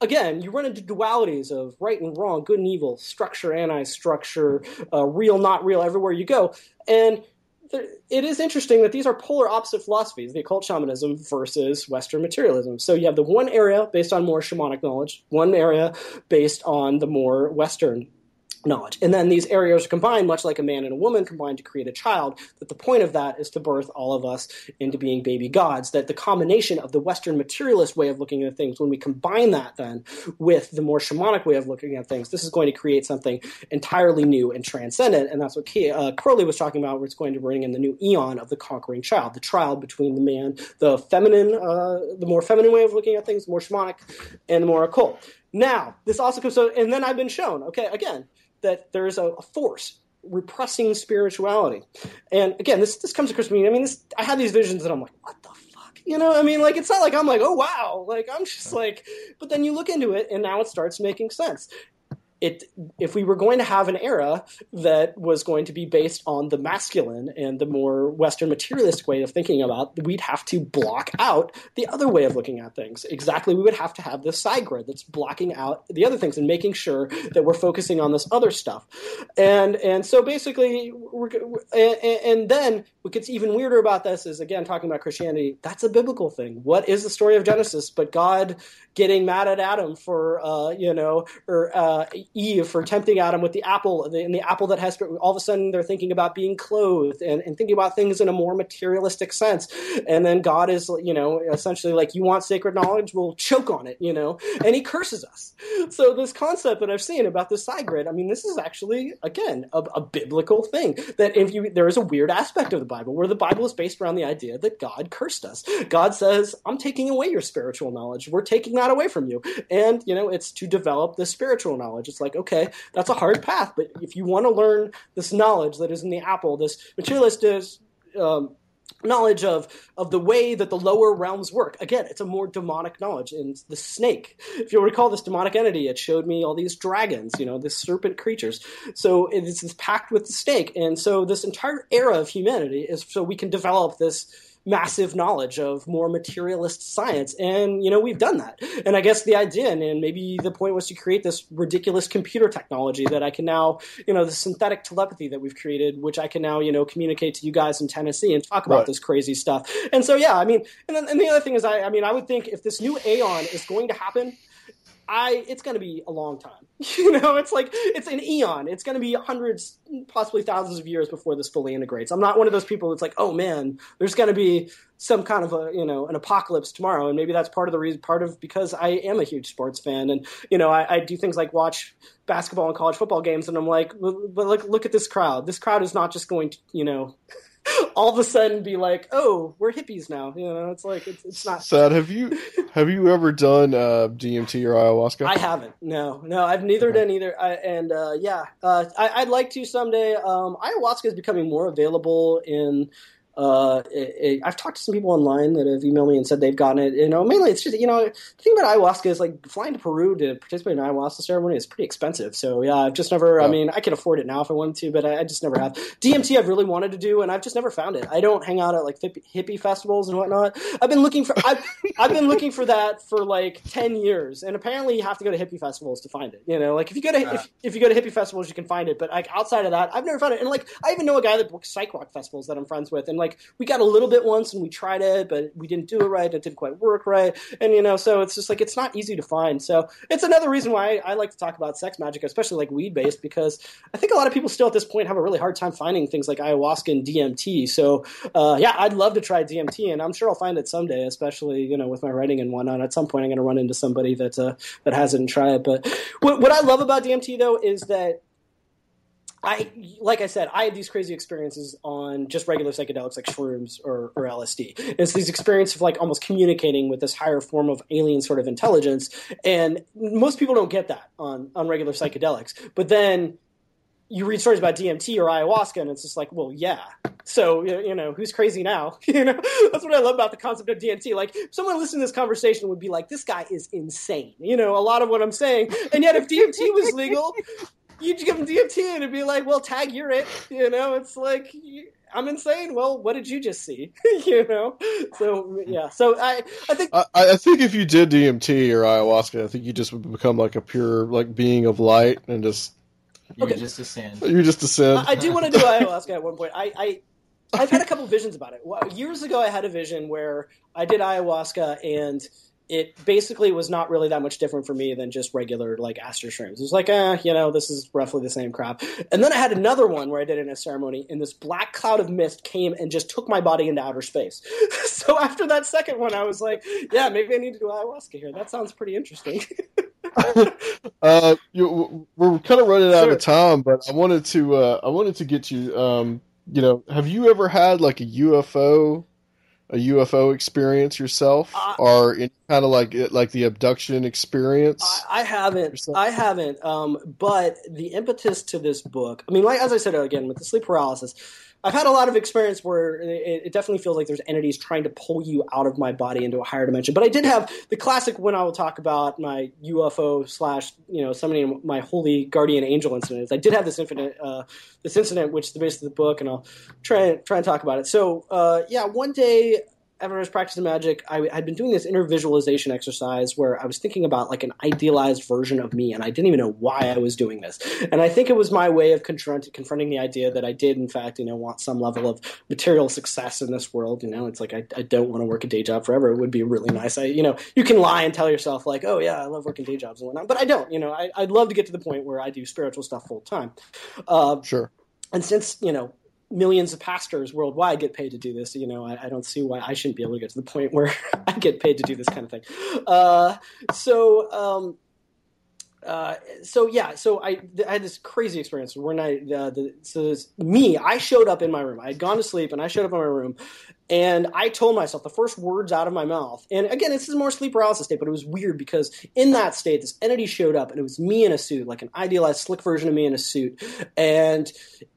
again, you run into dualities of right and wrong, good and evil, structure, anti-structure, uh, real, not real, everywhere you go. And there, it is interesting that these are polar opposite philosophies, the occult shamanism versus Western materialism. So you have the one area based on more shamanic knowledge, one area based on the more Western knowledge. And then these areas are combined, much like a man and a woman combined to create a child, that the point of that is to birth all of us into being baby gods. That the combination of the Western materialist way of looking at things, when we combine that then with the more shamanic way of looking at things, this is going to create something entirely new and transcendent. And that's what Ke- uh, Crowley was talking about, where it's going to bring in the new eon of the conquering child, the child between the man, the feminine, uh, the more feminine way of looking at things, more shamanic, and the more occult. Now, this also comes so, and then I've been shown, okay, again, that there is a, a force repressing spirituality. And again, this this comes across me. I mean, this I have these visions and I'm like, what the fuck? You know, I mean, like it's not like I'm like, oh wow, like I'm just like, but then you look into it and now it starts making sense. It if we were going to have an era that was going to be based on the masculine and the more Western materialistic way of thinking about, we'd have to block out the other way of looking at things. Exactly, we would have to have this side grid that's blocking out the other things and making sure that we're focusing on this other stuff. And and so basically, we're, and, and then what gets even weirder about this is again talking about Christianity. That's a biblical thing. What is the story of Genesis? But God getting mad at Adam for uh, you know or uh, Eve for tempting Adam with the apple and the apple that has all of a sudden they're thinking about being clothed and, and thinking about things in a more materialistic sense. And then God is you know essentially like you want sacred knowledge? We'll choke on it you know? And he curses us. So this concept that I've seen about the side grid I mean this is actually again a, a biblical thing that if you there is a weird aspect of the Bible where the Bible is based around the idea that God cursed us. God says I'm taking away your spiritual knowledge. We're taking that away from you. And, you know, it's to develop the spiritual knowledge. It's like, okay, that's a hard path, but if you want to learn this knowledge that is in the apple, this materialistic um, knowledge of of the way that the lower realms work. Again, it's a more demonic knowledge. And the snake, if you'll recall this demonic entity, it showed me all these dragons, you know, these serpent creatures. So it's this pact with the snake. And so this entire era of humanity is so we can develop this massive knowledge of more materialist science. And, you know, we've done that. And I guess the idea, and maybe the point was to create this ridiculous computer technology that I can now, you know, the synthetic telepathy that we've created, which I can now, you know, communicate to you guys in Tennessee and talk about right. this crazy stuff. And so, yeah, I mean, and, then, and the other thing is, I, I mean, I would think if this new Aeon is going to happen, I it's going to be a long time. You know, it's like it's an eon. It's going to be hundreds, possibly thousands of years before this fully integrates. I'm not one of those people that's like, oh man, there's going to be some kind of a you know an apocalypse tomorrow, and maybe that's part of the reason, part of because I am a huge sports fan, and you know I, I do things like watch basketball and college football games, and I'm like, but look look at this crowd. This crowd is not just going to you know all of a sudden be like, "Oh, we're hippies now." You know, it's like it's, it's not. Sad. Have you have you ever done uh, DMT or ayahuasca? I haven't. No, no, I've neither okay. done either. I, and uh, yeah, uh, I, would like to someday. Um, ayahuasca is becoming more available in uh, it, it, I've talked to some people online that have emailed me and said they've gotten it. You know, mainly it's just you know the thing about ayahuasca is like flying to Peru to participate in an ayahuasca ceremony is pretty expensive. So yeah, I've just never. Oh. I mean, I can afford it now if I wanted to, but I, I, just never have. DMT I've really wanted to do, and I've just never found it. I don't hang out at like hippie festivals and whatnot. I've been looking for. I've, I've been looking for that for like ten years, and apparently you have to go to hippie festivals to find it. You know, like if you go to uh. if, if you go to hippie festivals, you can find it, but like outside of that, I've never found it. And like I even know a guy that books psych rock festivals that I'm friends with, and like we got a little bit once and we tried it, but we didn't do it right. It didn't quite work right. And, you know, so it's just like, it's not easy to find. So it's another reason why I, I like to talk about sex magic, especially like weed based, because I think a lot of people still at this point have a really hard time finding things like ayahuasca and DMT. So, uh, yeah, I'd love to try DMT and I'm sure I'll find it someday, especially, you know, with my writing and whatnot. At some point, I'm going to run into somebody that, uh, that hasn't tried it. But what, what I love about DMT though is that I like I said, I had these crazy experiences on just regular psychedelics like shrooms or, or LSD. It's these experiences of like almost communicating with this higher form of alien sort of intelligence, and most people don't get that on on regular psychedelics. But then you read stories about DMT or ayahuasca, and it's just like, well, yeah. So you know, who's crazy now? you know, that's what I love about the concept of DMT. Like, someone listening to this conversation would be like, this guy is insane. You know, a lot of what I'm saying. And yet, if DMT was legal, you'd give them DMT and it'd be like, well, tag, you're it. You know, it's like, I'm insane. Well, what did you just see? you know, so yeah. So I, I think, I, I, think if you did DMT or ayahuasca, I think you just would become like a pure like being of light and just. You okay. just ascend. You just ascend. I, I do want to do ayahuasca at one point. I, I I've had a couple visions about it. Years ago, I had a vision where I did ayahuasca and it basically was not really that much different for me than just regular like aster shrooms. It was like, eh, you know, this is roughly the same crap. And then I had another one where I did it in a ceremony, and this black cloud of mist came and just took my body into outer space. so after that second one, I was like, yeah, maybe I need to do ayahuasca here. That sounds pretty interesting. uh, you, we're kind of running out sure. of time, but I wanted to uh, I wanted to get you. Um, you know, have you ever had like a UFO a UFO experience yourself, uh, or any kind of like like the abduction experience? I, I haven't. I haven't. Um, but the impetus to this book, I mean, like as I said again, with the sleep paralysis, I've had a lot of experience where it, it, definitely feels like there's entities trying to pull you out of my body into a higher dimension. But I did have the classic when I will talk about my UFO slash you know summoning my holy guardian angel incidents. I did have this infinite uh, this incident, which is the basis of the book, and I'll try try and talk about it. So uh, yeah, one day after I was practicing magic, I had been doing this inner visualization exercise where I was thinking about like an idealized version of me, and I didn't even know why I was doing this. And I think it was my way of confront- confronting the idea that I did, in fact, you know, want some level of material success in this world. You know, it's like I, I don't want to work a day job forever. It would be really nice. I, you know, you can lie and tell yourself like, oh yeah, I love working day jobs and whatnot, but I don't. You know, I, would love to get to the point where I do spiritual stuff full time. Uh, sure. And since you know millions of pastors worldwide get paid to do this. You know, I, I, don't see why I shouldn't be able to get to the point where I get paid to do this kind of thing. Uh, so, um, uh, so yeah, so I, I, had this crazy experience when I, uh, the, so me, I showed up in my room. I had gone to sleep and I showed up in my room and I told myself the first words out of my mouth. And again, this is more sleep paralysis state, but it was weird because in that state, this entity showed up and it was me in a suit, like an idealized slick version of me in a suit. And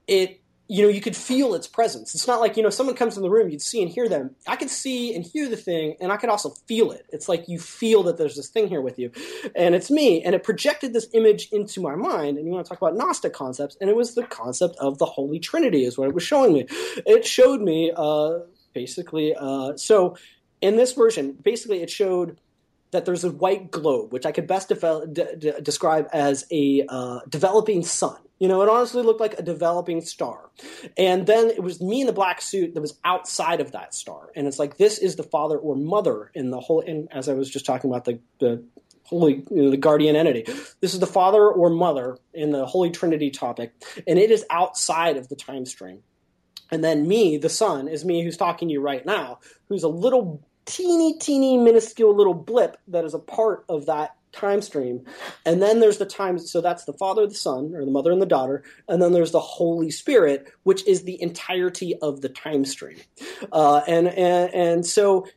it, you know, you could feel its presence. It's not like, you know, someone comes in the room, you'd see and hear them. I could see and hear the thing, and I could also feel it. It's like you feel that there's this thing here with you. And it's me. And it projected this image into my mind. And you want to talk about Gnostic concepts, and it was the concept of the Holy Trinity, is what it was showing me. It showed me, uh, basically, uh, so in this version, basically, it showed that there's a white globe, which I could best describe as a uh, developing sun. You know, it honestly looked like a developing star. And then it was me in the black suit that was outside of that star. And it's like, this is the father or mother in the whole, and as I was just talking about the, the holy, you know, the guardian entity. This is the father or mother in the Holy Trinity topic. And it is outside of the time stream. And then me, the son, is me who's talking to you right now, who's a little teeny, teeny, minuscule little blip that is a part of that time stream. And then there's the time, so that's the Father, the Son, or the Mother and the Daughter. And then there's the Holy Spirit, which is the entirety of the time stream. Uh, and, and, and so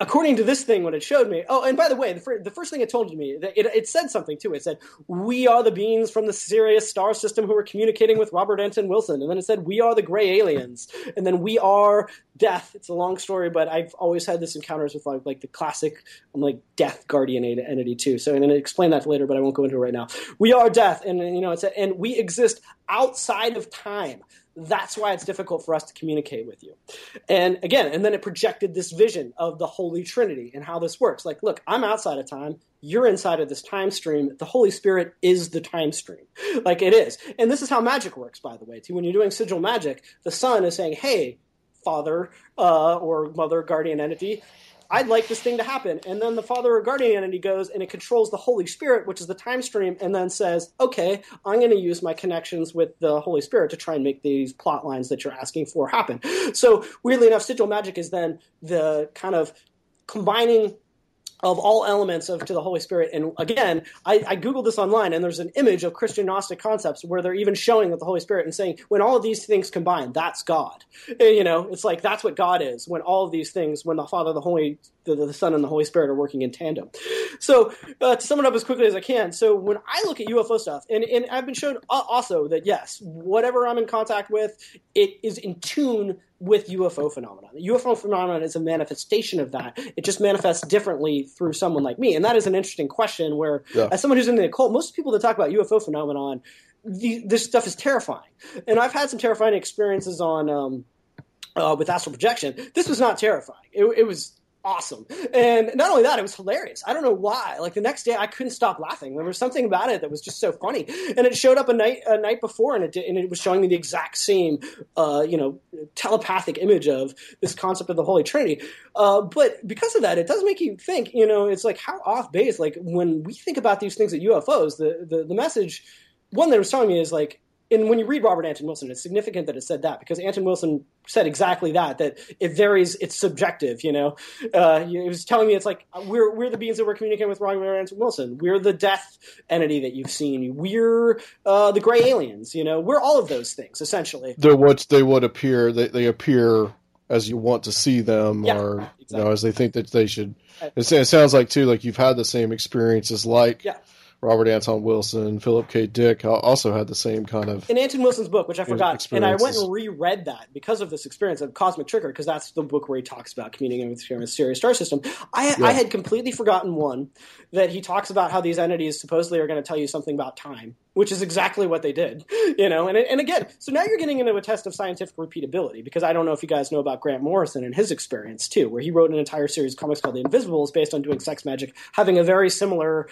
according to this thing, what it showed me. Oh, and by the way, the, fir- the first thing it told me, it, it, said something too. It said, "We are the beings from the Sirius star system who are communicating with Robert Anton Wilson," and then it said, "We are the gray aliens," and then we are death. It's a long story, but I've always had this encounters with like like the classic, I'm like death guardian entity too. So going to explain that later, but I won't go into it right now. We are death, and you know, it's a, and we exist outside of time. That's why it's difficult for us to communicate with you. And again, and then it projected this vision of the Holy Trinity and how this works. Like, look, I'm outside of time. You're inside of this time stream. The Holy Spirit is the time stream. Like it is. And this is how magic works, by the way, too. When you're doing sigil magic, the son is saying, hey, father uh, or mother guardian entity I'd like this thing to happen. And then the Father or Guardian entity goes and it controls the Holy Spirit, which is the time stream, and then says, okay, I'm going to use my connections with the Holy Spirit to try and make these plot lines that you're asking for happen. So, weirdly enough, sigil magic is then the kind of combining of all elements of to the Holy Spirit. And again, I, I, Googled this online, and there's an image of Christian Gnostic concepts where they're even showing that the Holy Spirit and saying, when all of these things combine, that's God. And, you know, it's like that's what God is when all of these things, when the Father, the Holy, the, the Son, and the Holy Spirit are working in tandem. So, uh, to sum it up as quickly as I can, so when I look at UFO stuff, and, and I've been shown also that yes, whatever I'm in contact with, it is in tune with UFO phenomenon. The UFO phenomenon is a manifestation of that. It just manifests differently through someone like me, and that is an interesting question. Where, yeah. as someone who's in the occult, most people that talk about UFO phenomenon, the, this stuff is terrifying. And I've had some terrifying experiences on um, uh, with astral projection. This was not terrifying. It, it was awesome. And not only that, it was hilarious. I don't know why. Like the next day, I couldn't stop laughing. There was something about it that was just so funny. And it showed up a night a night before, and it did, and it was showing me the exact same, uh, you know, telepathic image of this concept of the Holy Trinity. Uh, but because of that, it does make you think. You know, it's like how off base. Like when we think about these things at UFOs, the the, the message. One that was telling me is like and when you read Robert Anton Wilson, it's significant that it said that because Anton Wilson said exactly that that it varies, it's subjective. You know, uh, it was telling me it's like we're we're the beings that we're communicating with Robert Anton Wilson. We're the death entity that you've seen. We're uh, the gray aliens. You know, we're all of those things essentially. They're what they would appear. They they appear as you want to see them, yeah, or exactly. you know, as they think that they should. It, it sounds like too, like you've had the same experiences, like. Yeah Robert Anton Wilson, Philip K. Dick also had the same kind of. In Anton Wilson's book, which I forgot, and I went and reread that because of this experience of Cosmic Trigger, because that's the book where he talks about communicating with the Sirius star system. I, yeah. I had completely forgotten one that he talks about how these entities supposedly are going to tell you something about time, which is exactly what they did. You know, and and again, so now you're getting into a test of scientific repeatability because I don't know if you guys know about Grant Morrison and his experience too, where he wrote an entire series of comics called The Invisibles based on doing sex magic, having a very similar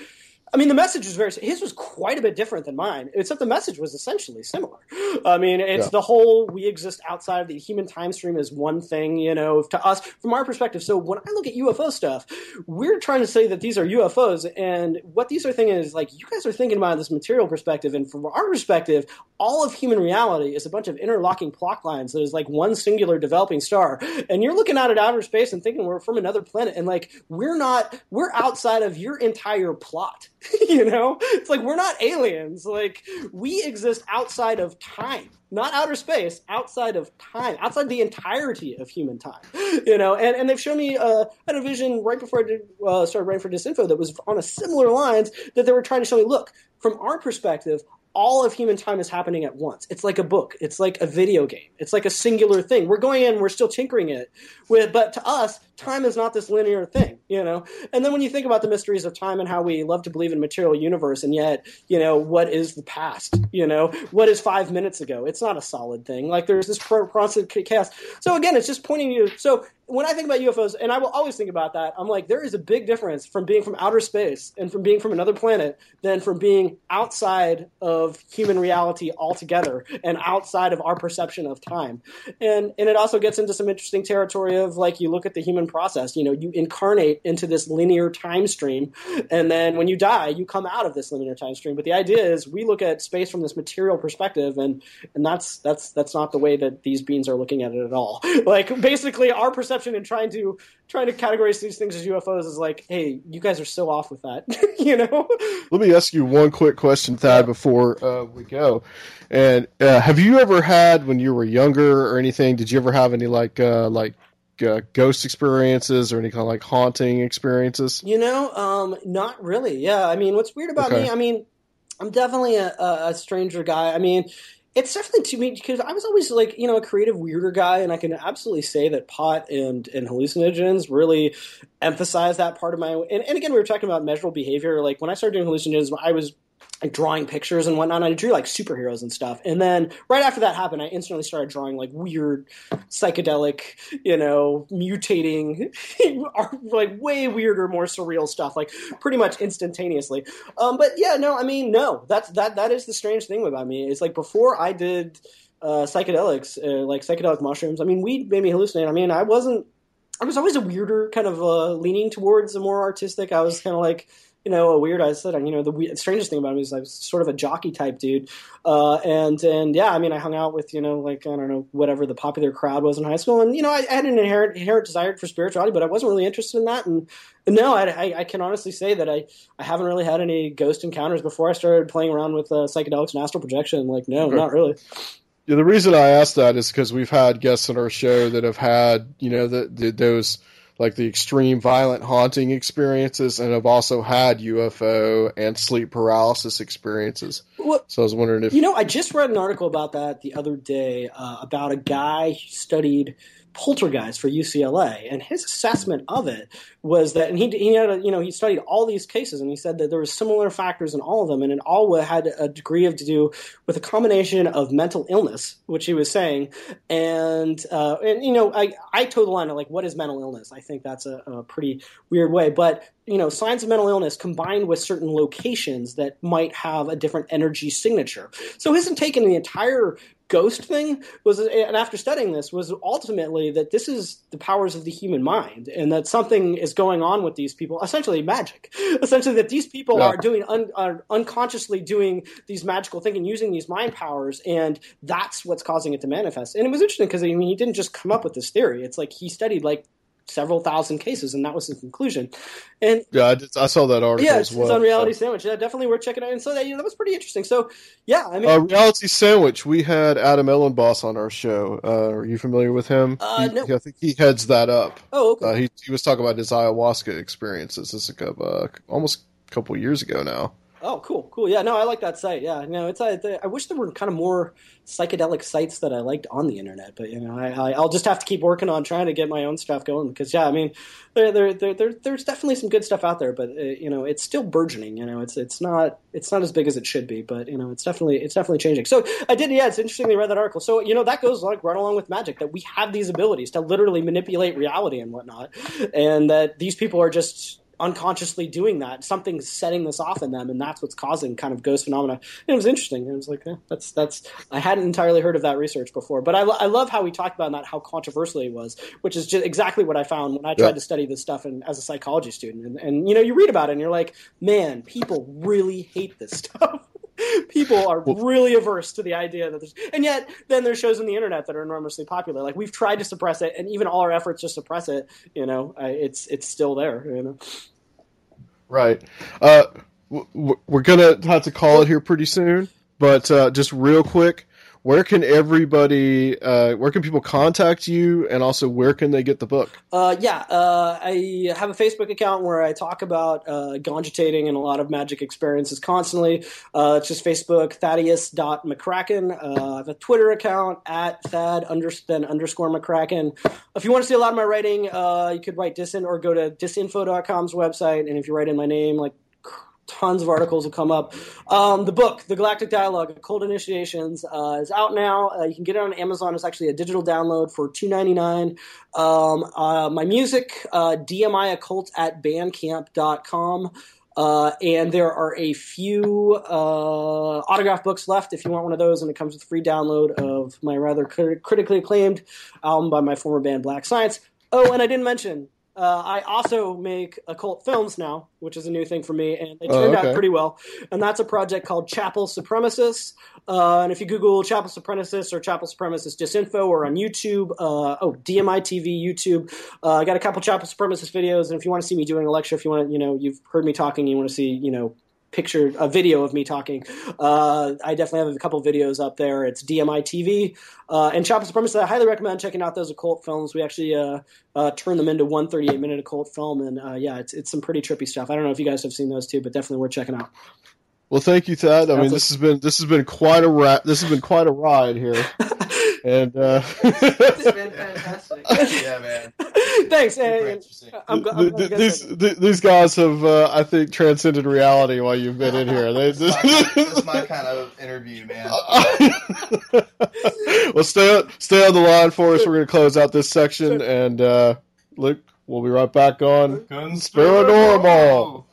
I mean, the message was very. His was quite a bit different than mine, except the message was essentially similar. I mean, it's yeah. the whole we exist outside of the human time stream is one thing, you know, to us from our perspective. So when I look at UFO stuff, we're trying to say that these are UFOs, and what these are thinking is like you guys are thinking about this material perspective, and from our perspective, all of human reality is a bunch of interlocking plot lines that is like one singular developing star, and you're looking out at outer space and thinking we're from another planet, and like we're not, we're outside of your entire plot you know it's like we're not aliens like we exist outside of time not outer space outside of time outside the entirety of human time you know and, and they've shown me uh, had a vision right before i did, uh, started writing for disinfo that was on a similar lines that they were trying to show me look from our perspective all of human time is happening at once. It's like a book. It's like a video game. It's like a singular thing. We're going in, we're still tinkering it with, but to us, time is not this linear thing, you know? And then when you think about the mysteries of time and how we love to believe in material universe, and yet, you know, what is the past? You know, what is five minutes ago? It's not a solid thing. Like there's this constant chaos. So again, it's just pointing you. So when I think about UFOs, and I will always think about that, I'm like, there is a big difference from being from outer space and from being from another planet than from being outside of human reality altogether and outside of our perception of time. And and it also gets into some interesting territory of like you look at the human process, you know, you incarnate into this linear time stream, and then when you die, you come out of this linear time stream. But the idea is we look at space from this material perspective, and and that's that's that's not the way that these beings are looking at it at all. Like basically our perception and trying to trying to categorize these things as UFOs is like, hey, you guys are so off with that, you know. Let me ask you one quick question, Thad, before uh, we go. And uh, have you ever had when you were younger or anything? Did you ever have any like uh, like uh, ghost experiences or any kind of like haunting experiences? You know, um, not really. Yeah, I mean, what's weird about okay. me? I mean, I'm definitely a, a, stranger guy. I mean, it's definitely to me because I was always like you know a creative weirder guy, and I can absolutely say that pot and and hallucinogens really emphasize that part of my. And, and again, we were talking about measurable behavior. Like when I started doing hallucinogens, I was like drawing pictures and whatnot. I drew like superheroes and stuff. And then right after that happened, I instantly started drawing like weird, psychedelic, you know, mutating, like way weirder, more surreal stuff, like pretty much instantaneously. Um, but yeah, no, I mean, no, that's that that is the strange thing about me. It's like before I did uh, psychedelics, uh, like psychedelic mushrooms. I mean, weed made me hallucinate. I mean, I wasn't. I was always a weirder kind of uh, leaning towards a more artistic. I was kind of like you know, a weird. I said, you know, the strangest thing about me is I was sort of a jockey type dude, uh, and and yeah, I mean, I hung out with you know, like I don't know, whatever the popular crowd was in high school, and you know, I, I had an inherent inherent desire for spirituality, but I wasn't really interested in that, and, no, I, I, I, can honestly say that I, I haven't really had any ghost encounters before I started playing around with uh, psychedelics and astral projection. Like, no, not really. Yeah, the reason I asked that is because we've had guests on our show that have had, you know, the, the, those like the extreme violent haunting experiences and have also had UFO and sleep paralysis experiences. Well, so I was wondering if you know, I just read an article about that the other day uh, about a guy who studied poltergeist for UCLA, and his assessment of it was that, and he he had a, you know he studied all these cases, and he said that there were similar factors in all of them, and it all had a degree of to do with a combination of mental illness, which he was saying, and uh, and you know I I told the line of like what is mental illness? I think that's a, a pretty weird way, but you know signs of mental illness combined with certain locations that might have a different energy signature. So hasn't taken the entire ghost thing was and after studying this was ultimately that this is the powers of the human mind and that something is going on with these people. Essentially magic. Essentially that these people yeah. are doing un, are unconsciously doing these magical thinking using these mind powers and that's what's causing it to manifest. And it was interesting because I mean he didn't just come up with this theory. It's like he studied like several thousand cases, and that was the conclusion. And yeah, I, just, I saw that article yeah, as well. It's on Reality Sandwich. Yeah, definitely worth checking out. And so that you know, that was pretty interesting. So yeah, I mean, uh, Reality Sandwich. We had Adam Elenbaas on our show. Uh, are you familiar with him? Uh, he, no. I think he heads that up. Oh, okay. Uh, he he was talking about his ayahuasca experiences. This is a uh, almost a couple years ago now. Oh, cool, cool. Yeah, no, I like that site. Yeah, no, it's. I, I wish there were kind of more psychedelic sites that I liked on the internet, but you know, I, I will just have to keep working on trying to get my own stuff going because yeah, I mean, there, there, there, there there's definitely some good stuff out there, but uh, you know, it's still burgeoning. You know, it's it's not it's not as big as it should be, but you know, it's definitely it's definitely changing. So I did, yeah, it's interesting. Read that article. So you know, that goes like right along with magic that we have these abilities to literally manipulate reality and whatnot, and that these people are just unconsciously doing that. Something's setting this off in them, and that's what's causing kind of ghost phenomena. And it was interesting. It was like eh, that's that's I hadn't entirely heard of that research before, but I, I love how we talked about that, how controversial it was, which is just exactly what I found when I tried yeah. to study this stuff and, as a psychology student. And, and you know, you read about it, and you're like, man, people really hate this stuff. people are really averse to the idea that there's, and yet then there's shows on the internet that are enormously popular. Like we've tried to suppress it, and even all our efforts to suppress it, you know, it's it's still there. You know. Right. Uh, we're gonna have to call it here pretty soon, but uh, just real quick, where can everybody uh, where can people contact you? And also where can they get the book? Uh, yeah uh, i have a facebook account where i talk about uh, gongitating and a lot of magic experiences constantly. Uh, it's just facebook thaddeus.mckraken uh, i have a twitter account at thad under, then underscore mckraken. If you want to see a lot of my writing you could write disin or go to disinfo.com's website. And if you write in my name like tons of articles will come up. Um, the book, The Galactic Dialogue, Occult Initiations, uh, is out now. Uh, you can get it on Amazon. It's actually a digital download for two ninety nine. Um, uh, my music, uh, DMI Occult at bandcamp.com. Uh, and there are a few uh, autograph books left if you want one of those, and it comes with a free download of my rather critically acclaimed album by my former band Black Science. Oh, and I didn't mention uh, I also make occult films now, which is a new thing for me, and they turned oh, okay. out pretty well. And that's a project called Chapel Supremacists. Uh, and if you Google Chapel Supremacists or Chapel Supremacist Disinfo or on YouTube, uh, oh DMI TV YouTube, uh, I got a couple Chapel Supremacist videos. And if you want to see me doing a lecture, if you want to, you know, you've heard me talking, you want to see, you know, picture a video of me talking. Uh, I definitely have a couple videos up there. It's DMI TV uh, and Chapel Supremacy. I highly recommend checking out those occult films. We actually uh, uh turn them into one 38 minute occult film, and uh, yeah, it's it's some pretty trippy stuff. I don't know if you guys have seen those too, but definitely worth checking out. Well, thank you, Thad. I mean, this has been this has been quite a ra- this has been quite a ride here. and uh, it's been fantastic. yeah, man. Thanks. And, I'm, I'm, I'm these these guys have, uh, I think, transcended reality while you've been in here. They, this, this is my kind of interview, man. well, stay stay on the line for us. We're going to close out this section, and uh, Luke, we'll be right back on Conspiranormal.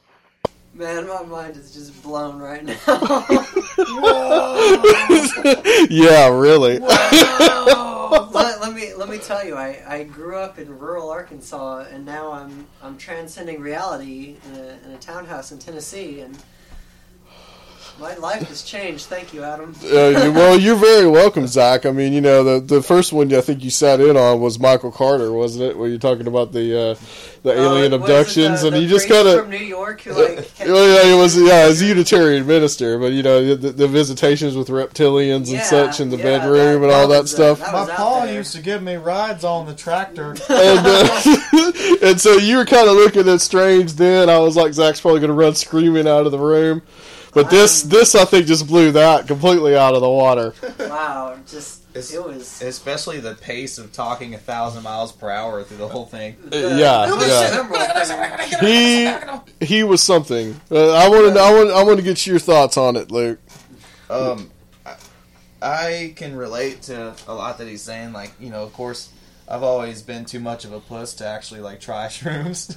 Man, my mind is just blown right now. yeah, really. let, let, me let me tell you, I, I grew up in rural Arkansas, and now I'm I'm transcending reality in a, in a townhouse in Tennessee, and my life has changed. Thank you, Adam. Uh, well, you're very welcome, Zach. I mean, you know, the the first one I think you sat in on was Michael Carter, wasn't it? Where you're talking about the uh, the uh, alien abductions, the, and you just kind of from New York, who like well, yeah, it was yeah, as a Unitarian minister, but you know, the, the visitations with reptilians yeah, and such in the yeah, bedroom that, and all that, that stuff. That My pa used to give me rides on the tractor, and uh, and so you were kind of looking at strange. Then I was like, Zach's probably going to run screaming out of the room. But this this I think just blew that completely out of the water. Wow, just it's, it was especially the pace of talking a thousand miles per hour through the whole thing. Uh, yeah, yeah. he he was something. Uh, I want to I want I want to get your thoughts on it, Luke. Um, I, I can relate to a lot that he's saying. Like you know, of course, I've always been too much of a puss to actually like try shrooms.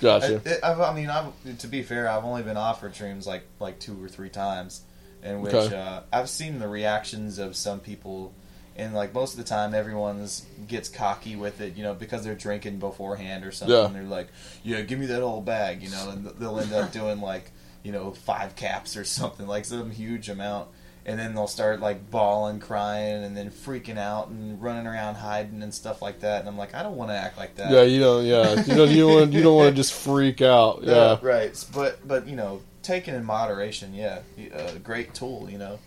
gotcha. I, I, I mean, I've, to be fair, I've only been offered shrooms like like two or three times, in which okay. uh, I've seen the reactions of some people, and like most of the time, everyone's gets cocky with it, you know, because they're drinking beforehand or something. Yeah. They're like, "Yeah, give me that whole bag," you know, and they'll end up doing like you know five caps or something, like some huge amount and then they'll start like bawling, crying, and then freaking out and running around hiding and stuff like that. And I'm like, I don't want to act like that. Yeah, you don't. Yeah, you don't. You want. You don't want to just freak out. Yeah, uh, right. But but you know, taken in moderation, yeah, a great tool. You know,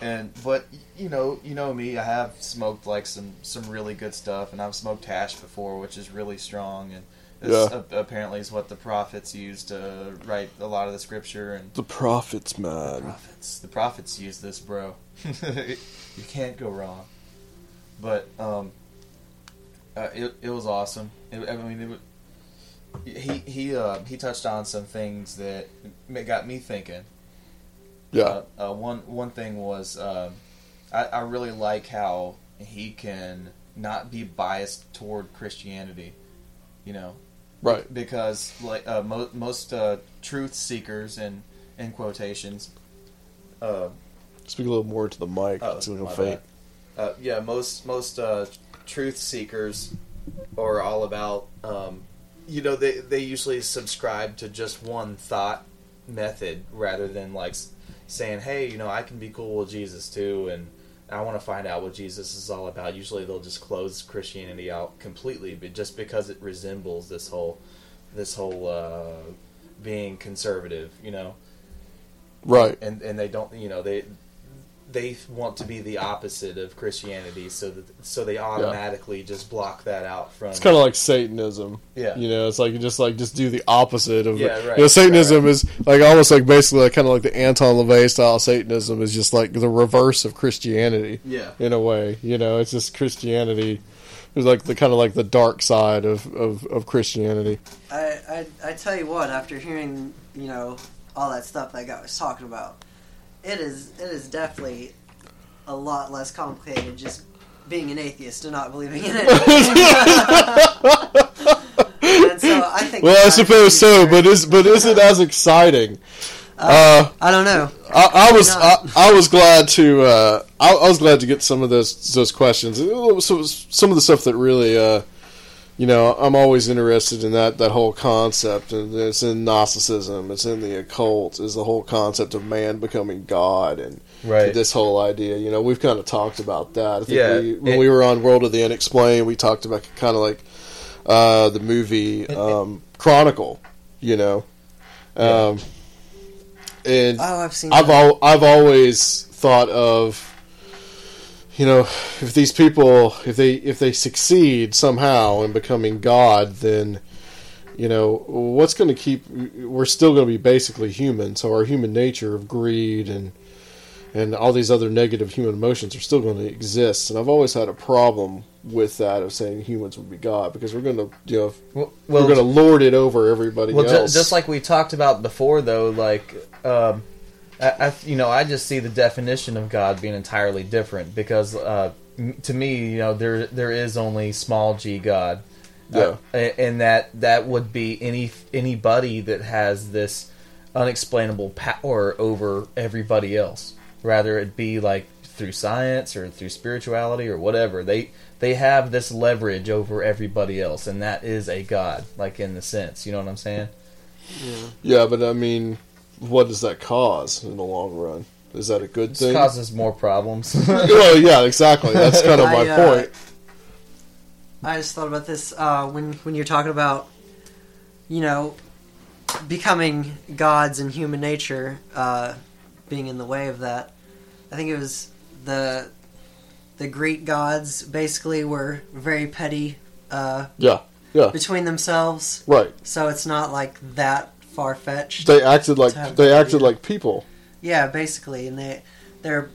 and but you know, you know me. I have smoked like some some really good stuff, and I've smoked hash before, which is really strong and This Yeah. apparently is what the prophets used to write a lot of the scripture and The prophets, man. prophets. The prophets use this, bro. you can't go wrong. But um, uh, it it was awesome. It, I mean, it, he he uh, he touched on some things that got me thinking. Yeah. Uh, uh, one one thing was um, I, I really like how he can not be biased toward Christianity. You know, Right. because like uh, mo- most uh, truth seekers and in quotations uh, Speak a little more to the mic. Oh, it's a little faint. uh, yeah most most uh, truth seekers are all about um, you know they they usually subscribe to just one thought method rather than like saying hey you know I can be cool with Jesus too and I want to find out what Jesus is all about. Usually they'll just close Christianity out completely, but just because it resembles this whole this whole uh, being conservative, you know. Right. And and they don't, you know, they they want to be the opposite of Christianity, so that so they automatically just block that out from. It's kind of like Satanism. Yeah. You know, it's like you just like just do the opposite of. Yeah, right, You know, Satanism right, is like almost like basically like kind of like the Anton LaVey style Satanism is just like the reverse of Christianity. Yeah. In a way, you know, it's just Christianity. It's like the kind of like the dark side of, of, of Christianity. I, I I tell you what, after hearing you know all that stuff that guy was talking about, it is it is definitely a lot less complicated just being an atheist and not believing in it. so I think Well, I suppose so, but is but is it as exciting? Uh, I don't know. I, I was I. I was glad to uh, I, I was glad to get some of those those questions. So some of the stuff that really, uh, you know, I'm always interested in that that whole concept, and it's in Gnosticism, it's in the occult, is the whole concept of man becoming God, and Right. this whole idea. You know, we've kind of talked about that. I think Yeah, we, when it- we were on World of the Unexplained, we talked about kind of like uh, the movie um, Chronicle. You know. Um, and Oh, I've seen I've al- I've always thought of you know if these people if they if they succeed somehow in becoming God then you know what's going to keep we're still going to be basically human so our human nature of greed and and all these other negative human emotions are still going to exist and I've always had a problem with that of saying humans would be God because we're going to you know well, we're going to lord it over everybody else. Well, else just like we talked about before, though, like um, I, I, you know, I just see the definition of God being entirely different because uh, to me, you know, there there is only small G God, Uh, and that that would be any anybody that has this unexplainable power over everybody else, rather it be like through science or through spirituality or whatever. They they have this leverage over everybody else, and that is a god, like in the sense. You know what I'm saying? Yeah. Yeah, but I mean, what does that cause in the long run? Is that a good This thing? causes more problems. well, yeah, exactly. That's kind of my I, uh, point. I just thought about this uh, when when you're talking about, you know, becoming gods and human nature uh, being in the way of that. I think it was the the Greek gods basically were very petty uh, Yeah, yeah, between themselves. right. So it's not like that far fetched. They acted like they acted idea. like people. Yeah, basically, and they they're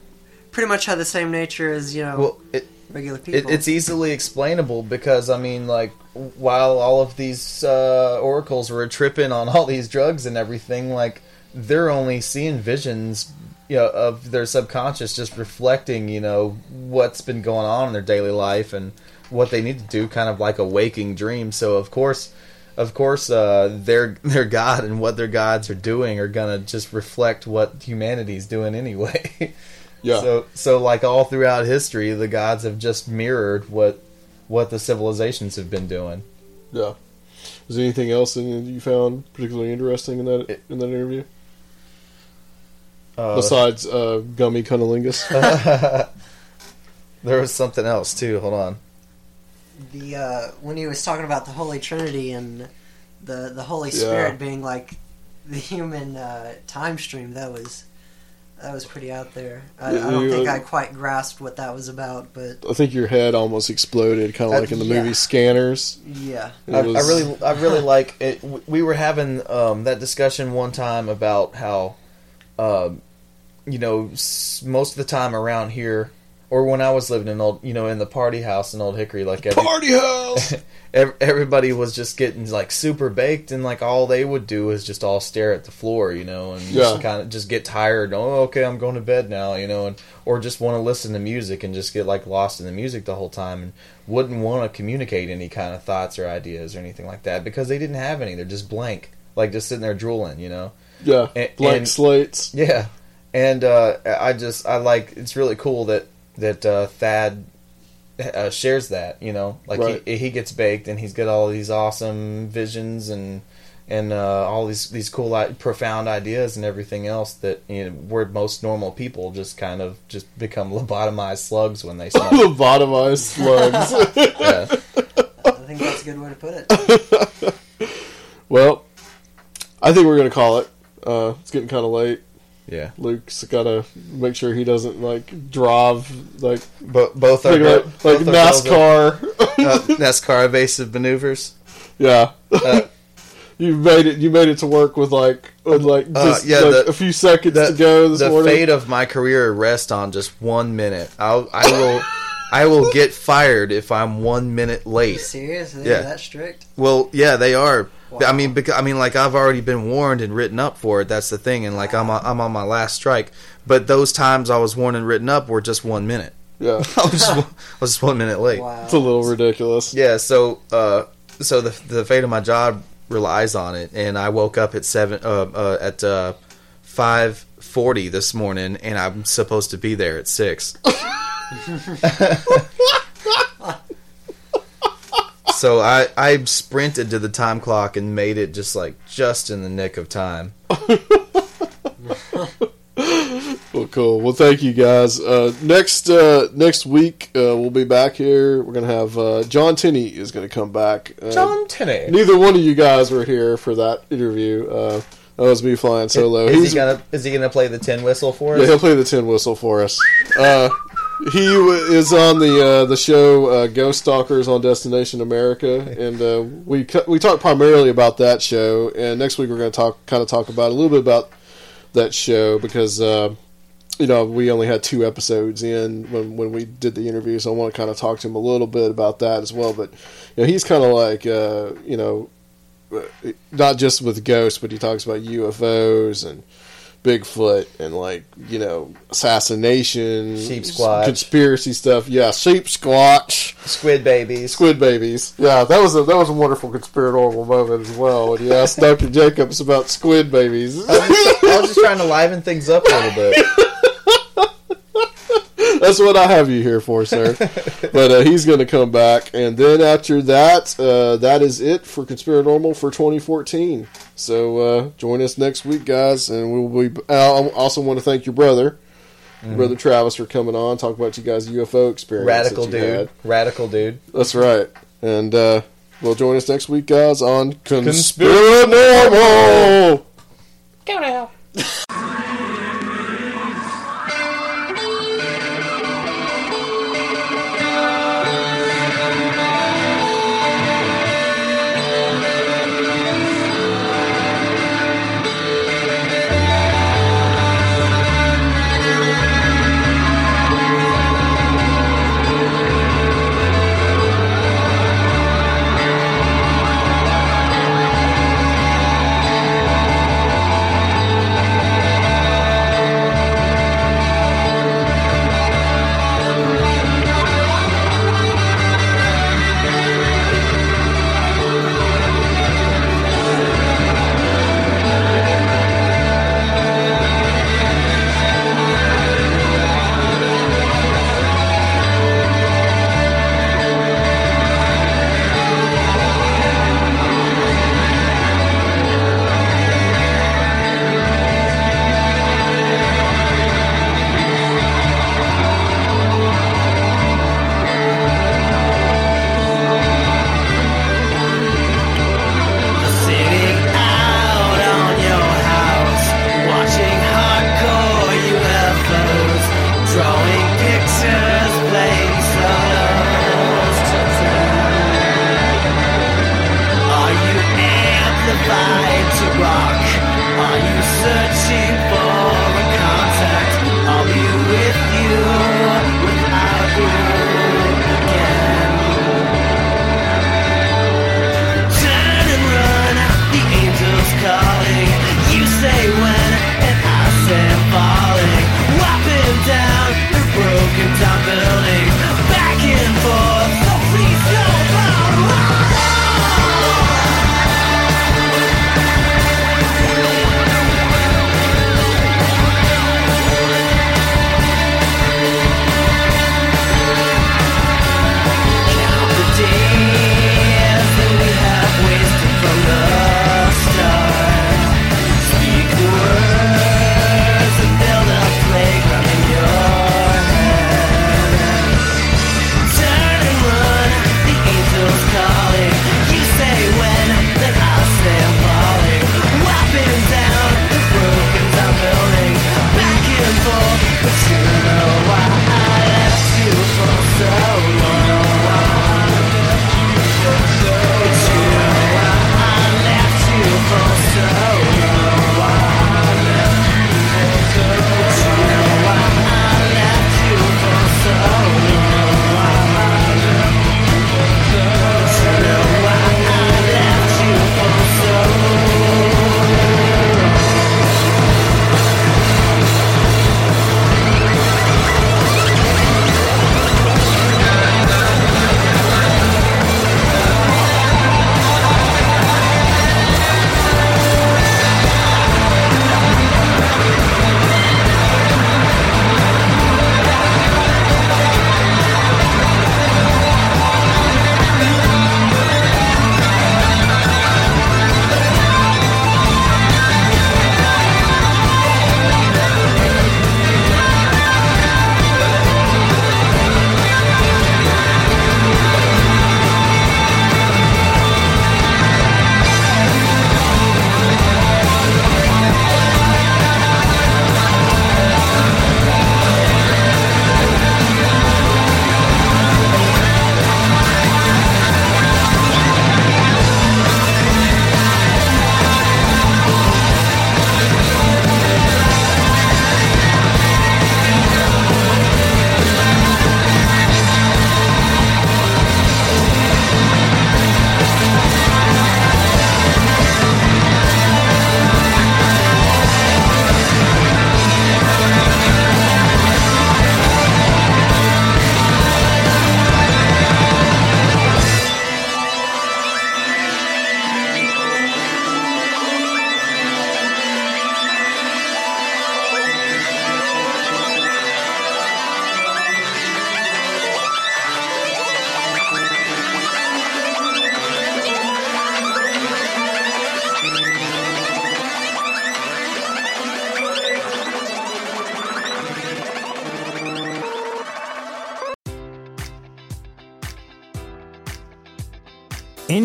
pretty much have the same nature as you know well, it, regular it, people. it's easily explainable because I mean, like, while all of these uh, oracles were tripping on all these drugs and everything, like, they're only seeing visions. You know, of their subconscious just reflecting, you know, what's been going on in their daily life and what they need to do, kind of like a waking dream. So, of course, of course, uh, their their god and what their gods are doing are gonna just reflect what humanity's doing anyway. Yeah. So so like all throughout history, the gods have just mirrored what what the civilizations have been doing. Yeah. Was there anything else that you found particularly interesting in that in that interview Uh, besides uh, Gummy Cunnilingus? there was something else too. Hold on. The uh, when he was talking about the Holy Trinity and the the Holy Yeah. Spirit being like the human uh, time stream. That was that was pretty out there. I, Yeah, I don't you- think I quite grasped what that was about, but I think your head almost exploded, kind of Uh, like in the yeah. movie Scanners. yeah. It I, I really, I really like it. We were having um, that discussion one time about how, um, you know, most of the time around here, or when I was living in old, you know, in the party house in Old Hickory, like every, Party house. everybody was just getting like super baked, and like all they would do is just all stare at the floor, you know, and Yeah. just kind of just get tired. Oh, okay, I'm going to bed now, you know, and or just want to listen to music and just get like lost in the music the whole time, and wouldn't want to communicate any kind of thoughts or ideas or anything like that because they didn't have any. They're just blank, like just sitting there drooling, you know. yeah, And- blank and- slates. Yeah, and uh, I just I like it's really cool that that uh, Thad uh, shares that. You know, like Right. he he gets baked and he's got all these awesome visions and and uh, all these these cool profound ideas and everything else that you know where most normal people just kind of just become lobotomized slugs when they smoke. Lobotomized slugs. yeah. I think that's a good way to put it. well, I think we're gonna call it. Uh, it's getting kind of late. Yeah, Luke's gotta make sure he doesn't like drive like but both are like, like, both like are those are, NASCAR. uh, NASCAR evasive maneuvers. yeah, Uh, you made it. You made it to work with like with like Uh, just yeah, like the- a few seconds the, to go this the morning. fate of my career rests on just one minute. I'll, I will, I will get fired if I'm one minute late. Serious? Are they Yeah. that strict? Well, yeah, they are. Wow. I mean, because I mean, like I've already been warned and written up for it. That's the thing, and like I'm, on- I'm on my last strike. But those times I was warned and written up were just one minute. yeah, I was just, one- I was just one minute late. Wow. it's a little ridiculous. Yeah, so uh, so the the fate of my job relies on it, and I woke up at seven uh, uh, at uh, five forty this morning, and I'm supposed to be there at six. so I I sprinted to the time clock and made it just like just in the nick of time. Well, cool. Well, thank you guys. Uh, next uh, next week uh, we'll be back here. We're gonna have uh, John Tenney is gonna come back. Uh, Tenney. Neither one of you guys were here for that interview. Uh, that was me flying solo. Is He's he gonna is he gonna play the tin whistle for us? yeah, he'll play the tin whistle for us. Uh, he is on the uh, the show uh, Ghost Stalkers on Destination America, and uh, we cu- we talk primarily about that show. And next week we're going to talk kind of talk about a little bit about that show because uh, you know we only had two episodes in when when we did the interview, so I want to kind of talk to him a little bit about that as well. But you know he's kind of like uh, you know not just with ghosts, but he talks about UFOs and Bigfoot and like you know assassination, Sheep squatch. conspiracy stuff. Yeah, sheep squatch, Squid babies. squid babies. Yeah, that was a that was a wonderful conspiratorial moment as well when you asked Doctor Jacobs about squid babies. I was, just, I was just trying to liven things up a little bit. That's what I have you here for, sir. but uh, he's going to come back, and then after that, uh, that is it for Conspiranormal for 2014. So uh, join us next week, guys, and we'll be. I also want to thank your brother, Mm-hmm. brother Travis, for coming on, talk about you guys' UFO experience. Radical dude. had. Radical dude. That's right, and uh, we'll join us next week, guys, on Conspiranormal. Conspiranormal.